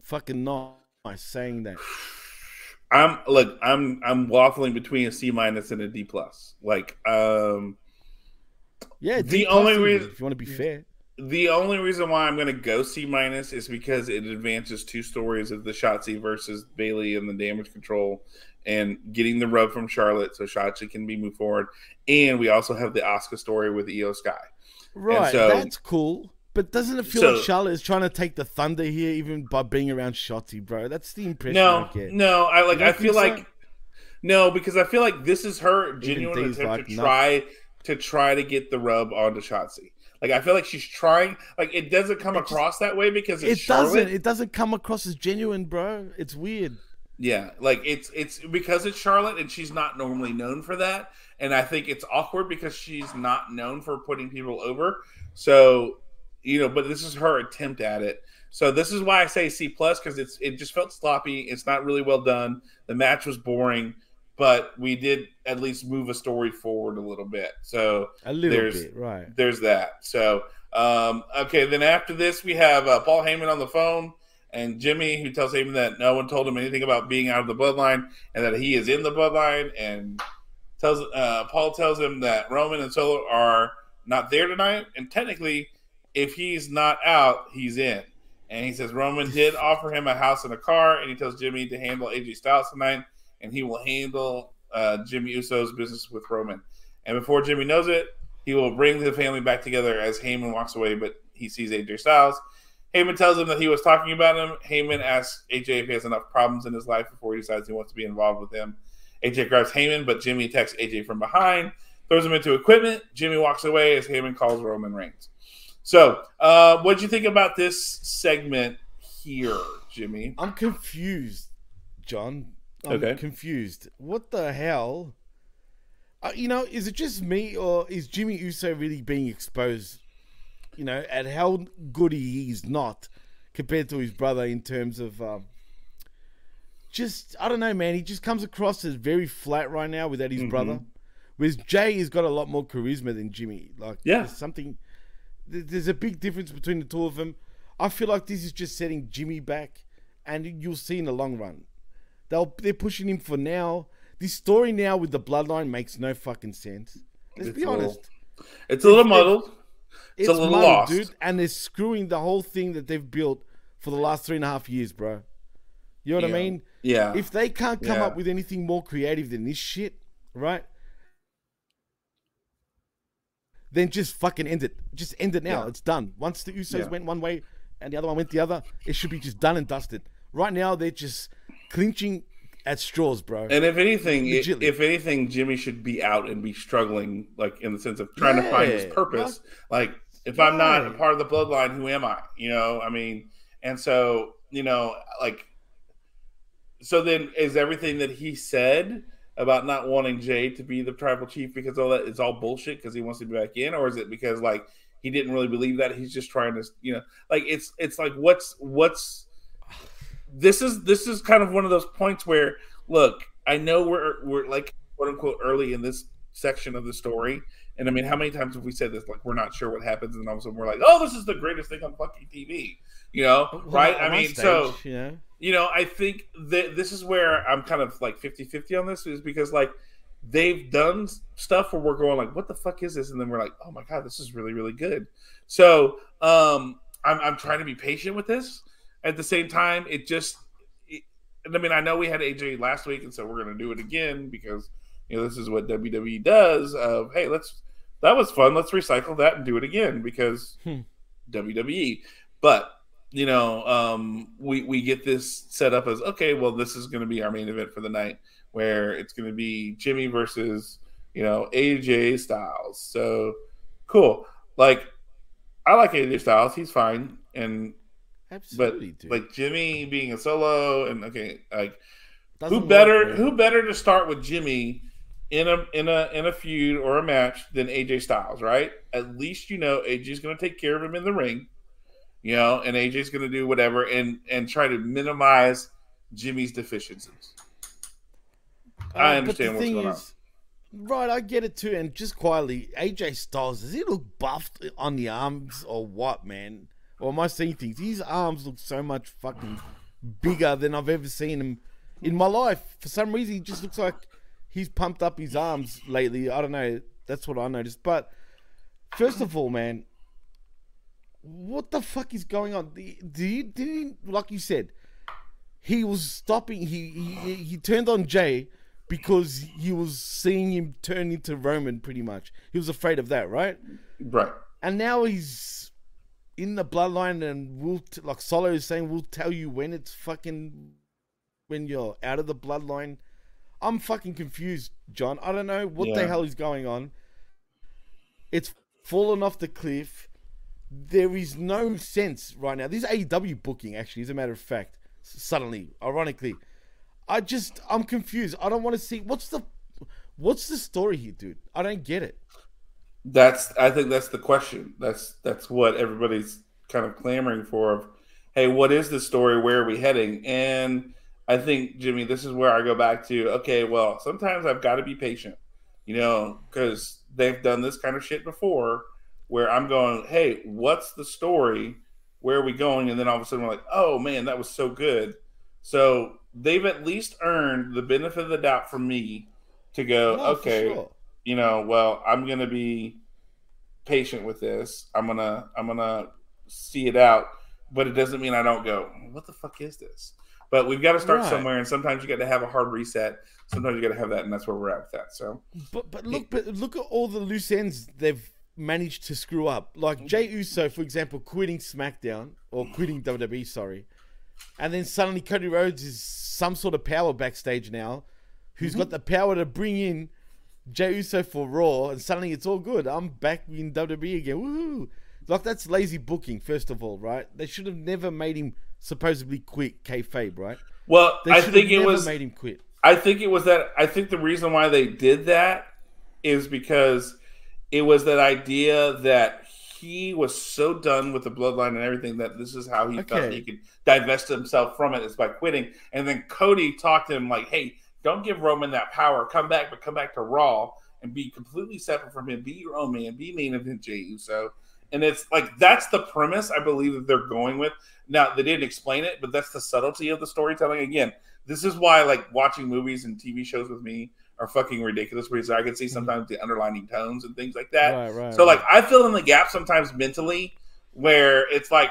fucking not nice saying that. I'm look. I'm I'm waffling between a C minus and a D plus. Like um. Yeah, The only reason- if you want to be fair. The only reason why I'm going to go C minus is because it advances two stories of the Shotzi versus Bayley and the damage control, and getting the rub from Charlotte so Shotzi can be moved forward, and we also have the Asuka story with Iyo Sky. Right, so- that's cool. But doesn't it feel So- like Charlotte is trying to take the thunder here, even by being around Shotzi, bro? That's the impression No, I no, I like. I feel like no, because I feel like this is her genuine attempt like, to no. try to try to get the rub onto Shotzi. Like I feel like she's trying. Like it doesn't come It just- across that way because it's It Charlotte. doesn't. It doesn't come across as genuine, bro. It's weird. Yeah, like it's it's because it's Charlotte and she's not normally known for that, and I think it's awkward because she's not known for putting people over. So, you know, but this is her attempt at it. So this is why I say C plus because it's it just felt sloppy. It's not really well done. The match was boring, but we did at least move a story forward a little bit. So A little There's- bit, right? there's that. So, um, okay, then after this, we have uh, Paul Heyman on the phone and Jimmy, who tells Heyman that no one told him anything about being out of the bloodline and that he is in the bloodline. And tells uh, Paul tells him that Roman and Solo are not there tonight. And technically, if he's not out, he's in. And he says Roman did (laughs) offer him a house and a car, and he tells Jimmy to handle AJ Styles tonight, and he will handle uh, Jimmy Uso's business with Roman. And before Jimmy knows it, he will bring the family back together as Heyman walks away, but he sees AJ Styles. Heyman tells him that he was talking about him. Heyman asks AJ if he has enough problems in his life before he decides he wants to be involved with him. AJ grabs Heyman, but Jimmy attacks AJ from behind, throws him into equipment. Jimmy walks away as Heyman calls Roman Reigns. So, uh, what do you think about this segment here, Jimmy? I'm confused, John. I'm Okay. confused. What the hell? Uh, you know, is it just me or is Jimmy Uso really being exposed? You know, at how good he is not compared to his brother in terms of um, just I don't know, man. He just comes across as very flat right now without his Mhm. brother. Whereas Jay has got a lot more charisma than Jimmy. Like, Yeah. there's something. There's a big difference between the two of them. I feel like this is just setting Jimmy back, and you'll see in the long run. They'll they're pushing him for now. This story now with the bloodline makes no fucking sense. Let's It's be honest. It's a little muddled. It's, a little muddled, lost. dude, and they're screwing the whole thing that they've built for the last three and a half years, bro. You know what I mean? Yeah. If they can't come Yeah. up with anything more creative than this shit, right? Then just fucking end it. Just end it now. Yeah. It's done. Once the Usos Yeah. went one way and the other one went the other, it should be just done and dusted. Right now, they're just clinching at straws, bro. And if anything, i- Legitly. if anything, Jimmy should be out and be struggling, like in the sense of trying to find his Yeah, purpose. Like, if I'm not a part of the bloodline, who am I? You know, I mean, and so you know, like, so then is everything that he said about not wanting Jey to be the tribal chief because all that is all bullshit because he wants to be back in, or is it because like he didn't really believe that he's just trying to, you know, like it's it's like what's what's this is this is kind of one of those points where look i know we're we're like quote unquote early in this section of the story. And i mean how many times have we said this like we're not sure what happens and all of a sudden we're like oh this is the greatest thing on fucking tv you know? Well, right? i mean stage, so you know, you know i think that this is where i'm kind of like 50-50 on this is because like they've done stuff where we're going like what the fuck is this? And then we're like oh my god this is really really good. So um i'm, I'm trying to be patient with this at the same time it just it, i mean i know we had aj last week and so we're going to do it again because you know this is what wwe does of hey let's that was fun. Let's recycle that and do it again because Hmm. wwe but you know um we we get this set up as okay well this is going to be our main event for the night where it's going to be jimmy versus you know aj styles. So cool. Like i like aj styles. He's fine. And but dude. like Jimmy being a solo and okay, like Doesn't who better who better to start with Jimmy in a in a in a feud or a match than AJ Styles, right? At least you know AJ's going to take care of him in the ring, you know, and AJ's going to do whatever and and try to minimize Jimmy's deficiencies. I Uh, understand but the what's going on. Right, I get it too. And just quietly, AJ Styles, does he look buffed on the arms or what, man? Or am I seeing things? His arms look so much fucking bigger than I've ever seen him in my life. For some reason, he just looks like he's pumped up his arms lately. I don't know. That's what I noticed. But first of all, man, what the fuck is going on? You, did he, like you said, he was stopping. He, he he turned on Jey because he was seeing him turn into Roman. Pretty much, he was afraid of that, right? Right. And now he's in the bloodline, and we'll t- like Solo is saying, we'll tell you when it's fucking when you're out of the bloodline. I'm fucking confused, John. I don't know what the hell is going on. It's fallen off the cliff. There is no sense right now. This is AEW booking, actually, as a matter of fact. Suddenly, ironically, I just I'm confused. I don't want to see what's the what's the story here, dude. I don't get it. That's I think that's the question. That's that's what everybody's kind of clamoring for of hey, what is the story? Where are we heading? And I think Jimmy, this is where I go back to okay, well, sometimes I've got to be patient. You know, cuz they've done this kind of shit before where I'm going, "Hey, what's the story? Where are we going?" And then all of a sudden we're like, "Oh man, that was so good." So, they've at least earned the benefit of the doubt from me to go, No, for "Okay, sure. You know, well, I'm gonna be patient with this. I'm gonna I'm gonna see it out, but it doesn't mean I don't go. What the fuck is this? But we've got to start Right. somewhere, and sometimes you got to have a hard reset. Sometimes you got to have that, and that's where we're at with that. So But but look but look at all the loose ends they've managed to screw up. Like mm-hmm. Jey Uso, for example, quitting SmackDown or quitting (sighs) WWE, sorry, and then suddenly Cody Rhodes is some sort of power backstage now, who's mm-hmm. got the power to bring in Jey Uso for Raw, and suddenly it's all good. I'm back in WWE again. Woohoo! Like that's lazy booking, first of all, right? They should have never made him supposedly quit kayfabe, right? well, They I think have it never was made him quit. I think it was that. I think the reason why they did that is because it was that idea that he was so done with the bloodline and everything that this is how he felt he could divest himself from it is by quitting. And then Cody talked to him like, "Hey, don't give Roman that power. Come back, but come back to Raw and be completely separate from him. Be your own man. Be main event Jey Uso." And it's like that's the premise I believe that they're going with. Now they didn't explain it, but that's the subtlety of the storytelling. Again, this is why like watching movies and TV shows with me are fucking ridiculous because I can see mm-hmm. sometimes the underlining tones and things like that. Right, right. So right. like I fill in the gap sometimes mentally where it's like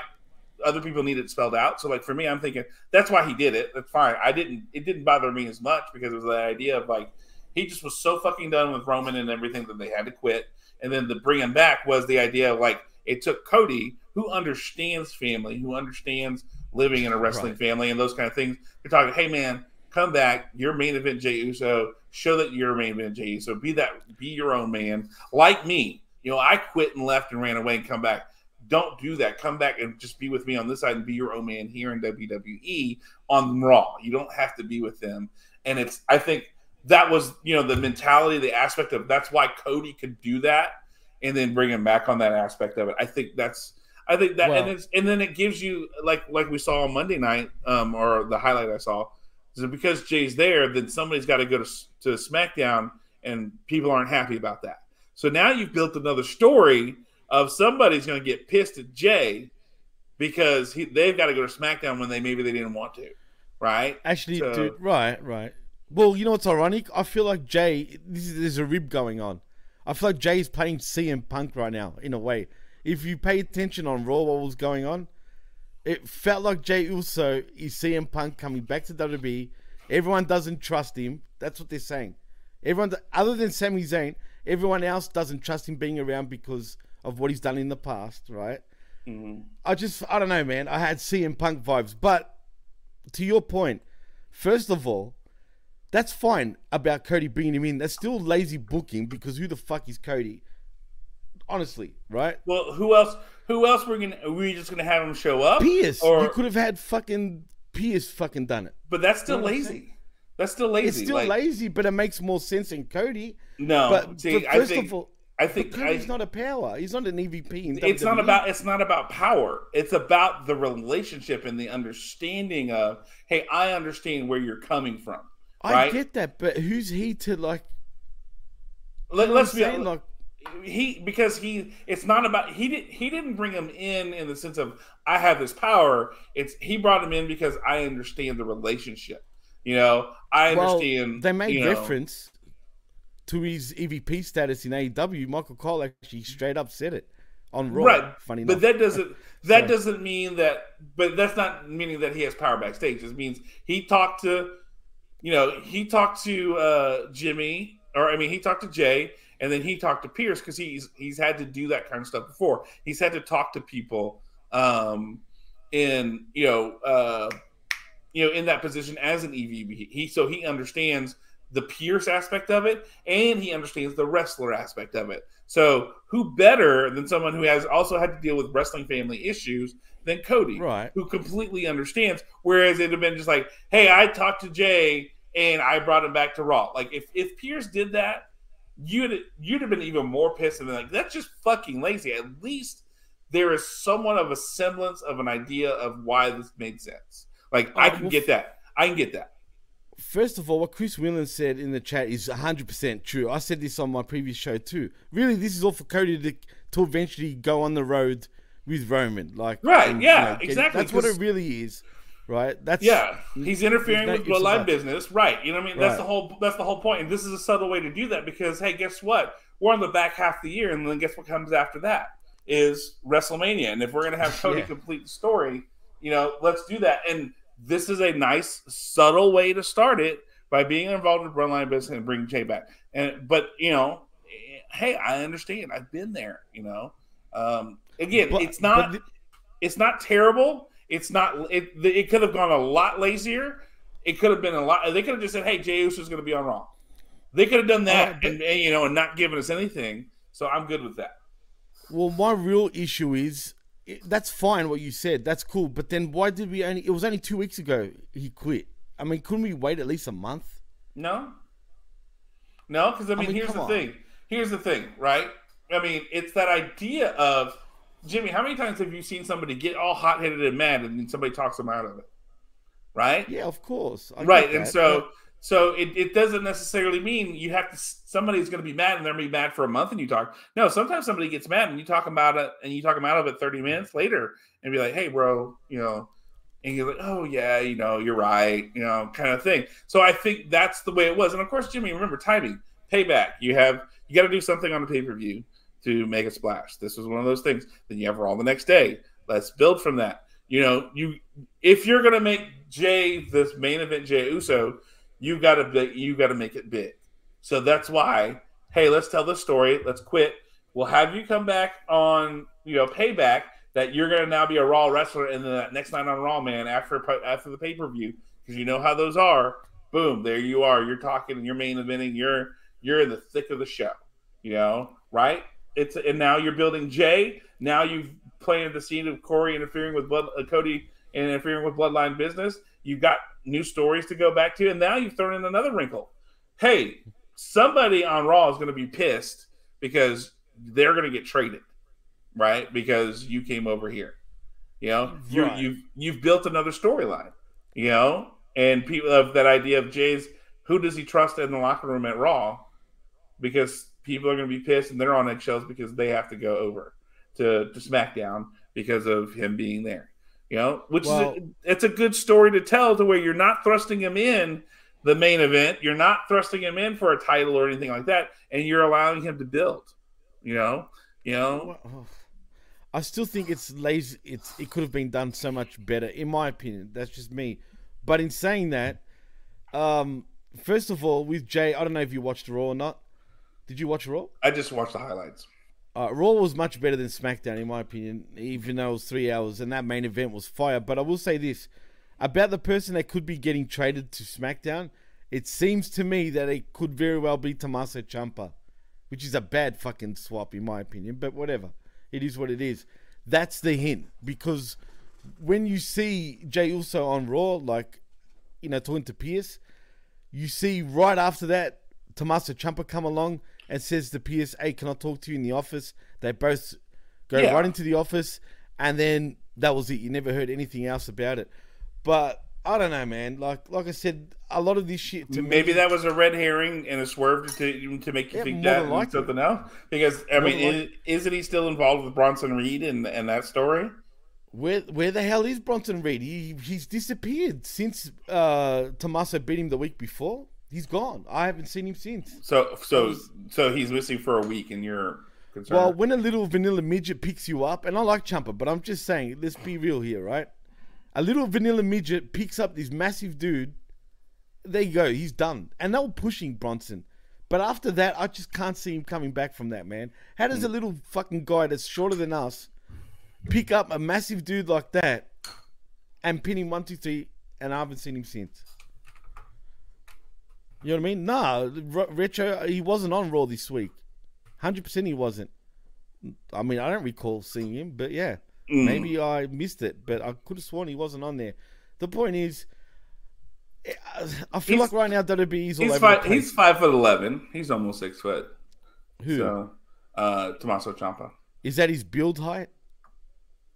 other people need it spelled out. So like for me, I'm thinking that's why he did it. That's fine. I didn't. It didn't bother me as much because it was the idea of like he just was so fucking done with Roman and everything that they had to quit. And then the bring him back was the idea of like it took Cody, who understands family, who understands living in a wrestling Right. family and those kind of things. You're talking, hey man, come back. You're main event Jey Uso. Show that you're main event Jey Uso. Be that. Be your own man, like me. You know, I quit and left and ran away and come back. Don't do that. Come back and just be with me on this side and be your own man here in WWE on Raw. You don't have to be with them. And it's I think that was you know the mentality, the aspect of that's why Cody could do that, and then bring him back on that aspect of it. I think that's I think that and Well- it's and then it gives you like like we saw on Monday night, um, or the highlight I saw, is because Jey's there, then somebody's got to go to to SmackDown, and people aren't happy about that. So now you've built another story of somebody's going to get pissed at Jey because he, they've got to go to SmackDown when they maybe they didn't want to, right? Actually, So- dude, right, right. Well, you know what's ironic? I feel like Jey, this is, there's a rib going on. I feel like Jey is playing CM Punk right now, in a way. If you pay attention on Raw, what was going on, it felt like Jey Uso is CM Punk coming back to WWE. Everyone doesn't trust him. That's what they're saying. Everyone, other than Sami Zayn, everyone else doesn't trust him being around because of what he's done in the past, right? Mhm. I just, I don't know, man. I had CM Punk vibes. But to your point, first of all, that's fine about Cody bringing him in. That's still lazy booking because who the fuck is Cody? Honestly, right? Well, who else? Who else we're gonna? Are we just gonna have him show up? Pierce. or you could have had fucking Pierce fucking done it. but that's still You know lazy. That's still lazy. It's still like, lazy, but it makes more sense than Cody. No, but, see, but first think of all, I think I- not a power. He's not an EVP. In it's not about it's not about power it's about the relationship and the understanding of hey i understand where you're coming from I right get that, but who's he to like? Let, us be saying? like. he because he it's not about he did he didn't bring him in in the sense of i have this power it's he brought him in because i understand the relationship you know i Well, understand they made you know, reference to his EVP status in AEW. Michael Cole actually straight up said it on Raw. right Funny but that doesn't (laughs) that So- doesn't mean that but that's not meaning that he has power backstage it means he talked to you know he talked to uh jimmy or i mean he talked to jay and then he talked to pierce because he's he's had to do that kind of stuff before he's had to talk to people um in you know uh you know in that position as an evp he so he understands the Pierce aspect of it, and he understands the wrestler aspect of it. So, who better than someone who has also had to deal with wrestling family issues than Cody, Right. who completely understands? Whereas it'd have been just like, "Hey, I talked to Jey and I brought him back to Raw." Like if if Pierce did that, you'd you'd have been even more pissed and like, "That's just fucking lazy." At least there is somewhat of a semblance of an idea of why this made sense. Like I can get that. I can get that. First of all, what Chris Whelan said in the chat is 100% true. I said this on my previous show too. Really, this is all for Cody to, to eventually go on the road with Roman. Like, Right, yeah, get- exactly, That's what it really is, right? That's Yeah, he's interfering with bloodline business, right? You know what I mean? That's the whole. That's the whole point. And this is a subtle way to do that because, hey, guess what? We're on the back half of the year, and then guess what comes after that is WrestleMania. And if we're gonna have (laughs) Cody Yeah. complete the story, you know, let's do that. And this is a nice, subtle way to start it by being involved with bloodline business and bringing Jey back. And but you know, hey, I understand. I've been there. You know, um, again, But- it's not the- it's not terrible. It's not. It, it could have gone a lot lazier. It could have been a lot. They could have just said, "Hey, Uso is going to be on Raw." They could have done that, but- and, and, you know, and not given us anything. So I'm good with that. Well, my real issue is that's fine what you said. That's cool. But then why did we only? It was only two weeks ago he quit. I mean, couldn't we wait at least a month? No, no, because I mean, mean, here's the on. thing. Here's the thing, right? I mean, it's that idea of Jimmy. How many times have you seen somebody get all hot headed and mad, and then somebody talks them out of it? Right? Yeah, of course. I right and so so it, it doesn't necessarily mean you have to somebody's going to be mad and they're going to be mad for a month and you talk no sometimes somebody gets mad and you talk about it and you talk them out of it 30 minutes later and be like hey bro you know and you're like, oh yeah, you know, you're right, you know, kind of thing. So I think that's the way it was. And of course, Jimmy, remember timing, payback. You have you got to do something on the pay per view to make a splash. This was one of those things. Then you have Raw the next day. Let's build from that. You know, you if you're gonna make Jey this main event Jey Uso, you gotta you gotta make it big. So that's why, hey, let's tell the story. Let's quit. We'll have you come back on, you know, payback that you're going to now be a Raw wrestler, and then that next night on Raw, man, after after the pay per view, because you know how those are. Boom, there you are. You're talking, and you're main eventing. You're you're in the thick of the show. You know, right? It's and now you're building Jey. Now you've planted the scene of Corey interfering with Blood, uh, Cody and interfering with Bloodline business. You've got new stories to go back to, and now you've thrown in another wrinkle. Hey, somebody on Raw is going to be pissed because they're going to get traded right? Because you came over here. You know, you right. you've you've built another storyline. You know, and people have that idea of Jey's who does he trust in the locker room at Raw? Because people are going to be pissed and they're on eggshells because they have to go over to to SmackDown because of him being there. You know, which well, is a, it's a good story to tell to where you're not thrusting him in the main event, you're not thrusting him in for a title or anything like that, and you're allowing him to build. You know, you know. Oh, I still think it's lazy. It's it could have been done so much better, in my opinion. That's just me. But in saying that, um, first of all, with Jey, I don't know if you watched Raw or not. Did you watch Raw? I just watched the highlights. Uh, Raw was much better than SmackDown, in my opinion, even though it was three hours and that main event was fire. But I will say this about the person that could be getting traded to SmackDown. It seems to me that it could very well be Tommaso Ciampa, which is a bad fucking swap, in my opinion. But whatever. It is what it is. That's the hint because when you see Jey Uso on Raw, like you know, talking to Pearce, you see right after that Tommaso Ciampa come along and says to Pearce, "Hey, can I talk to you in the office?" They both go yeah. right into the office, and then that was it. You never heard anything else about it. But I don't know, man. Like like I said, a lot of this shit. Maybe me, that was a red herring and a swerve to to make you yeah, think that and something else. Because I more mean, is, not he still involved with Bronson Reed and and that story? Where where the hell is Bronson Reed? He he's disappeared since uh Tommaso beat him the week before. He's gone. I haven't seen him since. So so so he's missing for a week, and you're concerned. Well, when a little vanilla midget picks you up, and I like Ciampa, but I'm just saying, let's be real here, right? A little vanilla midget picks up this massive dude. There you go. He's done. And they were pushing Bronson. But after that, I just can't see him coming back from that, man. How does a mm. little fucking guy that's shorter than us pick up a massive dude like that and pin him one, two, three, and I haven't seen him since? You know what I mean? Nah, Retro, he wasn't on Raw this week. 100% he wasn't. I mean, I don't recall seeing him, but yeah. Mm. Maybe I missed it, but I could have sworn he wasn't on there. The point is, I feel he's, like right now WWE's all he's over five, He's five foot eleven. He's almost six foot. Who? So, uh, Tommaso Ciampa. Is that his build height?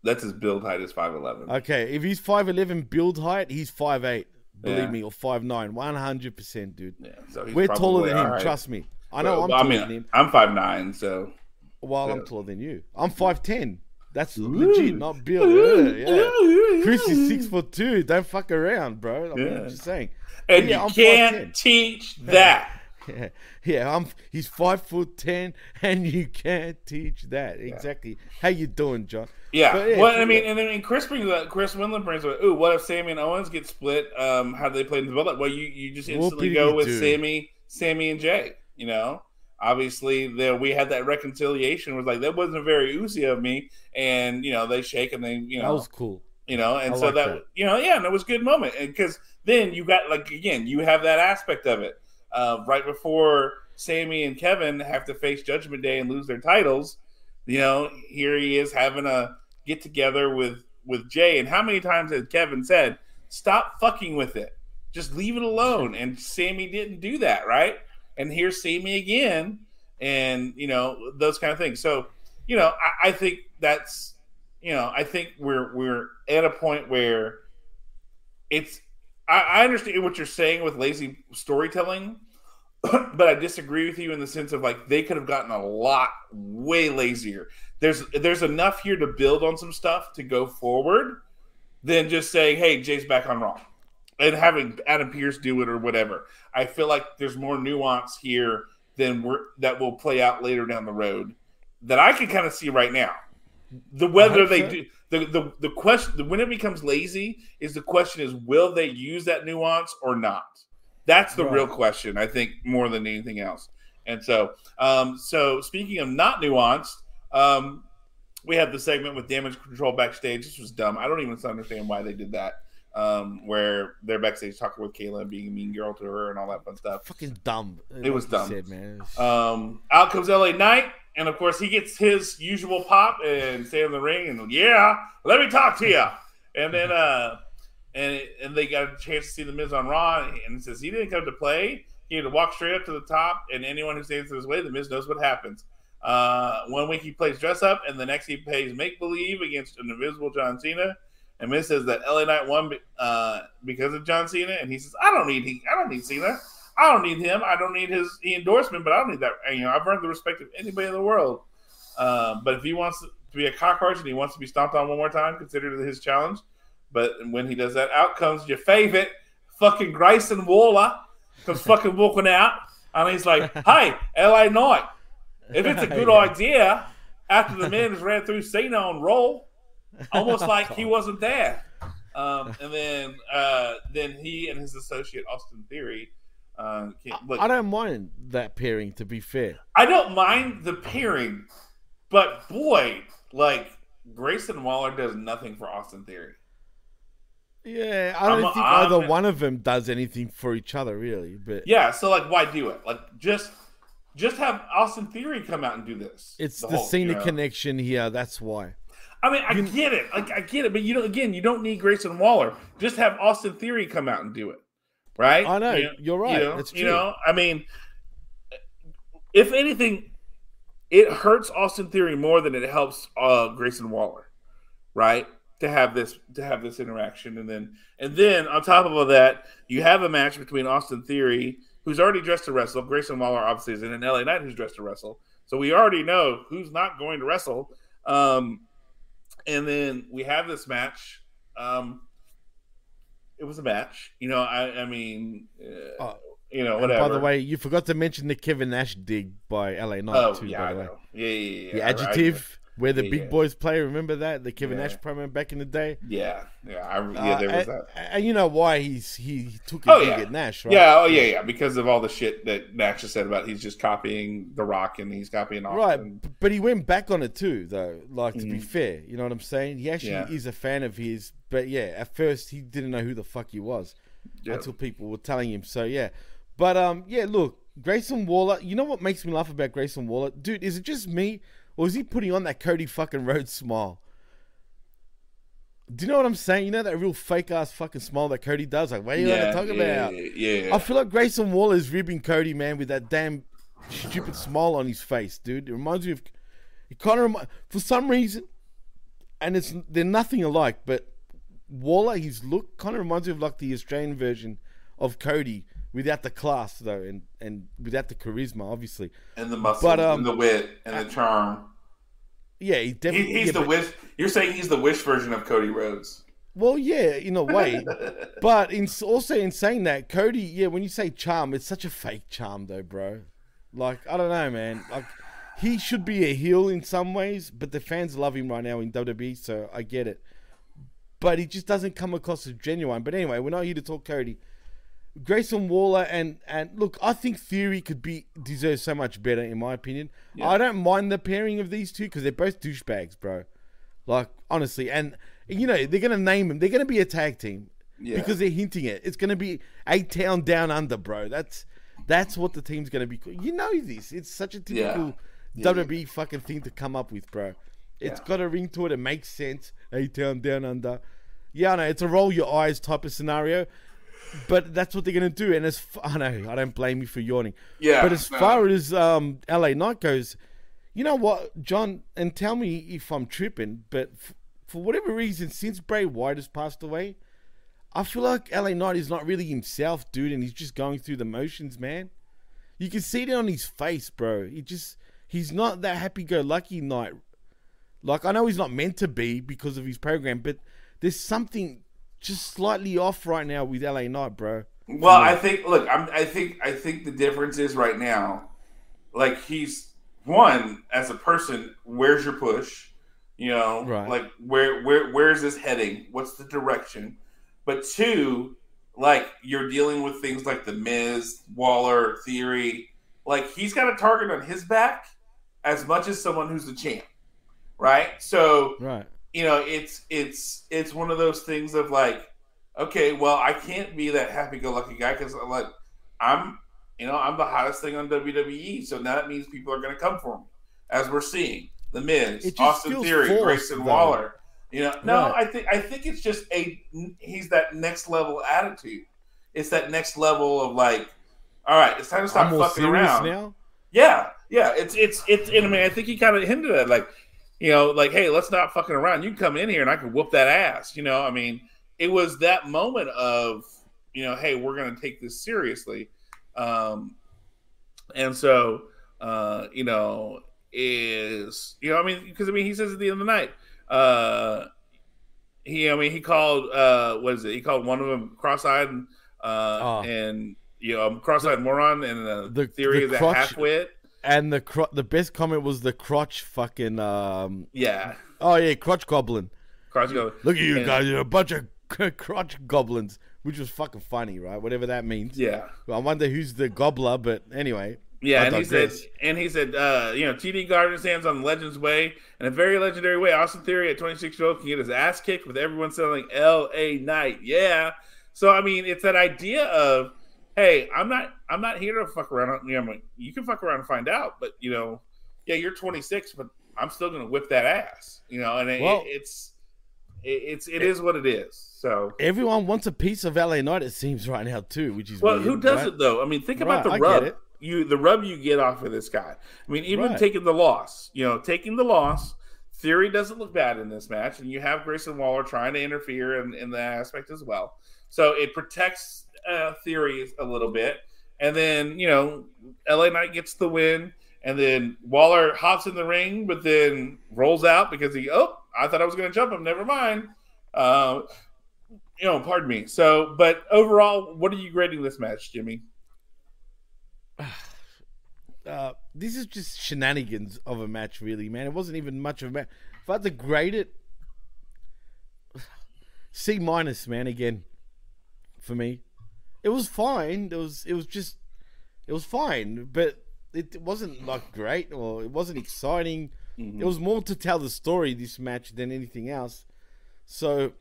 That's his build height is five eleven. Okay, if he's five eleven build height, he's five eight. Believe yeah. me, or five nine, one hundred percent, dude. Yeah, so we're taller than him. Right. Trust me. I know well, I'm taller I mean, than him. I'm five nine, so. While yeah. I'm taller than you, I'm five ten. That's Ooh. legit, not Bill. (laughs) Yeah, yeah. Chris is six foot two. Don't fuck around, bro. I'm yeah. just saying. And yeah, you I'm can't teach that. Yeah, yeah. I'm. He's five foot ten, and you can't teach that. Exactly. How you doing, John? Yeah. Yeah well, I mean, and then Chris brings up Chris Winland brings up. Ooh, what if Sami and Owens get split? Um, how do they play in the bullet? Well, you you just instantly go with do? Sammy, Sami and Jey. You know obviously there we had that reconciliation it was like that wasn't very oozy of me and you know they shake and they you know that was cool you know and I so like that, that, you know yeah and it was a good moment and because then you got like again you have that aspect of it uh, right before Sami and Kevin have to face Judgment Day and lose their titles you know here he is having a get together with with Jey and how many times has Kevin said stop fucking with it just leave it alone and Sami didn't do that right and here's Sami again, and you know those kind of things. So, you know, I, I think that's you know, I think we're we're at a point where it's. I, I understand what you're saying with lazy storytelling, (coughs) but I disagree with you in the sense of like they could have gotten a lot way lazier. There's there's enough here to build on some stuff to go forward than just saying, "Hey, Jey's back on Raw," and having Adam Pierce do it or whatever. I feel like there's more nuance here than we're, that will play out later down the road that I can kind of see right now. The whether they so. do the, the the question when it becomes lazy is the question is will they use that nuance or not? That's the Right. real question, I think, more than anything else. And so, um, so speaking of not nuanced, um, we have the segment with damage control backstage. This was dumb. I don't even understand why they did that. Um, where they're backstage talking with Kayla and being a mean girl to her and all that fun stuff. Fucking dumb. It was like you dumb. Said, man. Um, out comes LA Knight, and of course he gets his usual pop and stay in the ring and yeah, let me talk to you. And then uh, and and they got a chance to see the Miz on Raw, and it says he didn't come to play. He had to walk straight up to the top, and anyone who stands in his way, the Miz knows what happens. Uh, one week he plays dress up, and the next he plays make believe against an invisible John Cena. And Miz says that LA Knight won uh, because of John Cena, and he says, "I don't need he, I don't need Cena. I don't need him. I don't need his endorsement, but I don't need that. You know, I've earned the respect of anybody in the world. Um, but if he wants to be a cockroach and he wants to be stomped on one more time, consider it his challenge. But when he does that, out comes your favorite, fucking Grayson Waller, comes (laughs) fucking walking out, and he's like, "Hey, LA Knight, if it's a (laughs) good Yeah. idea, after the man has ran through Cena on Raw, almost (laughs) like he wasn't there." Um, and then, uh, then he and his associate Austin Theory. Uh, look, I don't mind that pairing. To be fair, I don't mind the pairing, but boy, like Grayson Waller does nothing for Austin Theory. Yeah, I don't I'm- think I'm- either one of them does anything for each other, really. But Yeah, so like, why do it? Like, just just have Austin Theory come out and do this. it's the, whole- Cena you know? connection here. That's why. I mean, I get it. Like, I get it, but you know, again, you don't need Grayson Waller. Just have Austin Theory come out and do it, right? I know, You you're right. You know, It's you know, I mean, if anything, it hurts Austin Theory more than it helps uh, Grayson Waller, right? To have this to have this interaction, and then and then on top of all that, you have a match between Austin Theory, who's already dressed to wrestle. Grayson Waller obviously is in an LA Knight who's dressed to wrestle, so we already know who's not going to wrestle. Um, and then we have this match. Um, it was a match, you know. I, I mean, uh, Oh, you know, whatever. by the way, you forgot to mention the Kevin Nash dig by LA Knight oh too. yeah, by the way. Yeah, yeah, yeah. the I- I- adjective where the Yeah, big yeah. boys play. Remember that the Kevin Yeah. Nash promo back in the day. yeah, yeah, I, yeah. There Uh, was that. and you know why he's he, he took a Oh, yeah. at Nash, right? Yeah, oh yeah, yeah. Because of all the shit that Nash has said about he's just copying The Rock and he's copying Austin. Right, but he went back on it too, though. Like to be Mhm. fair, you know what I'm saying? He actually is a fan of his, but yeah, at first he didn't know who the fuck he was Yeah. until people were telling him. So yeah, but um, yeah, look, Grayson Waller. You know what makes me laugh about Grayson Waller, dude? Is it just me, or is he putting on that Cody fucking Rhodes smile? Do you know what I'm saying? You know that real fake ass fucking smile that Cody does. Like, what are you yeah, gonna talk yeah, about? Yeah, yeah. I feel like Grayson Waller is ribbing Cody, man, with that damn stupid smile on his face, dude. It reminds me of it kind of remi- for some reason, and it's they're nothing alike. But Waller, his look kind of reminds me of like the Australian version of Cody, without the class though, and and without the charisma, obviously. and the muscle, But, um, and the wit, and the charm. Yeah, he He, definitely. he's yeah, the but- wish. You're saying he's the wish version of Cody Rhodes. Well, yeah, in a way. (laughs) but in also in saying that, Cody, yeah, when you say charm, it's such a fake charm though, bro. Like, I don't know, man. Like he should be a heel in some ways, but the fans love him right now in WWE, so I get it. But he just doesn't come across as genuine. But anyway, we're not here to talk Cody. Grayson Waller and and look, I think Theory could be deserves so much better in my opinion. Yeah. I don't mind the pairing of these two because they're both douchebags, bro. Like honestly, and you know they're gonna name them. They're gonna be a tag team Yeah. because they're hinting it. It's gonna be a town down under, bro. That's that's what the team's gonna be. You know this. It's such a typical Yeah. WWE fucking thing to come up with, bro. It's got a ring to it. It makes sense. A town down under. Yeah, I know it's a roll your eyes type of scenario, but that's what they're gonna do. And as f- I know, I don't blame you for yawning. Yeah, But as no. far as um, LA Knight goes, you know what, John, and tell me if I'm tripping, but f- for whatever reason, since Bray Wyatt has passed away, I feel like LA Knight is not really himself, dude, and he's just going through the motions, man. You can see it on his face, bro. He just he's not that happy go lucky Knight. Like I know he's not meant to be because of his program, but there's something just slightly off right now with LA Knight, bro. Well, I think look, I'm, I think I think the difference is right now, like he's one as a person. Where's your push? You know, Right. like where where where is this heading? What's the direction? But two, like you're dealing with things like the Miz, Waller, Theory. Like he's got a target on his back as much as someone who's the champ, right? So Right. You know, it's it's it's one of those things of like, okay, well, I can't be that happy-go-lucky guy because like I'm, you know, I'm the hottest thing on WWE, so now that means people are going to come for me, as we're seeing the Miz, Austin Theory, forced, Grayson though. Waller. You know, no, Right. I think I think it's just a he's that next level attitude. It's that next level of like, all right, it's time to stop I'm fucking around. now. Yeah, yeah. It's it's it's. And I mean, I think he kind of hinted at like, you know, like, hey, let's not fucking around. You can come in here and I can whoop that ass. You know, I mean, it was that moment of, you know, hey, we're gonna take this seriously, um, and so, uh, you know, is you know, I mean, because I mean, he says at the end of the night, uh, he, I mean, he called, uh, what is it? He called one of them cross-eyed, and, uh, Oh. and you know, cross eyed moron, and uh, The- theory the a crotch- halfwit. And the cro- the best comment was the crotch fucking um Yeah, oh yeah crotch goblin. cross go. Look at you And- guys, you're a bunch of (laughs) crotch goblins, which was fucking funny, right? Whatever that means. Yeah, I wonder who's the gobbler, but anyway. yeah, I and he said, and he said, uh, you know, TD Garden stands on the Legends way, in a very legendary way. Austin Theory at 26 year old can get his ass kicked with everyone selling L.A. Knight. Yeah, so I mean, it's that idea of, hey, I'm not, I'm not here to fuck around. You know, like, you can fuck around and find out, but you know, yeah, you're 26, but I'm still gonna whip that ass. You know, and it, Well- it's, it, it's, it is what it is. So. Everyone wants a piece of LA Knight, it seems right now too, which is Well, weird, who does right? it though? I mean, think about Right, I the get rub. You the rub you get off of this guy. I mean, even Right. taking the loss, you know, taking the loss. Theory doesn't look bad in this match, and you have Grayson Waller trying to interfere in, in that aspect as well. So it protects uh, Theory a little bit, and then you know, LA Knight gets the win, and then Waller hops in the ring, but then rolls out because he oh, I thought I was going to jump him. Never mind. Uh, you know, pardon me. So, but overall, what are you grading this match, Jimmy? (sighs) uh, this is just shenanigans of a match, really, man. It wasn't even much of a match. If I had to grade it, (sighs) C minus, man. Again, for me, it was fine. It was, it was just, it was fine, but it wasn't like great or it wasn't exciting. Mm-hmm. It was more to tell the story this match than anything else. So,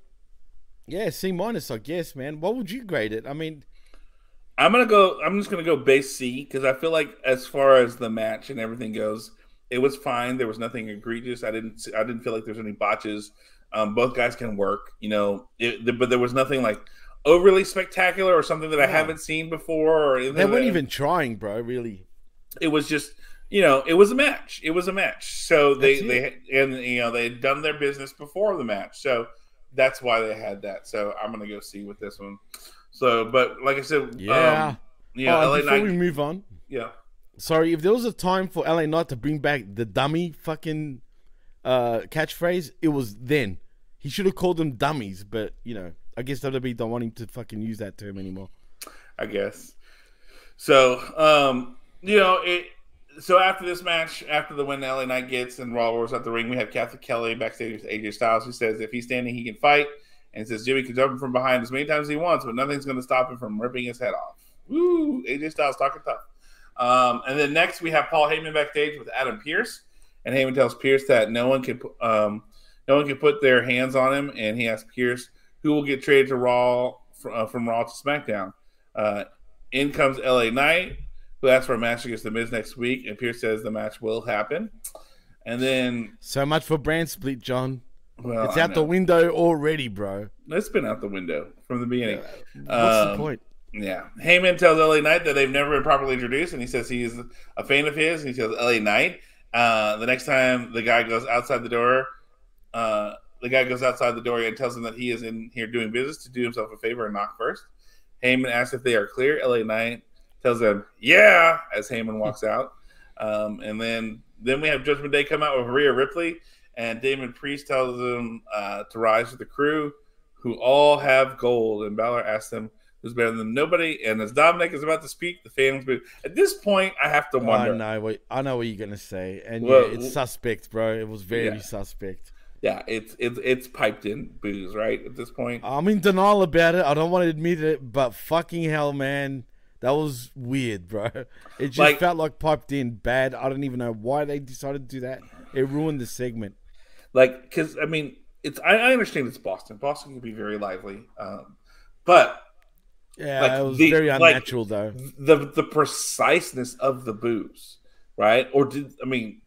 yeah, C minus, I guess, man. What would you grade it? I mean, I'm gonna go. I'm just gonna go base C because I feel like as far as the match and everything goes, it was fine. There was nothing egregious. I didn't. I didn't feel like there's any botches. Um, both guys can work, you know. It, but there was nothing like overly spectacular or something that I haven't seen before. Or anything they weren't that- even trying, bro. Really. it was just you know it was a match it was a match so they they and you know they had done their business before the match so that's why they had that so i'm gonna go see with this one so but like i said Yeah. um, know Oh, LA before Knight, we move on, yeah sorry, if there was a time for LA Knight to bring back the dummy fucking uh, catchphrase, it was then. He should have called them dummies, but you know, I guess WWE don't want him to fucking use that term anymore. I guess. So, um, you know, it. So after this match, after the win LA Knight gets and Raw was at the ring, we have Cathy Kelly backstage with AJ Styles, who says if he's standing, he can fight, and says Jimmy can jump him from behind as many times as he wants, but nothing's going to stop him from ripping his head off. Woo! AJ Styles talking tough. Um, and then next we have Paul Heyman backstage with Adam Pierce, and Heyman tells Pierce that no one can, um, no one can put their hands on him, and he asks Pierce who will get traded to Raw uh, from Raw to SmackDown. Uh, in comes LA Knight, who asks for a match against The Miz next week, and Pierce says the match will happen. And then, So much for brand split, John. well, it's I out the window already, bro. It's been out the window from the beginning. What's the Um, point? Yeah. Heyman tells LA Knight that they've never been properly introduced, and he says he's a fan of his, and he tells LA Knight uh, the next time the guy goes outside the door, uh, the guy goes outside the door and tells him that he is in here doing business to do himself a favor and knock first. Heyman asks if they are clear. LA Knight tells them, yeah, as Heyman walks out. Um, and then then we have Judgment Day come out with Rhea Ripley, and Damian Priest tells them uh, to rise with the crew. who all have gold. And Balor asks them who's better than nobody. And as Dominic is about to speak, the fans boo. At this point, I have to wonder. I know what I know what you're gonna say, and Well, yeah, it's suspect, bro. It was very Yeah. suspect. Yeah, it's it's it's piped in booze, right? At this point, I'm in denial about it. I don't want to admit it, but fucking hell, man, that was weird, bro. It just Like- felt like piped in bad. I don't even know why they decided to do that. It ruined the segment. like because I mean, it's I, I understand it's Boston. Boston can be very lively, um, but Yeah, Like, it was the- very like- unnatural though. the the preciseness of the booze, right? Or did I mean?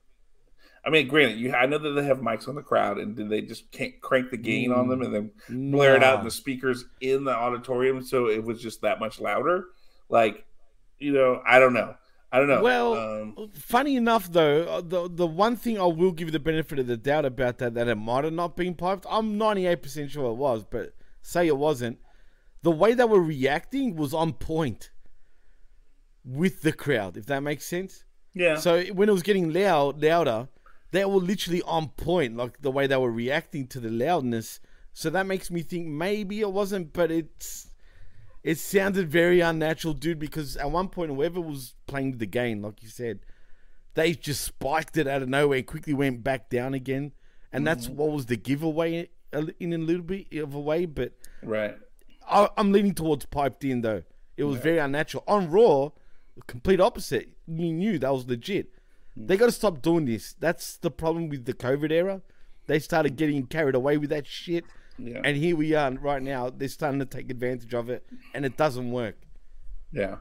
I mean, granted, you I know that they have mics on the crowd, and did they just can't crank the gain on them and then blare it out in the speakers in the auditorium, so it was just that much louder? Like, you know, I don't know, I don't know. Well, um, Funny enough, though, uh, the the one thing I will give the benefit of the doubt about that that it might have not been piped. I'm 98 percent sure it was, but say it wasn't. The way they were reacting was on point with the crowd, if that makes sense. yeah, So when it was getting loud, louder, they were literally on point, like the way they were reacting to the loudness. So that makes me think maybe it wasn't, but it's it sounded very unnatural, dude. Because at one point, whoever was playing the game, like you said, they just spiked it out of nowhere, quickly went back down again, and that's mm-hmm. what was the giveaway uh, in a little bit of a way. But right. I, I'm leaning towards piped in though. It was very unnatural. On Raw, complete opposite. You knew that was legit. They got to stop doing this. That's the problem with the COVID era. They started getting carried away with that shit, Yeah, and here we are right now. They're starting to take advantage of it, and it doesn't work. Yeah.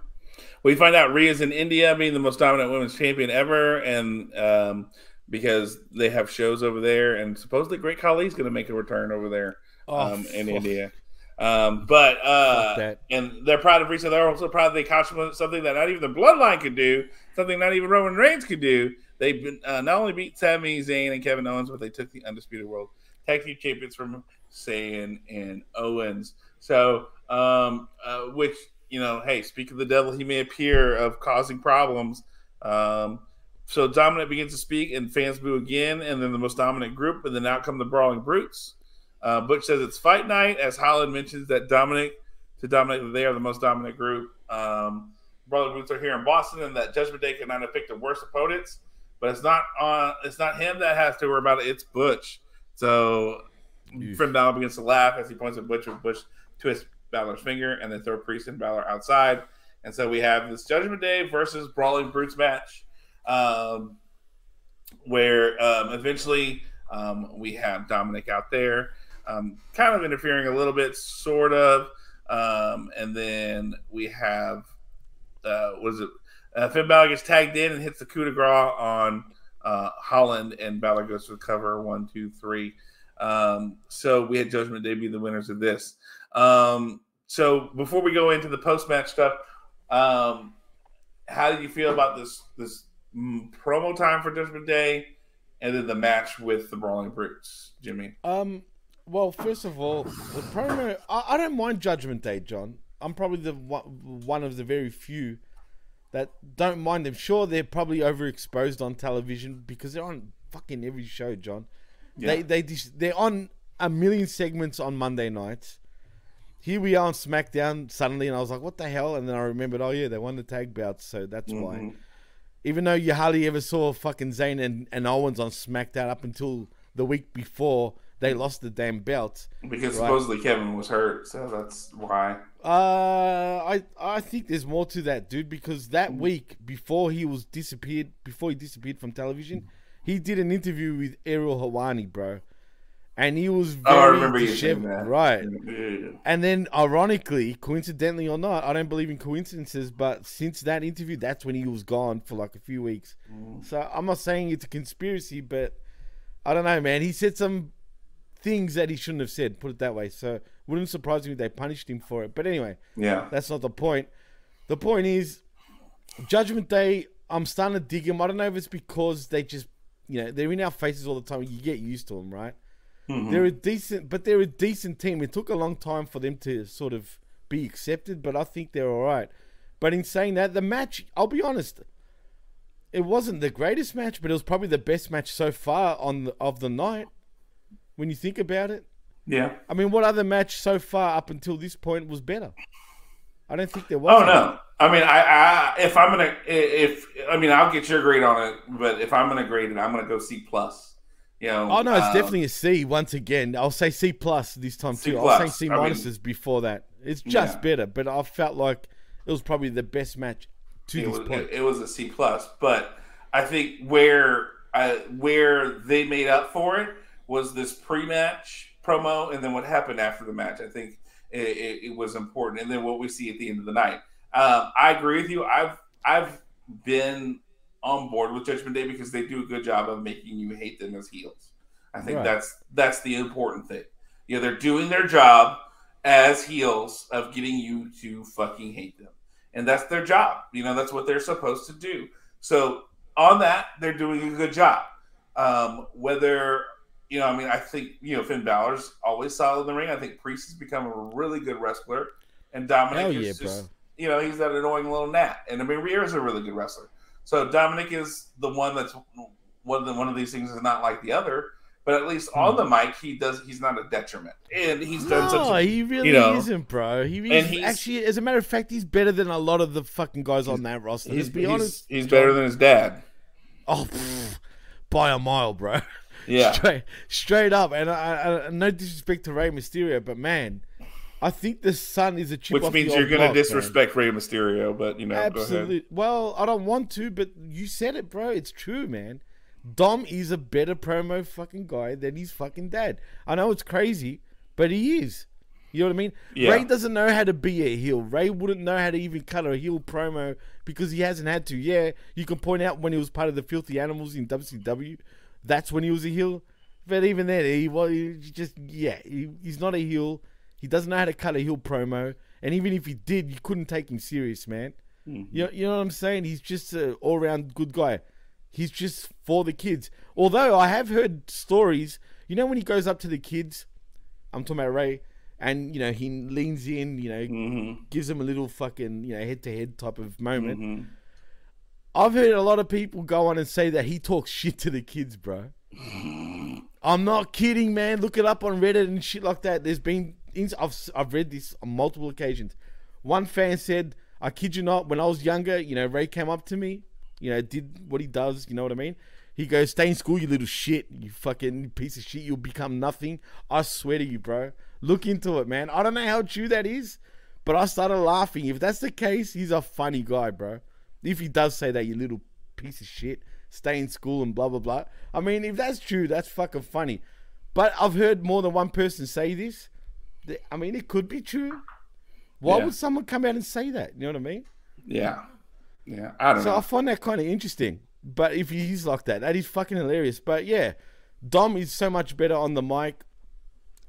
We find out Rhea's in India being the most dominant women's champion ever, and um, because they have shows over there, and supposedly Great Khali's going to make a return over there Oh, um, in fuck. India. Um, but uh, and they're proud of Rhea. They're also proud they accomplished something that not even the Bloodline could do, something not even Roman Reigns could do. They've uh, not only beat Sami Zayn and Kevin Owens, but they took the undisputed world tag team champions from Zayn and Owens. So, um, uh, which you know, hey, speak of the devil, he may appear of causing problems. Um, so dominant begins to speak, and fans boo again, and then the most dominant group, and then out come the brawling brutes. Uh, Butch says it's fight night, as Holland mentions that Dominic to Dominic they are the most dominant group. Um, Brawling Brutes are here in Boston, and that Judgment Day could not have picked the worst opponents, but it's not on. It's not him that has to worry about it. It's Butch. So Oof. Finn Balor begins to laugh as he points at Butch with Butch twists Balor's finger, and then throw Priest and Balor outside. And so we have this Judgment Day versus Brawling Brutes match, um, where um, eventually um, we have Dominic out there, um, kind of interfering a little bit, sort of, um, and then we have uh, was it uh, Finn Balor gets tagged in and hits the coup de grace on uh, Holland, and Balor goes to the cover one, two, three. Um, so we had Judgment Day be the winners of this. Um, so before we go into the post match stuff, um, how did you feel about this this promo time for Judgment Day, and then the match with the Brawling Brutes, Jimmy? Um, well, first of all, the promo. I, I don't mind Judgment Day, John. I'm probably the one, one of the very few that don't mind them. Sure, they're probably overexposed on television because they're on fucking every show, John. They Yeah. they dis- they're on a million segments on Monday nights. Here we are on SmackDown suddenly, and I was like, "What the hell?" And then I remembered, "Oh yeah, they won the tag bouts, so that's why." Mhm. Even though you hardly ever saw fucking Zayn and, and Owens on SmackDown up until the week before they lost the damn belt Because Right. supposedly Kevin was hurt, so that's why. Uh, I I think there's more to that, dude. Because that Mm. week before he was disappeared, before he disappeared from television, he did an interview with Ariel Helwani, bro, and he was very Oh, I remember you that. right. Yeah. And then, ironically, coincidentally or not, I don't believe in coincidences, but since that interview, that's when he was gone for like a few weeks. Mm. So I'm not saying it's a conspiracy, but I don't know, man. He said some things that he shouldn't have said. Put it that way. So wouldn't surprise me if they punished him for it. But anyway, Yeah. that's not the point. The point is, Judgment Day. I'm starting to dig him. I don't know if it's because they just, you know, they're in our faces all the time. You get used to them, right? Mhm. They're a decent, but they're a decent team. It took a long time for them to sort of be accepted, but I think they're all right. But in saying that, the match, I'll be honest, it wasn't the greatest match, but it was probably the best match so far on the, of the night. When you think about it, Yeah. I mean, what other match so far up until this point was better? I don't think there was. Oh no. I mean, I, I if I'm gonna if I mean I'll get your grade on it, but if I'm gonna grade it, I'm gonna go C plus. You know. Oh no, it's um, definitely a C once again. I'll say C plus this time C too. I'll say plus. C I mean- minuses before that. It's just Yeah. better, but I felt like it was probably the best match to it this was, point. it, it was a C plus, but I think where I, where they made up for it was this pre-match promo, and then what happened after the match. I think it, it, it was important, and then what we see at the end of the night. Um, I agree with you. I've I've been on board with Judgment Day because they do a good job of making you hate them as heels. I think Right. that's that's the important thing. You know, they're doing their job as heels of getting you to fucking hate them and that's their job. You know, that's what they're supposed to do. So on that, they're doing a good job. Um, whether you know, I mean, I think you know Finn Balor's always solid in the ring. I think Priest has become a really good wrestler, and Dominic Hell is yeah, just bro. you know he's that annoying little gnat. And I mean, Rhea's a really good wrestler. So Dominic is the one that's one of the, one of these things is not like the other. But at least on the mic, he does. He's not a detriment, and he's done Hmm. No, such. A, he really you know, isn't, bro. He and is he's- actually, as a matter of fact, he's better than a lot of the fucking guys on that roster. he's, be he's, honest. he's better than his dad. Oh, pff, by a mile, bro. Yeah. (laughs) straight, straight up. And I, I, no disrespect to Rey Mysterio, but man, I think the son is a chip Which means you're going to block, man. disrespect Rey Mysterio, but you know, go ahead. Absolutely. Well, I don't want to, but you said it, bro. It's true, man. Dom is a better promo fucking guy than his fucking dad. I know it's crazy, but he is. You know what I mean? Yeah. Rey doesn't know how to be a heel. Rey wouldn't know how to even cut a heel promo because he hasn't had to. Yeah, you can point out when he was part of the Filthy Animals in WCW, that's when he was a heel. But even then, he was he just yeah, he, he's not a heel. He doesn't know how to cut a heel promo, and even if he did, you couldn't take him serious, man. You know, you know what I'm saying? He's just an all round good guy. He's just for the kids. Although I have heard stories, you know, when he goes up to the kids, I'm talking about Rey, and you know he leans in, you know, Mm-hmm. gives them a little fucking you know head to head type of moment. Mm-hmm. I've heard a lot of people go on and say that he talks shit to the kids, bro. I'm not kidding, man. Look it up on Reddit and shit like that. There's been, I've, I've read this on multiple occasions. One fan said, I kid you not, when I was younger, you know, Rey came up to me, you know, did what he does, you know what I mean? He goes, Stay in school, you little shit. You fucking piece of shit. You'll become nothing. I swear to you, bro. Look into it, man. I don't know how true that is, but I started laughing. If that's the case, he's a funny guy, bro. If he does say that, you little piece of shit, stay in school and blah, blah, blah. I mean, if that's true, that's fucking funny. But I've heard more than one person say this. I mean, it could be true. Why Yeah. would someone come out and say that? You know what I mean? Yeah, yeah. I don't So I find that kind of interesting. But if he's like that, that is fucking hilarious. But yeah, Dom is so much better on the mic.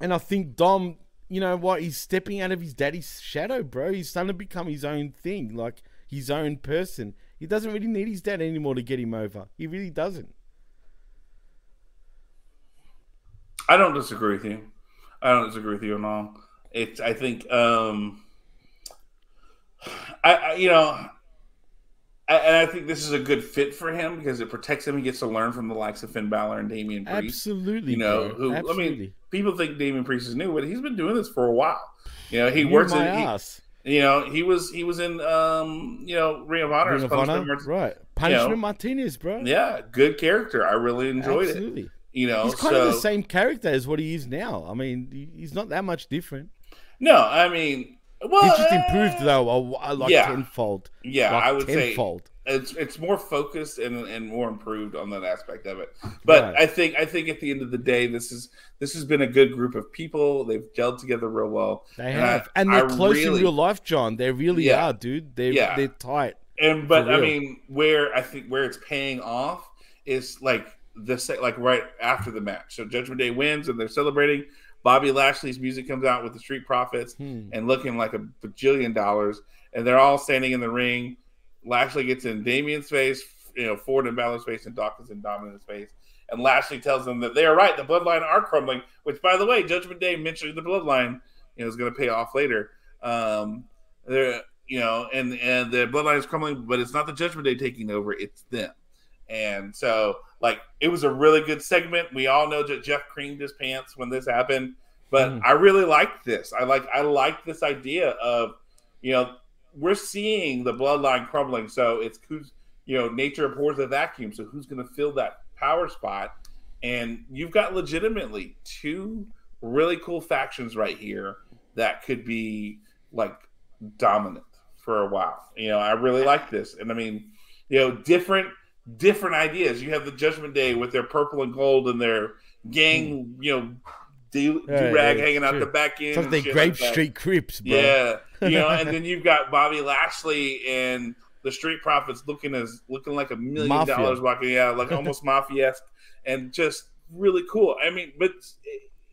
And I think Dom, you know what, he's stepping out of his daddy's shadow, bro. He's starting to become his own thing, like his own person. He doesn't really need his dad anymore to get him over. He really doesn't. I don't disagree with you. I don't disagree with you at all. It's. I think. um I, I you know. I, and I think this is a good fit for him because it protects him. He gets to learn from the likes of Finn Balor and Damian Priest. Absolutely. you know, who. I mean, people think Damian Priest is new, but he's been doing this for a while. You know, he works my in. he- ass. You know, he was he was in um you know Ring of Honor. Ring of Punishment Honor, right? Punishment know. Martinez, bro. Yeah, good character. I really enjoyed it. You know, He's kind so of the same character as what he is now. I mean, he's not that much different. no, I mean, well, He's just eh, improved though, a, a, like Yeah. tenfold. Yeah, Like I would say tenfold. It's it's more focused and, and more improved on that aspect of it. But Right. I think I think at the end of the day, this is this has been a good group of people. They've gelled together real well. They And I- have, and they're I close really- in real life, John. They really Yeah. are, dude. They're Yeah. they're tight. And but I mean, where I think where it's paying off is like the like right after the match. So Judgment Day wins and they're celebrating. Bobby Lashley's music comes out with the Street Profits Hmm. and looking like a bajillion dollars, and they're all standing in the ring. Lashley gets in Damian's face, you know, Ford and Balor's face, and Dawkins and Dominic's face. And Lashley tells them that they are right. The bloodline are crumbling. Which, by the way, Judgment Day mentioning the bloodline, you know, is going to pay off later. Um, they're, you know, and and the bloodline is crumbling, but it's not the Judgment Day taking over; it's them. And so, like, it was a really good segment. We all know that Jeff creamed his pants when this happened. But Mm. I really like this. I like I like this idea of, you know, we're seeing the bloodline crumbling. So it's who's you know, nature abhors a vacuum. So who's going to fill that power spot? And you've got legitimately two really cool factions right here that could be like dominant for a while. You know, I really like this. And I mean, you know, different different ideas. You have the Judgment Day with their purple and gold and their gang, hmm. you know, do rag yeah, hanging out true. the back end. It's like and they shit Grape like. Street Crips, bro. Yeah, you know, (laughs) and then you've got Bobby Lashley and the Street Profits looking as looking like a million Mafia. dollars walking out, like almost (laughs) mafia esque, and just really cool. I mean, but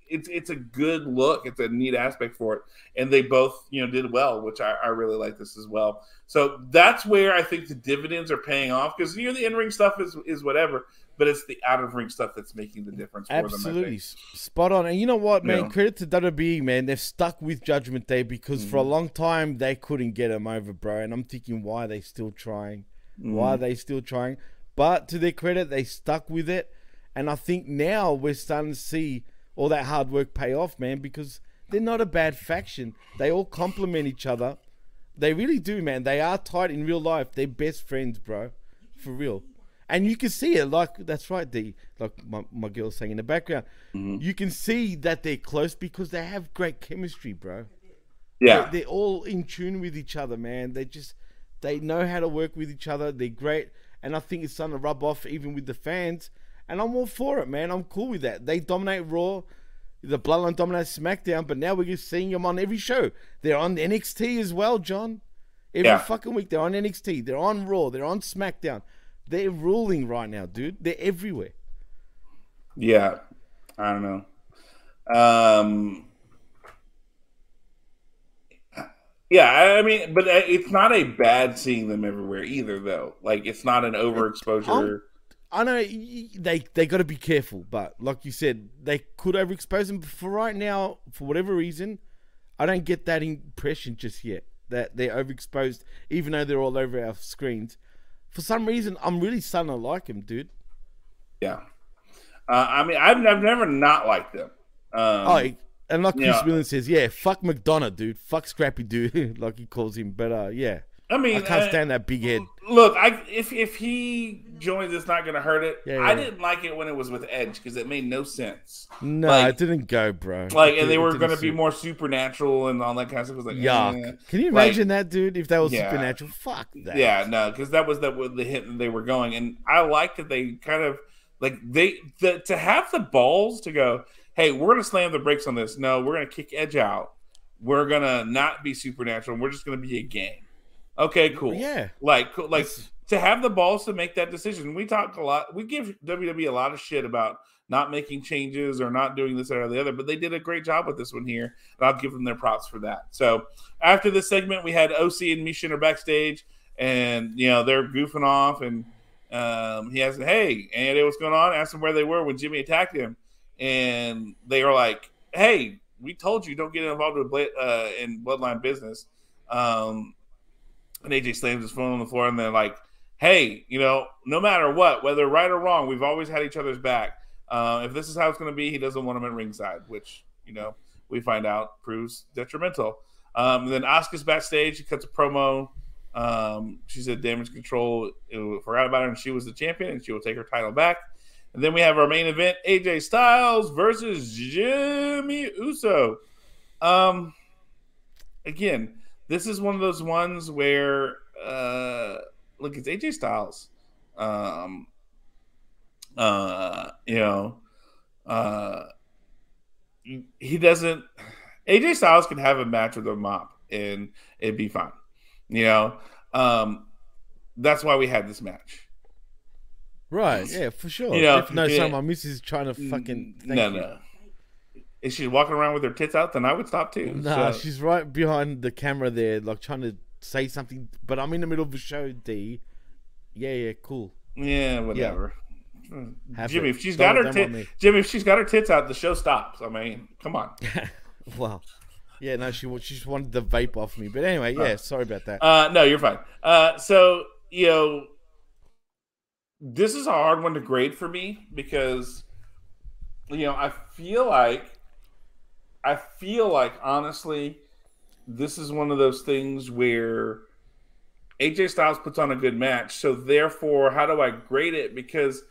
it's it's a good look. It's a neat aspect for it, and they both you know did well, which I, I really like this as well. So that's where I think the dividends are paying off because you know the in ring stuff is is whatever, but it's the out of ring stuff that's making the difference. For Them, Absolutely think. Spot on. And you know what, man? Yeah. Credit to WWE, man. They've stuck with Judgment Day because for a Mhm. long time they couldn't get him over, bro. And I'm thinking, why are they still trying? Why are Mhm. they still trying? But to their credit, they stuck with it. And I think now we're starting to see all that hard work pay off, man, because they're not a bad faction. They all complement each other. They really do, man. They are tight in real life. They're best friends, bro. For real. And you can see it, like that's right, the Like my, my girl's saying in the background. Mhm. You can see that they're close because they have great chemistry, bro. Yeah, They're, they're all in tune with each other, man. They just they know how to work with each other. They're great, and I think it's starting to rub off even with the fans. And I'm all for it, man. I'm cool with that. They dominate Raw. The Bloodline dominates SmackDown, but now we're just seeing them on every show. They're on NXT as well, John. Every Yeah. fucking week they're on NXT. They're on Raw. They're on SmackDown. They're ruling right now, dude. They're everywhere. Yeah, I don't know. Um, yeah, I I mean, but it's not a bad seeing them everywhere either, though. Like, it's not an overexposure. I know y- y- they they got to be careful, but like you said, they could overexpose them. But for right now, for whatever reason, I don't get that impression just yet that they're overexposed, even though they're all over our screens. For some reason, I'm really starting to like him, dude. Yeah, uh, I mean, I've, I've never not liked them. Um, oh, and like Chris yeah. Williams says, yeah, fuck McDonagh, dude. Fuck Scrappy, dude, (laughs) like he calls him. But uh, yeah, I mean, I can't uh, stand that big head. Look, I if if he joins, it's not going to hurt it. Yeah, I didn't like it when it was with Edge because it made no sense. No, like- it didn't go, bro. Like, and they were going to be more supernatural and all that kind of stuff. It was like, Yuck. eh. Can you Like- imagine that, dude? If that was Yeah. supernatural, fuck that. Yeah, no, because that was the the hit that they were going, and I like that they kind of like they the, to have the balls to go. Hey, we're gonna slam the brakes on this. No, we're gonna kick Edge out. We're gonna not be supernatural. We're just gonna be a game. Okay, cool. Yeah. Like, like That's- to have the balls to make that decision. We talk a lot. We give WWE a lot of shit about not making changes or not doing this or the other, but they did a great job with this one here, and I'll give them their props for that. So after this segment, we had OC and Michin are backstage, and you know they're goofing off, and um, he asked, "Hey, and what's going on?" Asked them where they were when Jimmy attacked him, and they were like, "Hey, we told you don't get involved with uh, in bloodline business." Um, and AJ slams his phone on the floor, and they're like, "Hey, you know, no matter what, whether right or wrong, we've always had each other's back. Uh, if this is how it's going to be, he doesn't want him at ringside, which you know we find out proves detrimental." Um, then Asuka's backstage. She cuts a promo. Um, she said damage control uh, forgot about her, and she was the champion, and she will take her title back. And then we have our main event: AJ Styles versus Jimmy Uso. Um, again, this is one of those ones where uh look it's AJ Styles. Um uh you know uh he doesn't AJ Styles can have a match with a mop and it'd be fine. You know? Um that's why we had this match. Right, yeah, for sure. You know, if no, yeah. sorry, my missus is trying to fucking. no, no. If she's walking around with her tits out, then I would stop too. Nah, So- she's right behind the camera there, like trying to say something. But I'm in the middle of a show, D. Yeah, yeah, cool. Yeah, whatever. Have Jimmy, it. if she's Don't- got her don't tit, want me. Jimmy, if she's got her tits out, the show stops. I mean, come on. (laughs) Well, yeah, no, she she just wanted the vape off me. But anyway, yeah, sorry about that. Uh, no, you're fine. Uh, so you know, this is a hard one to grade for me because you know I feel like I feel like honestly, this is one of those things where AJ Styles puts on a good match. So therefore, how do I grade it? Because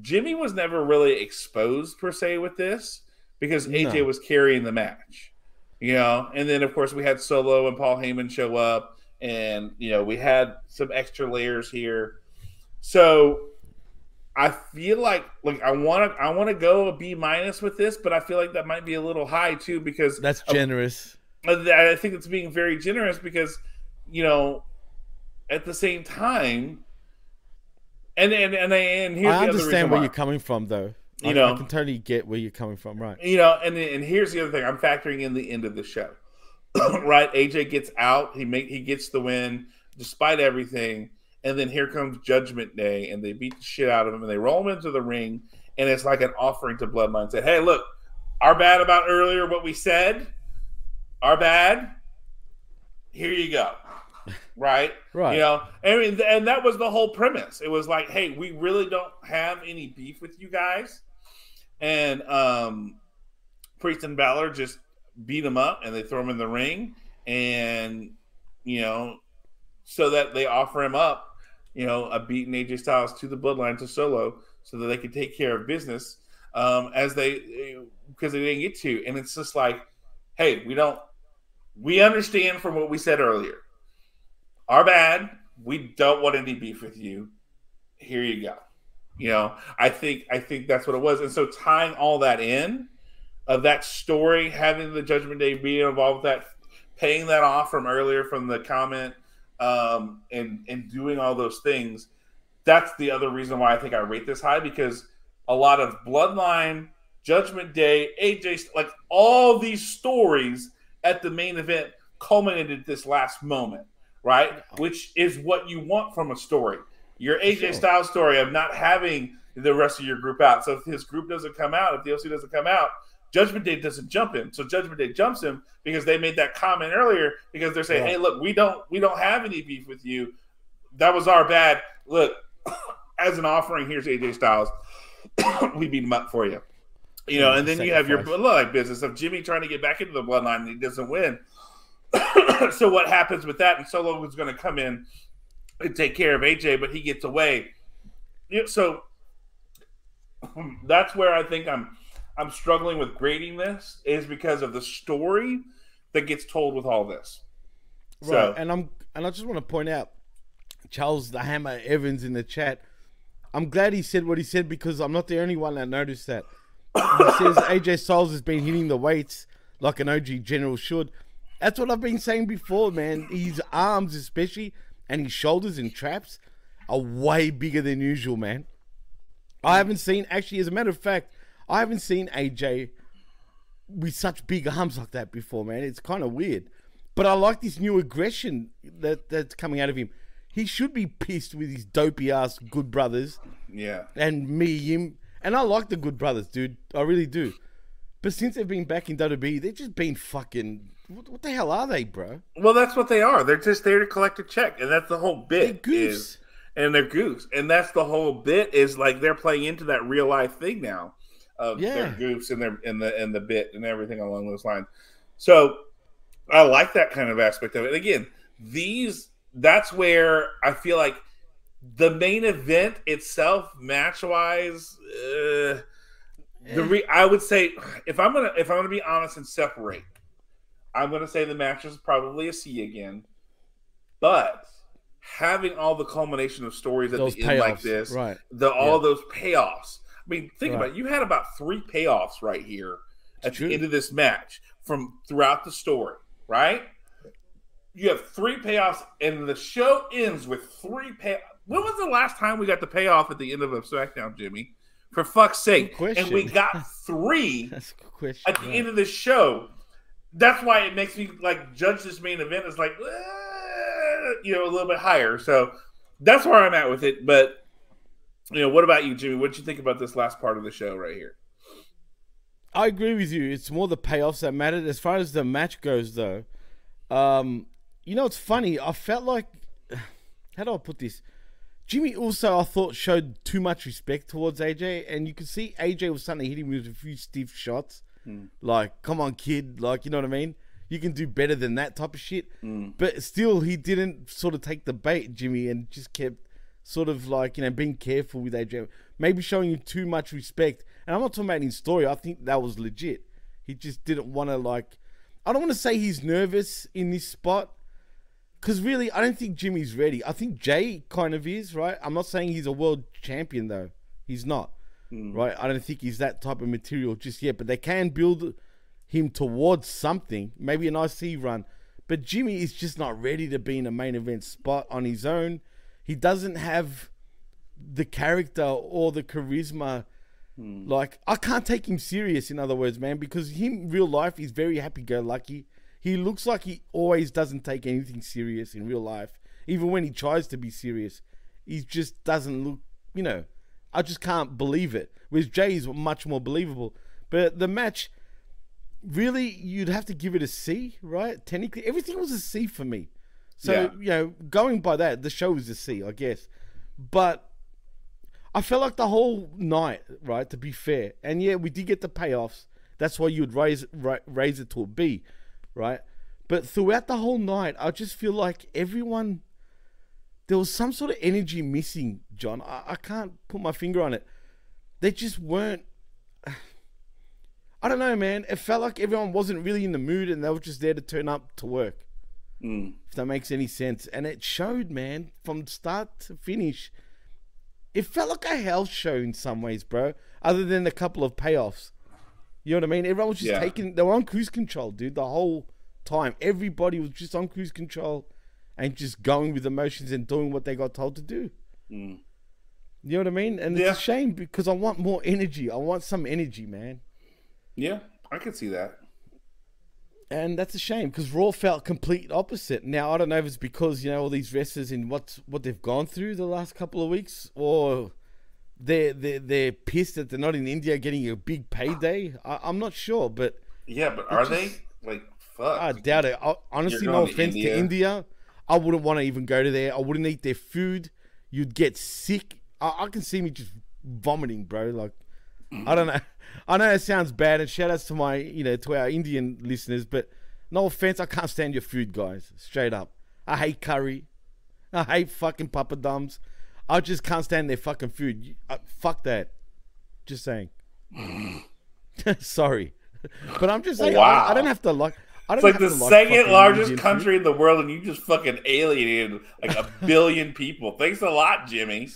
Jimmy was never really exposed per se with this because AJ No. was carrying the match. You know, and then of course we had Solo and Paul Heyman show up, and you know we had some extra layers here. So I feel like like I want to I want to go a B minus with this, but I feel like that might be a little high too because That's generous. Uh, I think it's being very generous because you know at the same time, and and and, and here's I understand where why. you're coming from, though. You I, know. I can totally get where you're coming from, right? you know, and and here's the other thing. I'm factoring in the end of the show. (clears throat) right? AJ gets out. He make he gets the win despite everything. And then here comes Judgment Day, and they beat the shit out of him, and they roll him into the ring, and it's like an offering to Bloodline. Said, hey, look, our bad about earlier what we said, our bad. Here you go, right? (laughs) Right. You know, I mean, and that was the whole premise. It was like, hey, we really don't have any beef with you guys, and um, Priest and Balor just beat him up, and they throw him in the ring, and you know, so that they offer him up, you know, a beaten AJ Styles to the Bloodline to Solo, so that they could take care of business um, as they because they didn't get to, and it's just like, hey, we don't, we understand from what we said earlier our bad. We don't want any beef with you. Here you go. You know, I think I think that's what it was. And so tying all that in of that story, having the Judgment Day being involved with that, paying that off from earlier from the comment, um, and and doing all those things, that's the other reason why I think I rate this high because a lot of Bloodline, Judgment Day, AJ, like all these stories at the main event culminated at this last moment, right? Which is what you want from a story. Your AJ Sure. Styles story of not having the rest of your group out. So if his group doesn't come out, if the OC doesn't come out, Judgment Day doesn't jump him. So Judgment Day jumps him because they made that comment earlier because they're saying, Right. "Hey, look, we don't we don't have any beef with you. That was our bad. Look, (coughs) as an offering, here's AJ Styles. (coughs) we beat him up for you." You know, and then you have your bloodline business of Jimmy trying to get back into the bloodline and he doesn't win. (coughs) so what happens with that? And Solo was going to come in and take care of AJ, but he gets away. So hmm, that's where I think I'm I'm struggling with grading this is because of the story that gets told with all this. Right. So And I'm and I just want to point out Charles the Hammer Evans in the chat. I'm glad he said what he said because I'm not the only one that noticed that. He (coughs) says AJ Styles has been hitting the weights like an OG general should. That's what I've been saying before, man. His arms, especially, and his shoulders and traps are way bigger than usual, man. I haven't seen, actually, as a matter of fact, I haven't seen AJ with such big arms like that before, man. It's kind of weird. But I like this new aggression that that's coming out of him. He should be pissed with his dopey ass good brothers yeah. and me, him. And I like the good brothers, dude. I really do. But since they've been back in WWE, they've just been fucking. What, what the hell are they, bro? Well, that's what they are. They're just there to collect a check, and that's the whole bit. They're goofs. Is, and they're goose, and that's the whole bit. Is like they're playing into that real life thing now of their Yeah. goofs and their and the and the bit and everything along those lines. So I like that kind of aspect of it. And again, these that's where I feel like the main event itself, match wise, uh, the re- I would say if I'm gonna if I'm gonna be honest and separate, I'm gonna say the match is probably a C again, but having all the culmination of stories at Those the end like this, right. the all Yeah. those payoffs. I mean, think Right. about it. You had about three payoffs right here at It's true. the end of this match from throughout the story, right? You have three payoffs, and the show ends with three pay. When was the last time we got the payoff at the end of a SmackDown, Jimmy? For fuck's sake! And we got (laughs) three That's a good question. at the right. end of the show. That's why it makes me like judge this main event as like eh, you know a little bit higher. So that's where I'm at with it. But you know, what about you, Jimmy? What did you think about this last part of the show right here? I agree with you. It's more the payoffs that mattered. As far as the match goes, though, um, you know, it's funny. I felt like, (sighs) how do I put this? Jimmy also, I thought, showed too much respect towards AJ, and you could see AJ was starting to hit him with a few stiff shots. Like, come on, kid. Like, you know what I mean? You can do better than that type of shit. Mm. But still, he didn't sort of take the bait, Jimmy, and just kept sort of like, you know, being careful with Adrian. Maybe showing him too much respect. And I'm not talking about his story. I think that was legit. He just didn't want to, like, I don't want to say he's nervous in this spot. Because really, I don't think Jimmy's ready. I think Jey kind of is, right? I'm not saying he's a world champion, though. He's not, mm. right? I don't think he's that type of material just yet. But they can build him towards something, maybe an IC run. But Jimmy is just not ready to be in a main event spot on his own. He doesn't have the character or the charisma. Hmm. Like I can't take him serious. In other words, man, because him real life he's very happy-go-lucky. He looks like he always doesn't take anything serious in real life. Even when he tries to be serious, he just doesn't look. You know, I just can't believe it. Whereas Jey is much more believable. But the match, really, you'd have to give it a C, right? Technically, everything was a C for me. So Yeah. you know, going by that, the show was a C, I guess. But I felt like the whole night, right? To be fair, and yeah, we did get the payoffs. That's why you'd raise ra- raise it to a B, right? But throughout the whole night, I just feel like everyone there was some sort of energy missing, John. I, I can't put my finger on it. They just weren't. (sighs) I don't know, man. It felt like everyone wasn't really in the mood, and they were just there to turn up to work. Mm. If that makes any sense, and it showed, man, from start to finish. It felt like a hell show in some ways, bro. Other than a couple of payoffs. You know what I mean? Everyone was just Yeah. taking. They were on cruise control, dude. The whole time, everybody was just on cruise control, and just going with emotions and doing what they got told to do. Mm. You know what I mean? And Yeah. it's a shame because I want more energy. I want some energy, man. Yeah, I could see that. And that's a shame because Raw felt complete opposite. Now I don't know if it's because you know all these wrestlers and what what they've gone through the last couple of weeks, or they're they're, they're pissed that they're not in India getting a big payday. I, I'm not sure, but Yeah, but are they like fuck? I doubt it. I, honestly, no going to offense to India. India, I wouldn't want to even go to there. I wouldn't eat their food. You'd get sick. I, I can see me just vomiting, bro. Like I don't know. I know it sounds bad, and shout outs to my, you know, to our Indian listeners, but no offense, I can't stand your food, guys. Straight up, I hate curry. I hate fucking papadums. I just can't stand their fucking food. Uh, fuck that. Just saying. (laughs) Sorry, but I'm just saying. I- I, don't have to like. I It's don't like have the to like second fucking largest Indian food. country in the world, and you just fucking alienated like a billion people. Thanks a lot, Jimmy.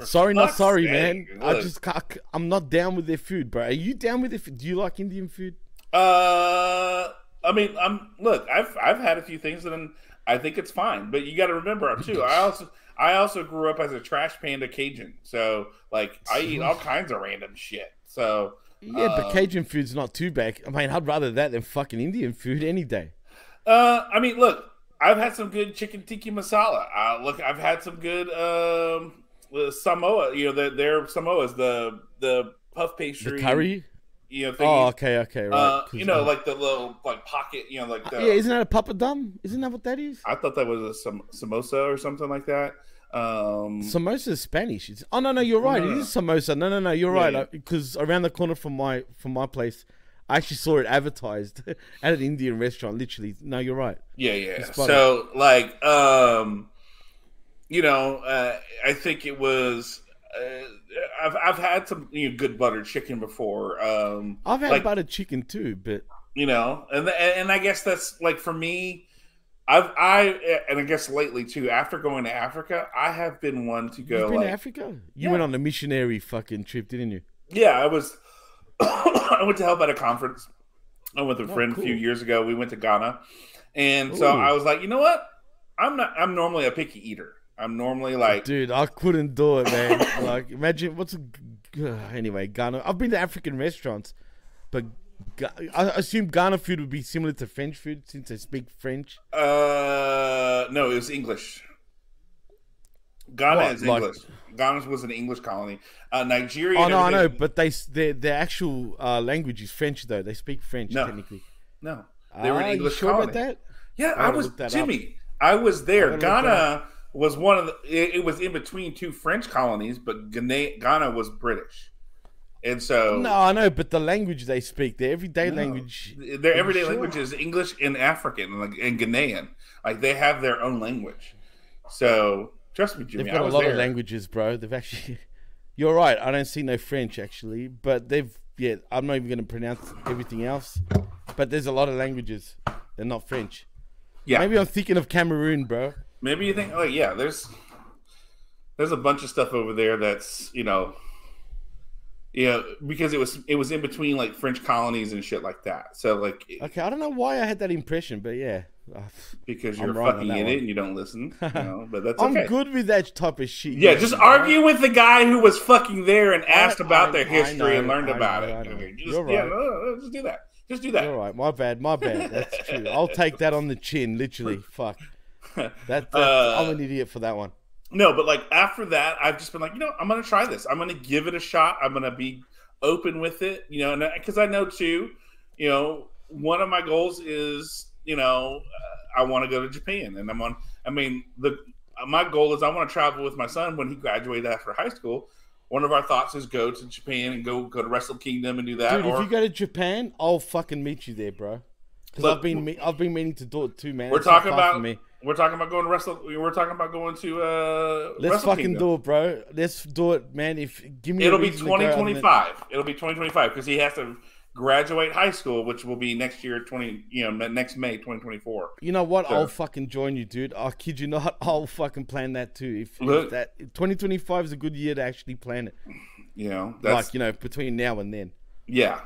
Sorry, not sorry, sake, man. I just can't, I'm not down with their food, bro. Are you down with it? Do you like Indian food? Uh, I mean, I'm look. I've I've had a few things, and I think it's fine. But you got to remember too. I also I also grew up as a trash panda Cajun, so like I eat all (laughs) kinds of random shit. So Yeah, but Um, Cajun food's not too bad. I mean, I'd rather that than fucking Indian food any day. Uh, I mean, look, I've had some good chicken tikka masala. Uh, look, I've had some good um uh, Samoa. You know, their, their Samoas, the the puff pastry The curry? You know, Oh, okay, okay, right. uh, you know, uh, like the little like pocket. You know, like the. yeah, isn't that a papadum? Isn't that what that is? I thought that was a sam- samosa or something like that. Um, Samosa is Spanish. It's, oh no, no, you're right. No, It is samosa. No, no, no, you're Yeah, right. yeah. Because around the corner from my from my place, I actually saw it advertised (laughs) at an Indian restaurant. Literally, no, you're right. Yeah, yeah. So like, um, you know, uh, I think it was. Uh, I've I've had some you know, good buttered chicken before. Um, I've had like, buttered chicken too, but you know, and and I guess that's like for me. I've I and I guess lately too. After going to Africa, I have been one to go you've been like to Africa. You Yeah. went on a missionary fucking trip, didn't you? Yeah, I was. (coughs) I went to help at a conference. I went with a Oh, friend a few years ago. We went to Ghana, and so I was like, you know what? I'm not. I'm normally a picky eater. I'm normally like, Dude, I couldn't do it, man. (coughs) like, imagine what's a g- (sighs) anyway Ghana. I've been to African restaurants, but I assume Ghana food would be similar to French food since they speak French. uh, no, it was English. Ghana What, is like- English. Ghana was an English colony. Uh, Nigeria. Oh no, I know, but they their their actual uh, language is French though. They speak French No. technically. no, they were Ah, an you English sure colony. about that? Yeah, I I, was that up. Jimmy. I was there. I gotta look that Ghana was one of the. It, it was in between two French colonies, but Ghana, Ghana was British. And so No, I know, but the language they speak, their everyday No. language. their everyday Sure. language is English and African like, and Ghanaian. Like they have their own language. So trust me, Jimmy. They've got a lot there. of languages, bro. They've actually. (laughs) You're right. I don't see no French actually, but they've. Yeah, I'm not even going to pronounce everything else, but there's a lot of languages. They're not French. Yeah, Maybe I'm thinking of Cameroon, bro. Maybe you think, like, yeah, there's there's a bunch of stuff over there that's you know, yeah, because it was it was in between like French colonies and shit like that. So like, Okay, I don't know why I had that impression, but yeah, Uh, (sighs) because you're fucking in it and you don't listen, you (laughs) know, but that's I'm okay. good with that type of shit. Yeah, just argue with the guy who was fucking there and asked I- about I- their I history and learned I about know, I it. know. Just, You're yeah, right. no, no, no, just do that. Just do that. You're. My bad. My bad. That's true. I'll take that on the chin. Literally. (laughs) Fuck. (laughs) That, that Uh, I'm an idiot for that one. No, but like after that, I've just been like, you know, I'm gonna try this. I'm gonna give it a shot. I'm gonna be open with it, you know, because I know too, you know, one of my goals is, you know, uh, I want to go to Japan, and I'm on. I mean, the my goal is I want to travel with my son when he graduated after high school. One of our thoughts is go to Japan and go go to Wrestle Kingdom and do that. Dude, or if you go to Japan, I'll fucking meet you there, bro. Because I've been me- I've been meaning to do it too, man. we're It's talking about me. We're talking about going to Wrestle. We're talking about going to uh. Let's fucking Kingdom. do it, bro. Let's do it, man. If give me It'll be reason to go other than- 2025. It'll be 2025 because he has to graduate high school, which will be next year, 20, you know, next May, 2024. You know what? So- I'll fucking join you, dude. I kid you not. (laughs) I'll fucking plan that too. If, if that 2025 is a good year to actually plan it, You know, like you know, between now and then. yeah,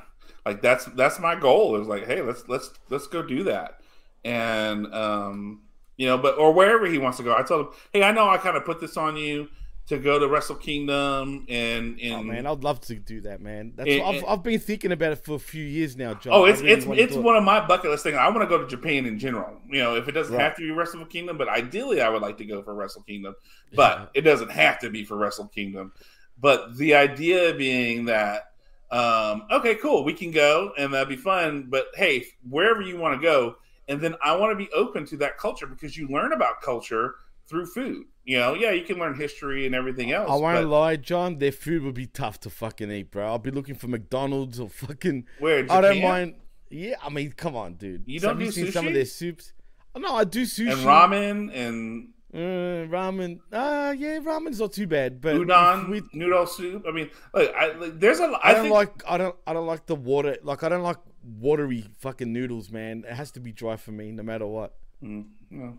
like that's that's my goal. Is like, hey, let's let's let's go do that, and um, you know, but or wherever he wants to go. I told him, hey, I know I kind of put this on you to go to Wrestle Kingdom and and Oh man, I'd love to do that, man. That's what I've, it- I've been thinking about it for a few years now, John. Oh, it's really it's it's one of my bucket list things. I want to go to Japan in general. You know, if it doesn't Right. have to be Wrestle Kingdom, but ideally I would like to go for Wrestle Kingdom. But it doesn't have to be for Wrestle Kingdom. But the idea being that, um, okay, cool, we can go and that'd be fun. But hey, wherever you want to go, and then I want to be open to that culture because you learn about culture through food. You know, yeah, you can learn history and everything else. I won't but lie, John. Their food would be tough to fucking eat, bro. I'll be looking for McDonald's or fucking. where I don't mind. Yeah, I mean, come on, dude. You don't have you do seen some of their soups? Oh, no, I do sushi and ramen and Uh, ramen. Uh, yeah, ramen's not too bad, but udon, with noodle soup. I mean, look, I, like, there's a. I, I, don't think, like I don't I don't like the water like I don't like watery fucking noodles, man. It has to be dry for me, no matter what. Mm, well,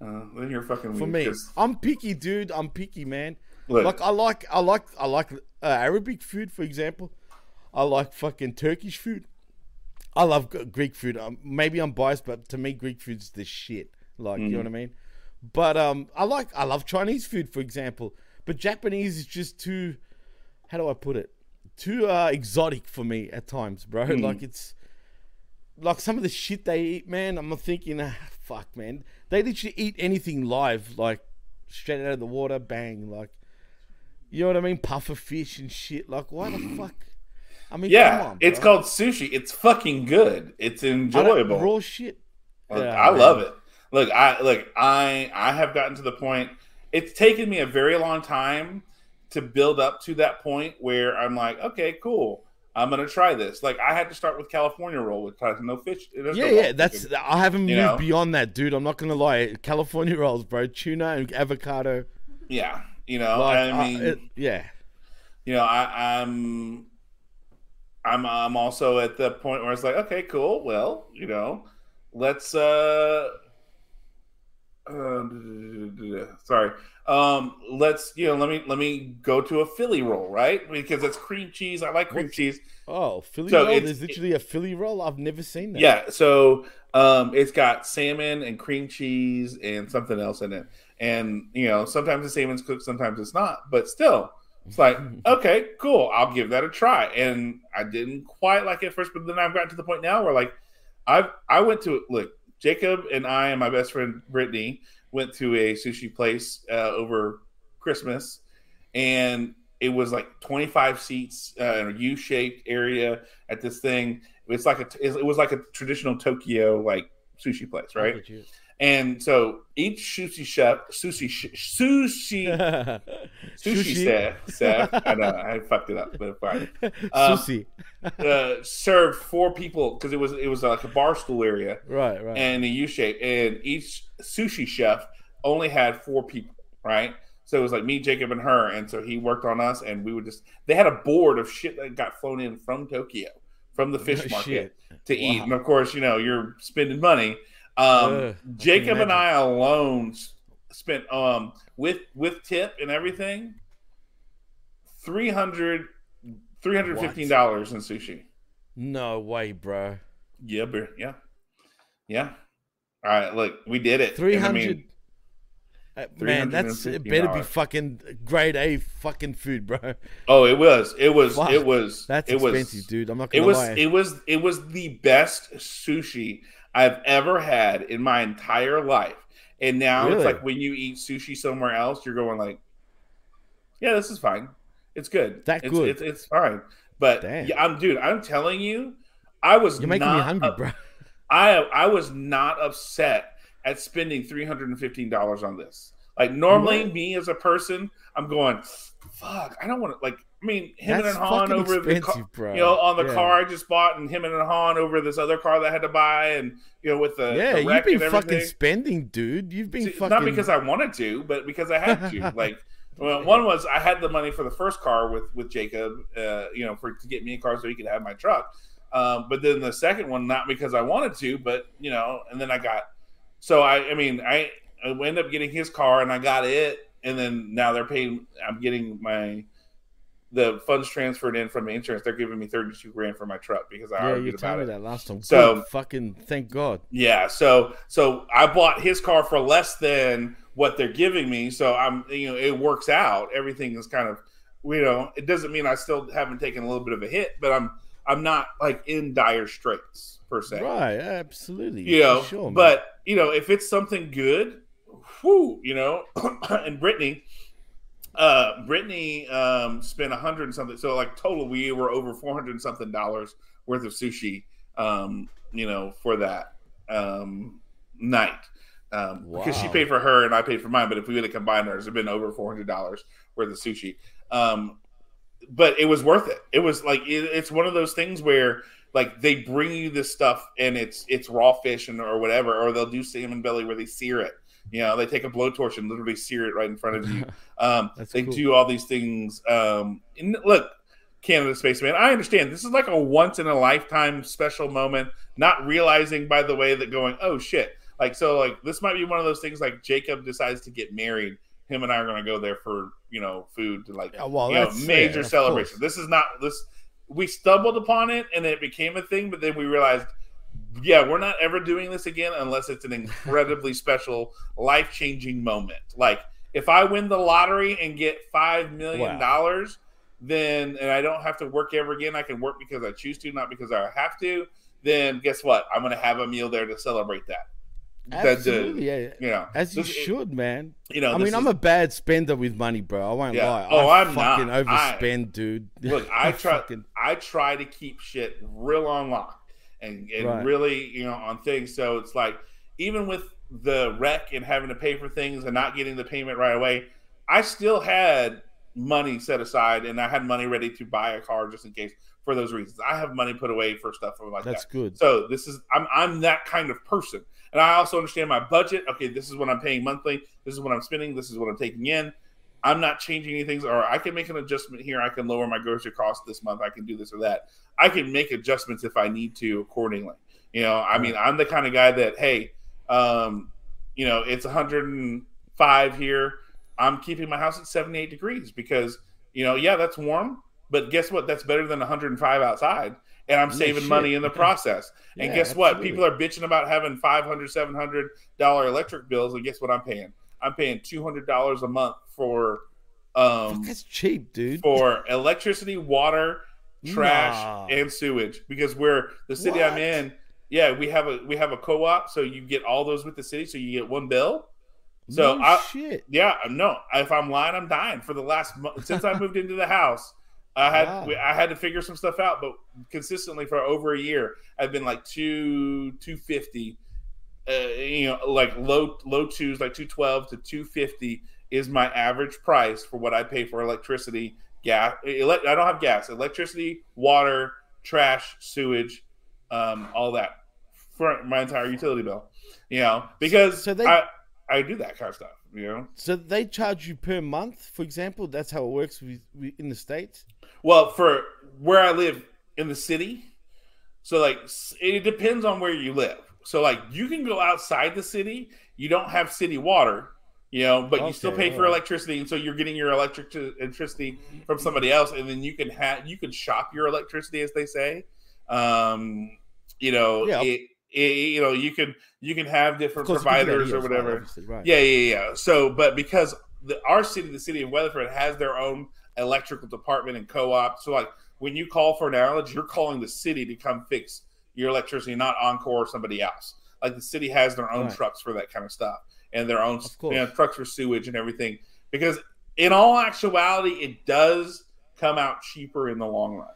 uh, then you're fucking For me. 'cause- I'm picky, dude. I'm picky, man. Look, Like I like I like I like uh, Arabic food, for example. I like fucking Turkish food. I love Greek food. Um, maybe I'm biased, but to me, Greek food's the shit. Like you know what I mean. But um, I like I love Chinese food, for example. But Japanese is just too. How do I put it? Too uh, exotic for me at times, bro. (laughs) Like it's like some of the shit they eat, man. I'm thinking, ah, fuck, man. They literally eat anything live, like straight out of the water, bang, like you know what I mean? Puffer fish and shit. Like, why the fuck? I mean, yeah, come on, it's called sushi. It's fucking good. It's enjoyable. raw shit. Like, Yeah, I man. love it. Look, I look, I I have gotten to the point. It's taken me a very long time to build up to that point where I'm like, okay, cool. I'm gonna try this. Like I had to start with California roll with no fish. Yeah, no yeah, that's. chicken. I haven't You moved know? beyond that, dude. I'm not gonna lie. California rolls, bro. Tuna and avocado. yeah. You know, Like, I I- mean, it- yeah. you know, I, I'm, I'm, I'm also at the point where it's like, okay, cool. Well, you know, let's, uh, uh sorry, um, let's, you know, let me, let me go to a Philly roll, right? Because it's cream cheese. I like cream What's- cheese. Oh, Philly So roll. it's- There's literally a Philly roll. I've never seen that. Yeah. So, um, it's got salmon and cream cheese and something else in it. And, you know, sometimes the salmon's cooked, sometimes it's not, but still, it's like, (laughs) okay, cool. I'll give that a try. And I didn't quite like it at first, but then I've gotten to the point now where like I've I went to look, Jacob and I and my best friend Brittany went to a sushi place uh, over Christmas, and it was like 25 seats uh, in a U-shaped area at this thing. It's like a it was like a traditional Tokyo like sushi place, right? And so each sushi chef, sushi, sh- sushi, (laughs) sushi, chef, chef, I know I (laughs) fucked it up, but fine. (laughs) Um, Sushi. uh, served four people because it was it was like a bar stool area Right, right. and a U shape, and each sushi chef only had four people, right? So it was like me, Jacob, and her, and so he worked on us, and we would just they had a board of shit that got flown in from Tokyo, from the fish market shit. to eat, and of course, you know you're spending money. Um, Ugh, I Jacob and. I alone spent um with with tip and everything 300 315 dollars in sushi. No way, bro. Yeah, bro. Yeah. Yeah. All right, look, we did it. Three And I mean, Uh, man, that's it better be fucking grade A fucking food, bro. oh, it was. It was Fuck, it was That's it expensive, was, dude. I'm not It gonna was lie. it was it was the best sushi I've ever had in my entire life. And now it's like when you eat sushi somewhere else, you're going like, yeah, this is fine. It's good. That it's, good? It's, it's fine. But yeah, I'm dude. I'm telling you, I was You're making me hungry, bro. I I was not upset at spending three hundred and fifteen dollars on this. Like normally, weren't? me as a person, I'm going, fuck. I don't want to like. I mean, him That's and Han over the car, bro. you know, on the Yeah. car I just bought, and him and Han over this other car that I had to buy, and you know, with the yeah, the you've been fucking spending, dude. You've been See, fucking. Not because I wanted to, but because I had to. (laughs) like, well, one was I had the money for the first car with with Jacob, uh, you know, for to get me a car so he could have my truck. Um, but then the second one, not because I wanted to, but you know, and then I got. So I, I mean, I, I ended up getting his car, and I got it, and then now they're paying. I'm getting my the funds transferred in from the insurance. They're giving me thirty two grand for my truck because I yeah, you argued about me it. that last time. So- Good, fucking thank God. Yeah, so so I bought his car for less than what they're giving me, so I'm you know it works out. Everything is kind of you know it doesn't mean I still haven't taken a little bit of a hit, but I'm I'm not like in dire straits per se. Right, absolutely. You know, sure, but you know if it's something good, whoo, you know, (clears throat) and Brittany. Uh, Brittany um, spent a hundred and something. So like total, we were over four hundred and something dollars worth of sushi. Um, you know, for that um, night um, because she paid for her and I paid for mine. But if we would have combined ours, it'd been over four hundred dollars worth of sushi. Um, but it was worth it. It was like it, it's one of those things where like they bring you this stuff and it's it's raw fish and or whatever, or they'll do salmon belly where they sear it. You know, they take a blowtorch and literally sear it right in front of you. (laughs) Um, they cool. do all these things. Um, and look, Canada Spaceman, I understand this is like a once in a lifetime special moment. Not realizing, by the way, that going, oh shit, like so, like this might be one of those things. Like Jacob decides to get married, him and I are going to go there for you know food to like Yeah, well, you know major of celebration. course. This is not this. We stumbled upon it and it became a thing, but then we realized, yeah, we're not ever doing this again unless it's an incredibly (laughs) special, life changing moment. Like if I win the lottery and get five million dollars, then and I don't have to work ever again. I can work because I choose to, not because I have to. Then guess what? I'm going to have a meal there to celebrate that. Uh, Absolutely, yeah. you know, As you this- should, man. You know, I mean, I'm a bad spender with money, bro. I won't Yeah. lie. Oh, I I'm not. fucking I- overspend, dude. Look, (laughs) I try. fucking- I try to keep shit real on lock and, and Right. really, you know, on things. So it's like even with the wreck and having to pay for things and not getting the payment right away, I still had money set aside and I had money ready to buy a car just in case for those reasons. I have money put away for stuff like That's that. good. So this is I'm I'm that kind of person. And I also understand my budget. Okay, this is what I'm paying monthly. This is what I'm spending. This is what I'm taking in. I'm not changing anything, or I can make an adjustment here. I can lower my grocery cost this month. I can do this or that. I can make adjustments if I need to accordingly. You know, I mean, I'm the kind of guy that, hey, um, you know, it's 105 here. I'm keeping my house at 78 degrees because, you know, yeah, that's warm, but guess what? That's better than 105 outside. And I'm saving shit. money in the (laughs) process. and Yeah, guess what? People are bitching about having 500 700 dollar electric bills, and guess what I'm paying? I'm paying two hundred dollars a month for um Fuck, that's cheap, dude. for electricity, water, trash, Nah. and sewage. Because we're the city I'm in. Yeah, we have a we have a co-op, so you get all those with the city, so you get one bill. So no I shit. yeah no if I'm lying, I'm dying. For the last month since I moved into the house, I had Wow. we, I had to figure some stuff out, but consistently for over a year, I've been like two two fifty uh, you know, like low low twos, like two twelve to two fifty is my average price for what I pay for electricity, gas. Ele- I don't have gas, electricity, water, trash, sewage, um, all that for my entire utility bill. You know, because So they- I I do that kind of stuff. You know, So they charge you per month, for example. That's how it works with, with in the states. well, for where I live in the city, so like it depends on where you live. So like you can go outside the city, you don't have city water, you know, but you still Okay, pay for electricity, and so you're getting your electric electricity from somebody else, and then you can have you can shop your electricity, as they say. Um, you know, Yeah. it, it, you know, you can you can have different course, we do that providers or whatever. right? Yeah, yeah, yeah. So, but because the, our city, the city of Weatherford, has their own electrical department and co-op. So, like when you call for an outage, you're calling the city to come fix your electricity, not Oncor or somebody else. Like the city has their own Right. trucks for that kind of stuff, and their own you know, trucks for sewage and everything. Because in all actuality, it does come out cheaper in the long run.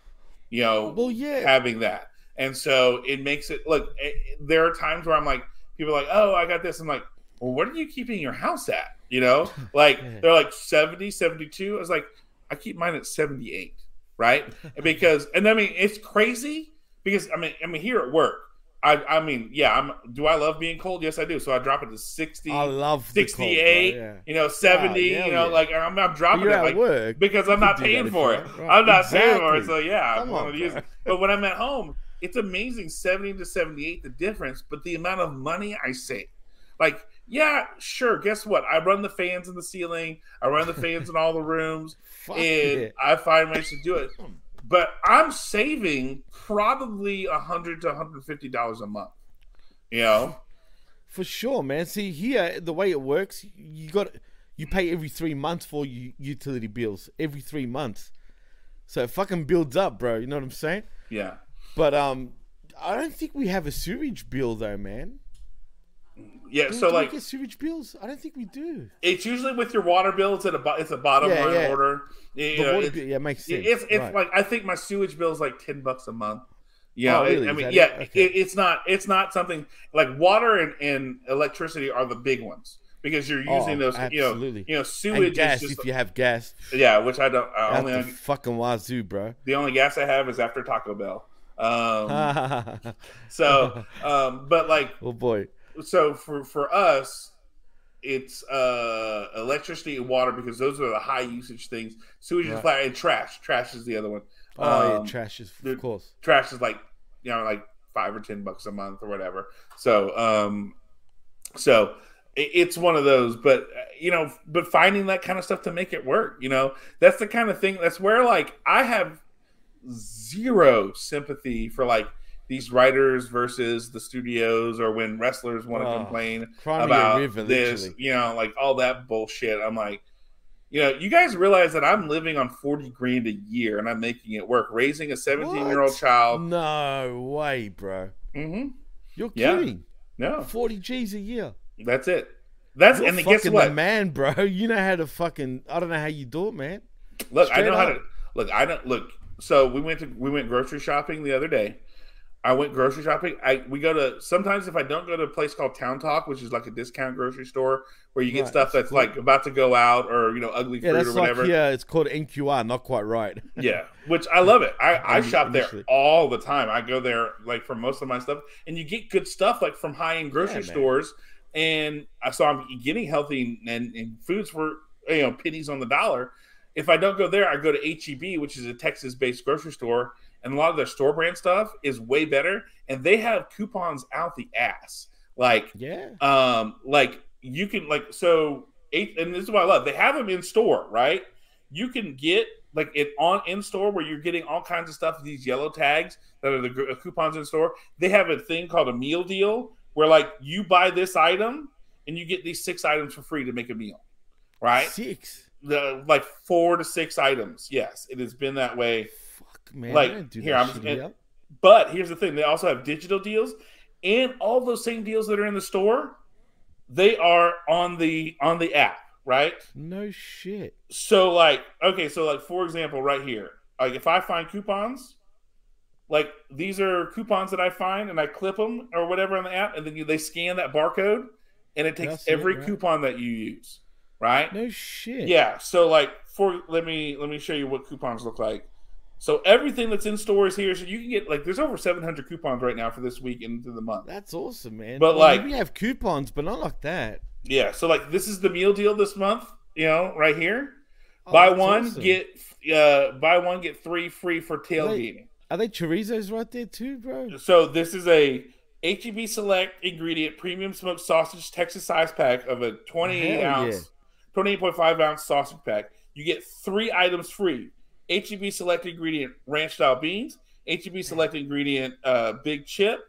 You know, Well, yeah. having that. And so it makes it look. eh, there are times where I'm like, people are like, oh, I got this. I'm like, well, what are you keeping your house at? You know, (laughs) like they're like 70, 72. I was like, I keep mine at 78, right? (laughs) because, and I mean, it's crazy because I mean, I mean, here at work, I, I mean, yeah, I'm. Do I love being cold? Yes, I do. So I drop it to 60, I love the cold, 68, yeah. you know, 70. hell you know, yeah. like I'm, I'm dropping it like work. because I'm not can do that paying for it. Right. I'm not paying for it, so yeah, Come I'm on, to use it. But when I'm at home, it's amazing 70 to 78 the difference, but the amount of money I save. Like, yeah, sure. Guess what? I run the fans in the ceiling. I run the fans in all the rooms, (laughs) and yeah. I find ways to do it. But I'm saving probably a hundred to 150 dollars a month. You know, For sure, man. See here, the way it works, you got you pay every three months for you utility bills every three months, so it fucking builds up, bro. You know what I'm saying? yeah. But um, I don't think we have a sewage bill though, man. Yeah, Do, so do like we get sewage bills? I don't think we do. it's usually with your water bill. It's at a it's a bottom Yeah, line yeah. order. You The know, water bill, yeah, makes sense. It's it's right. like I think my sewage bill is like ten bucks a month. Yeah, Oh, really? I mean, yeah, it? Okay. it, it's not it's not something like water and, and electricity are the big ones because you're Oh, using those. You know, absolutely. you know, and sewage gas is just if you have gas. yeah, which I don't. I only fucking wazoo, bro. the only gas I have is after Taco Bell. (laughs) Um, so, um, but like oh boy. So for for us it's uh electricity and water because those are the high usage things. Sewage is flat and trash. Trash is the other one. Oh Um, yeah, trash is of course. trash is like you know like five or ten bucks a month or whatever. So um so it, it's one of those but you know but finding that kind of stuff to make it work you know that's the kind of thing that's where like i have zero sympathy for like these writers versus the studios or when wrestlers want to Oh, complain Cry me a about river, this you know like all that bullshit i'm like you know you guys realize that i'm living on 40 grand a year and i'm making it work raising a 17 year old child No way, bro. hmm You're Yeah. kidding. no Forty G's a year. that's it that's You're and then guess what the man, bro. (laughs) You know how to fucking. I don't know how you do it, man. Look, I Straight know how to look. I don't look. So we went to we went grocery shopping the other day. I went grocery shopping. I we go to sometimes if I don't go to a place called Town Talk, which is like a discount grocery store where you get Right, stuff that's like about to go out or you know ugly Yeah, fruit or like whatever. yeah. It's called NQR. Not quite right. (laughs) Yeah, which I love it. I, (laughs) I shop there all the time. I go there like for most of my stuff, and you get good stuff like from high end grocery Yeah, stores. And I so I'm getting healthy and, and foods for you know pennies on the dollar. If I don't go there, I go to HEB, which is a Texas based grocery store, and a lot of their store brand stuff is way better, and they have coupons out the ass. Like Yeah. um like you can like so eight and this is what i love they have them in store right you can get like it on in store where you're getting all kinds of stuff these yellow tags that are the gr- coupons in store they have a thing called a meal deal where like you buy this item and you get these six items for free to make a meal right Six. the like four to six items yes it has been that way man. Like, here, I'm just- here. but here's the thing: they also have digital deals, and all those same deals that are in the store, they are on the on the app, right? No shit. So, like, okay, so like for example, right here, like if I find coupons, like these are coupons that I find and I clip them or whatever on the app, and then you, they scan that barcode, and it takes That's it, every right. coupon that you use, right? No shit. Yeah. So like for let me let me show you what coupons look like. So everything that's in stores here, so you can get like there's over 700 coupons right now for this week into the month. That's awesome, man. But, Well, like- we have coupons, but not like that. Yeah. So like this is the meal deal this month. You know, right here. Oh, buy one awesome. get uh buy one get three free for tailgating. Are they chorizos right there too, bro? So this is a HEB Select ingredient premium smoked sausage Texas size pack of a 28 Hell ounce, 28.5 ounce sausage pack. You get three items free: HEB Select ingredient ranch style beans, HEB Select ingredient uh, big chip,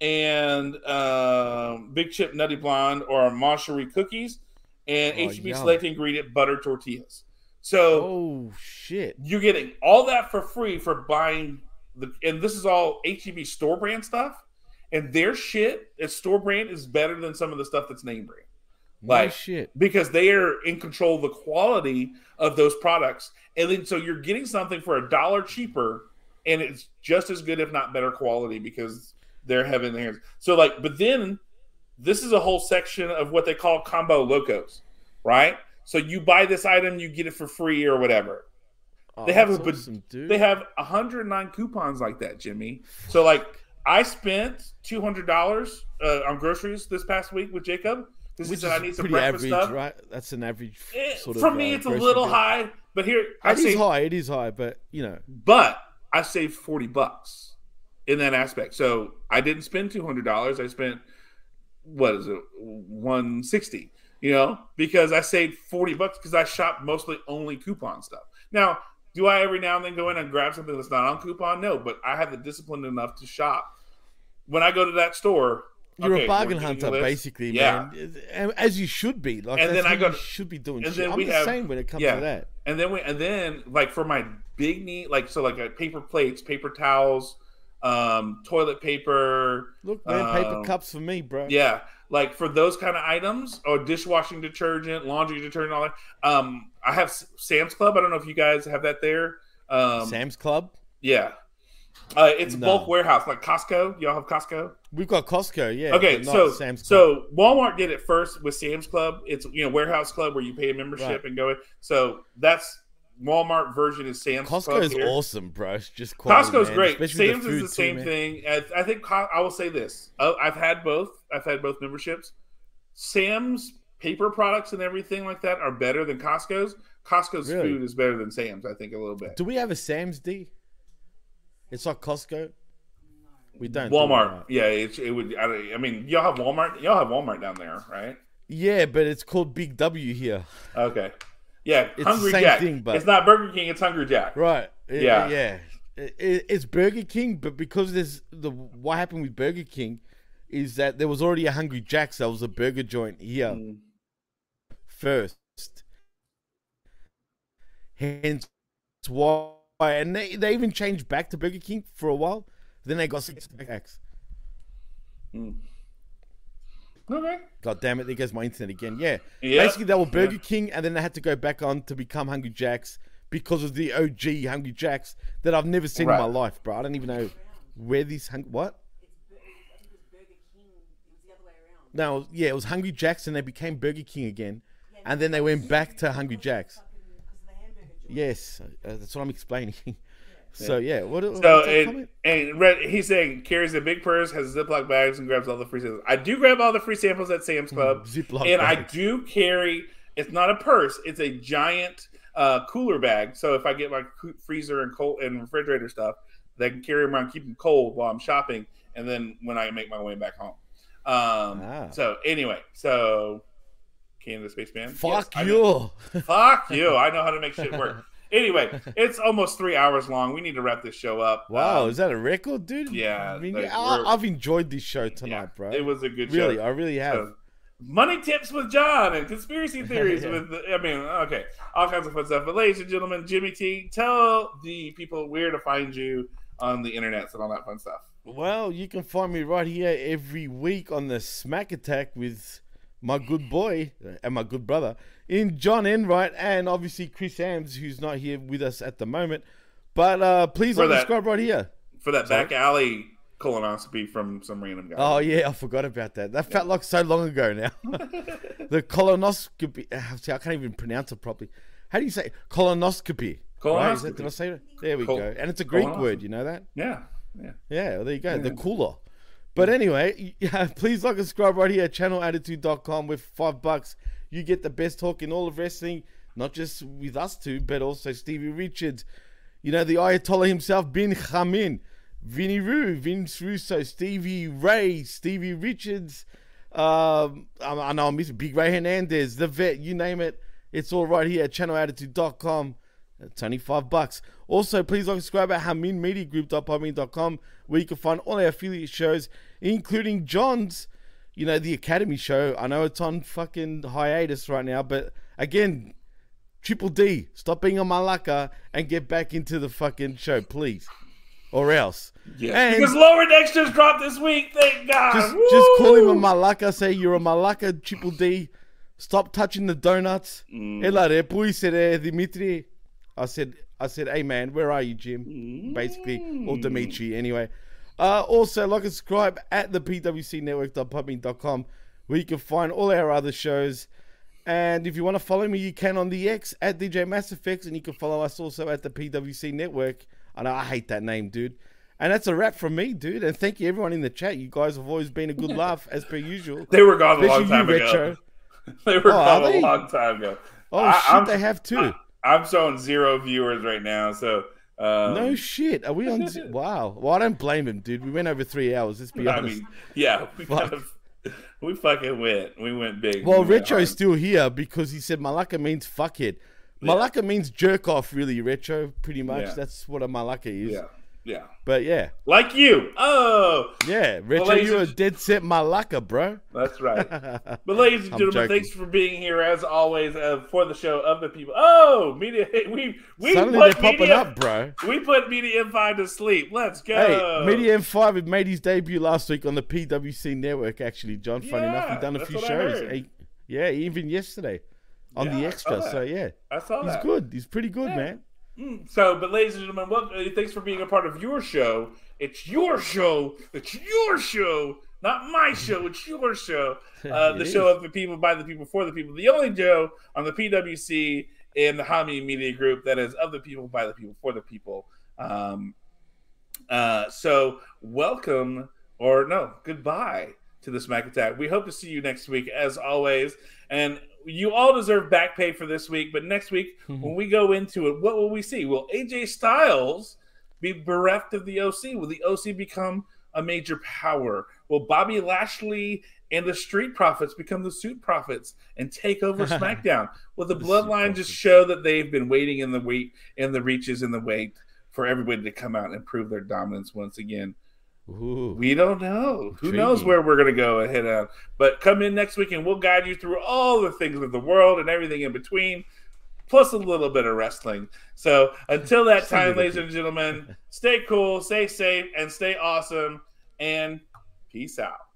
and um, big chip nutty blonde or moncherie cookies, and Oh, HEB yum. Select ingredient butter tortillas. So Oh shit! you're getting all that for free for buying the and this is all HEB store brand stuff. And their shit at store brand is better than some of the stuff that's name brand. No Like shit. because they are in control of the quality of those products. And then so you're getting something for a dollar cheaper and it's just as good, if not better quality, because they're having their hands. So like, but then this is a whole section of what they call combo locos, right? So you buy this item, you get it for free or whatever. Oh, they have a awesome. They have 109 coupons like that, Jimmy. So like I spent two hundred dollars uh, on groceries this past week with Jacob because he Which said I need some breakfast average, stuff. right? That's an average Eh, sort of. For me, uh, it's a little bill. high, but here uh, I It is saved, high. It is high, but you know, but I saved forty bucks in that aspect. So I didn't spend two hundred dollars. I spent what is it, one sixty? You know, because I saved forty bucks because I shop mostly only coupon stuff. Now, do I every now and then go in and grab something that's not on coupon? No, but I have the discipline enough to shop. When I go to that store, you're okay, a bargain hunter, basically, Yeah. man. As you should be. Like, And then I what go- you should be doing. and shit. then I'm we the have- same when it comes yeah. to that. And then we and then like for my big need, like so like a paper plates, paper towels, um, toilet paper, Look, man, paper Um, cups for me, bro. yeah, like for those kind of items or dishwashing detergent, laundry detergent, all that. Um, I have Sam's Club. I don't know if you guys have that there. Um, Sam's Club. yeah, uh, it's No. bulk warehouse like Costco. Y'all have Costco? We've got Costco, yeah. Okay, so Sam's Club. so Walmart did it first with Sam's Club. It's you know warehouse club where you pay a membership Right. and go in. So that's Walmart version is Sam's. Club Costco is awesome, bro. It's just quality, Costco's man, great. especially Sam's the is the same man. thing. I, I think Co- I will say this. Uh, I've had both. I've had both memberships. Sam's paper products and everything like that are better than Costco's. Costco's Really? food is better than Sam's. I think a little bit. Do we have a Sam's D? It's like Costco. We don't. do Walmart, right? yeah, it, it would. I, I mean, y'all have Walmart. Y'all have Walmart down there, right? Yeah, but it's called Big W here. Okay, yeah. the Hungry same Jack. thing, but- it's not Burger King. It's Hungry Jack. Right. It- Yeah. Yeah. It- it- it's Burger King, but because there's the what happened with Burger King is that there was already a Hungry Jack's. That was a burger joint here Mm. first. Hence why, and they, they even changed back to Burger King for a while. Then they got six Jacks. Hmm. Okay. God damn it! There goes my internet again. Yeah. Yeah. Basically, they were Burger King, and then they had to go back on to become Hungry Jacks because of the OG Hungry Jacks that I've never seen Right. in my life, bro. I don't even know where these hung- what. I think it was Burger King. It was the other way around. No, yeah, it was Hungry Jacks, and they became Burger King again, and then they went back to Hungry Jacks. Fucking because of the hamburger joint. Yes, uh, that's what I'm explaining. (laughs) so yeah, what? So what's that and, and Red, he's saying carries a big purse, has Ziploc bags, and grabs all the free samples. I do grab all the free samples at Sam's Club, (laughs) Ziploc and I do carry. It's not a purse; it's a giant uh, cooler bag. So if I get my freezer and cold and refrigerator stuff, they can carry them around, keep them cold while I'm shopping, and then when I make my way back home. Um, Ah. So anyway, so Canada Spaceman. Fuck Yes, you. Fuck you! I know how to make shit work. (laughs) Anyway, it's almost three hours long. We need to wrap this show up. Wow, Um, is that a record, dude? yeah, I mean, like, I, I've enjoyed this show tonight, yeah, bro. It was a good show. really, show. I really have. So, money tips with John and conspiracy (laughs) theories Yeah. with. I mean, okay, all kinds of fun stuff. But ladies and gentlemen, Jimmy T, tell the people where to find you on the internet and all that fun stuff. Well, you can find me right here every week on the Smack Attack with my good boy uh, and my good brother in John Enright and obviously Chris Hams, who's not here with us at the moment. But uh, please For subscribe right here. for that Sorry? back alley colonoscopy from some random guy. Oh yeah, I forgot about that. That felt like so long ago now. (laughs) the colonoscopy. ah, See, I can't even pronounce it properly. How do you say it? colonoscopy? Right? Is that- did I say it? There we Col- go. And it's a Greek word. You know that? yeah, yeah. Yeah, well, there you go. The cooler. But anyway, (laughs) yeah, please like and subscribe right here at channelattitude.com with five bucks. You get the best talk in all of wrestling, not just with us two, but also Stevie Richards. You know, the Ayatollah himself, Bin Chamin, Vinny Roo, Vince Russo, Stevie Ray, Stevie Richards. Um, I know I'm missing Big Ray Hernandez, the vet, you name it. It's all right here at channelattitude.com. It's only five bucks. Also, please like and subscribe at haminmediagroup.podbean.com where you can find all our affiliate shows, including John's, you know, the Academy show. I know it's on fucking hiatus right now, but again, Triple D, stop being a malaka and get back into the fucking show, please. Or else. Yeah, And- because Lower Decks just dropped this week. Thank God. Just, just call him a malaka. Say you're a malaka, Triple D. Stop touching the donuts. Mm. Said, eh, Dimitri. I said, I said, hey man, where are you, Jim? Basically, or Mm. Dimitri. Anyway, uh, also like and subscribe at the pwcnetwork.podbean.com where you can find all our other shows. And if you want to follow me, you can on the X at DJ Mass Effects, and you can follow us also at the PWC Network. I know I hate that name, dude. And that's a wrap from me, dude. And thank you everyone in the chat. You guys have always been a good (laughs) laugh as per usual. They were gone a long Especially you, time ago. Retro. (laughs) They were Oh, gone a they? long time ago. Oh I- shit, I'm- they have too. I'm showing zero viewers right now. So um, no shit. Are we on? (laughs) wow. Well, I don't blame him, dude. We went over three hours. Let's be I honest. mean, yeah, we kind of, we fucking went. We went big. well, We Retro's still here because he said Malaka means fuckhead. Malaka means jerk off, really, Retro. Pretty much. Yeah. That's what a Malaka is. Yeah, yeah, But yeah, like you. Oh, yeah, Richard, ladies you're a dead set Malaka, bro. that's right. (laughs) But ladies and gentlemen, joking. thanks for being here as always uh, for the show of the people. Oh, media. We we Suddenly put popping media, up, bro. We put media M5 to sleep. Let's go. Hey, Media M5 had made his debut last week on the PWC network, actually, John. Funny enough, he done a few shows. He- yeah, even yesterday on Yeah, the extra. So, yeah, I saw he's that. good. He's pretty good, man. So, but ladies and gentlemen, well, uh, thanks for being a part of your show. It's your show. It's your show, not my show. It's your show. (laughs) Uh, the It show of the people, by the people, for the people. The only Joe on the PWC and the Hami Media Group that is of the people, by the people, for the people. Um, uh, so, welcome, or no, goodbye to the Smack Attack. We hope to see you next week, as always. And you all deserve back pay for this week, but next week, mm-hmm. when we go into it, what will we see? Will AJ Styles be bereft of the OC? Will the OC become a major power? Will Bobby Lashley and the Street Profits become the Suit Profits and take over (laughs) SmackDown? Will the The Bloodline just show that they've been waiting in the wait in the reaches in the wait for everybody to come out and prove their dominance once again? Ooh. We don't know. Who knows where we're going to go ahead on? But come in next week and we'll guide you through all the things of the world and everything in between, plus a little bit of wrestling. So until that (laughs) time, ladies and gentlemen, (laughs) stay cool, stay safe, and stay awesome. And peace out.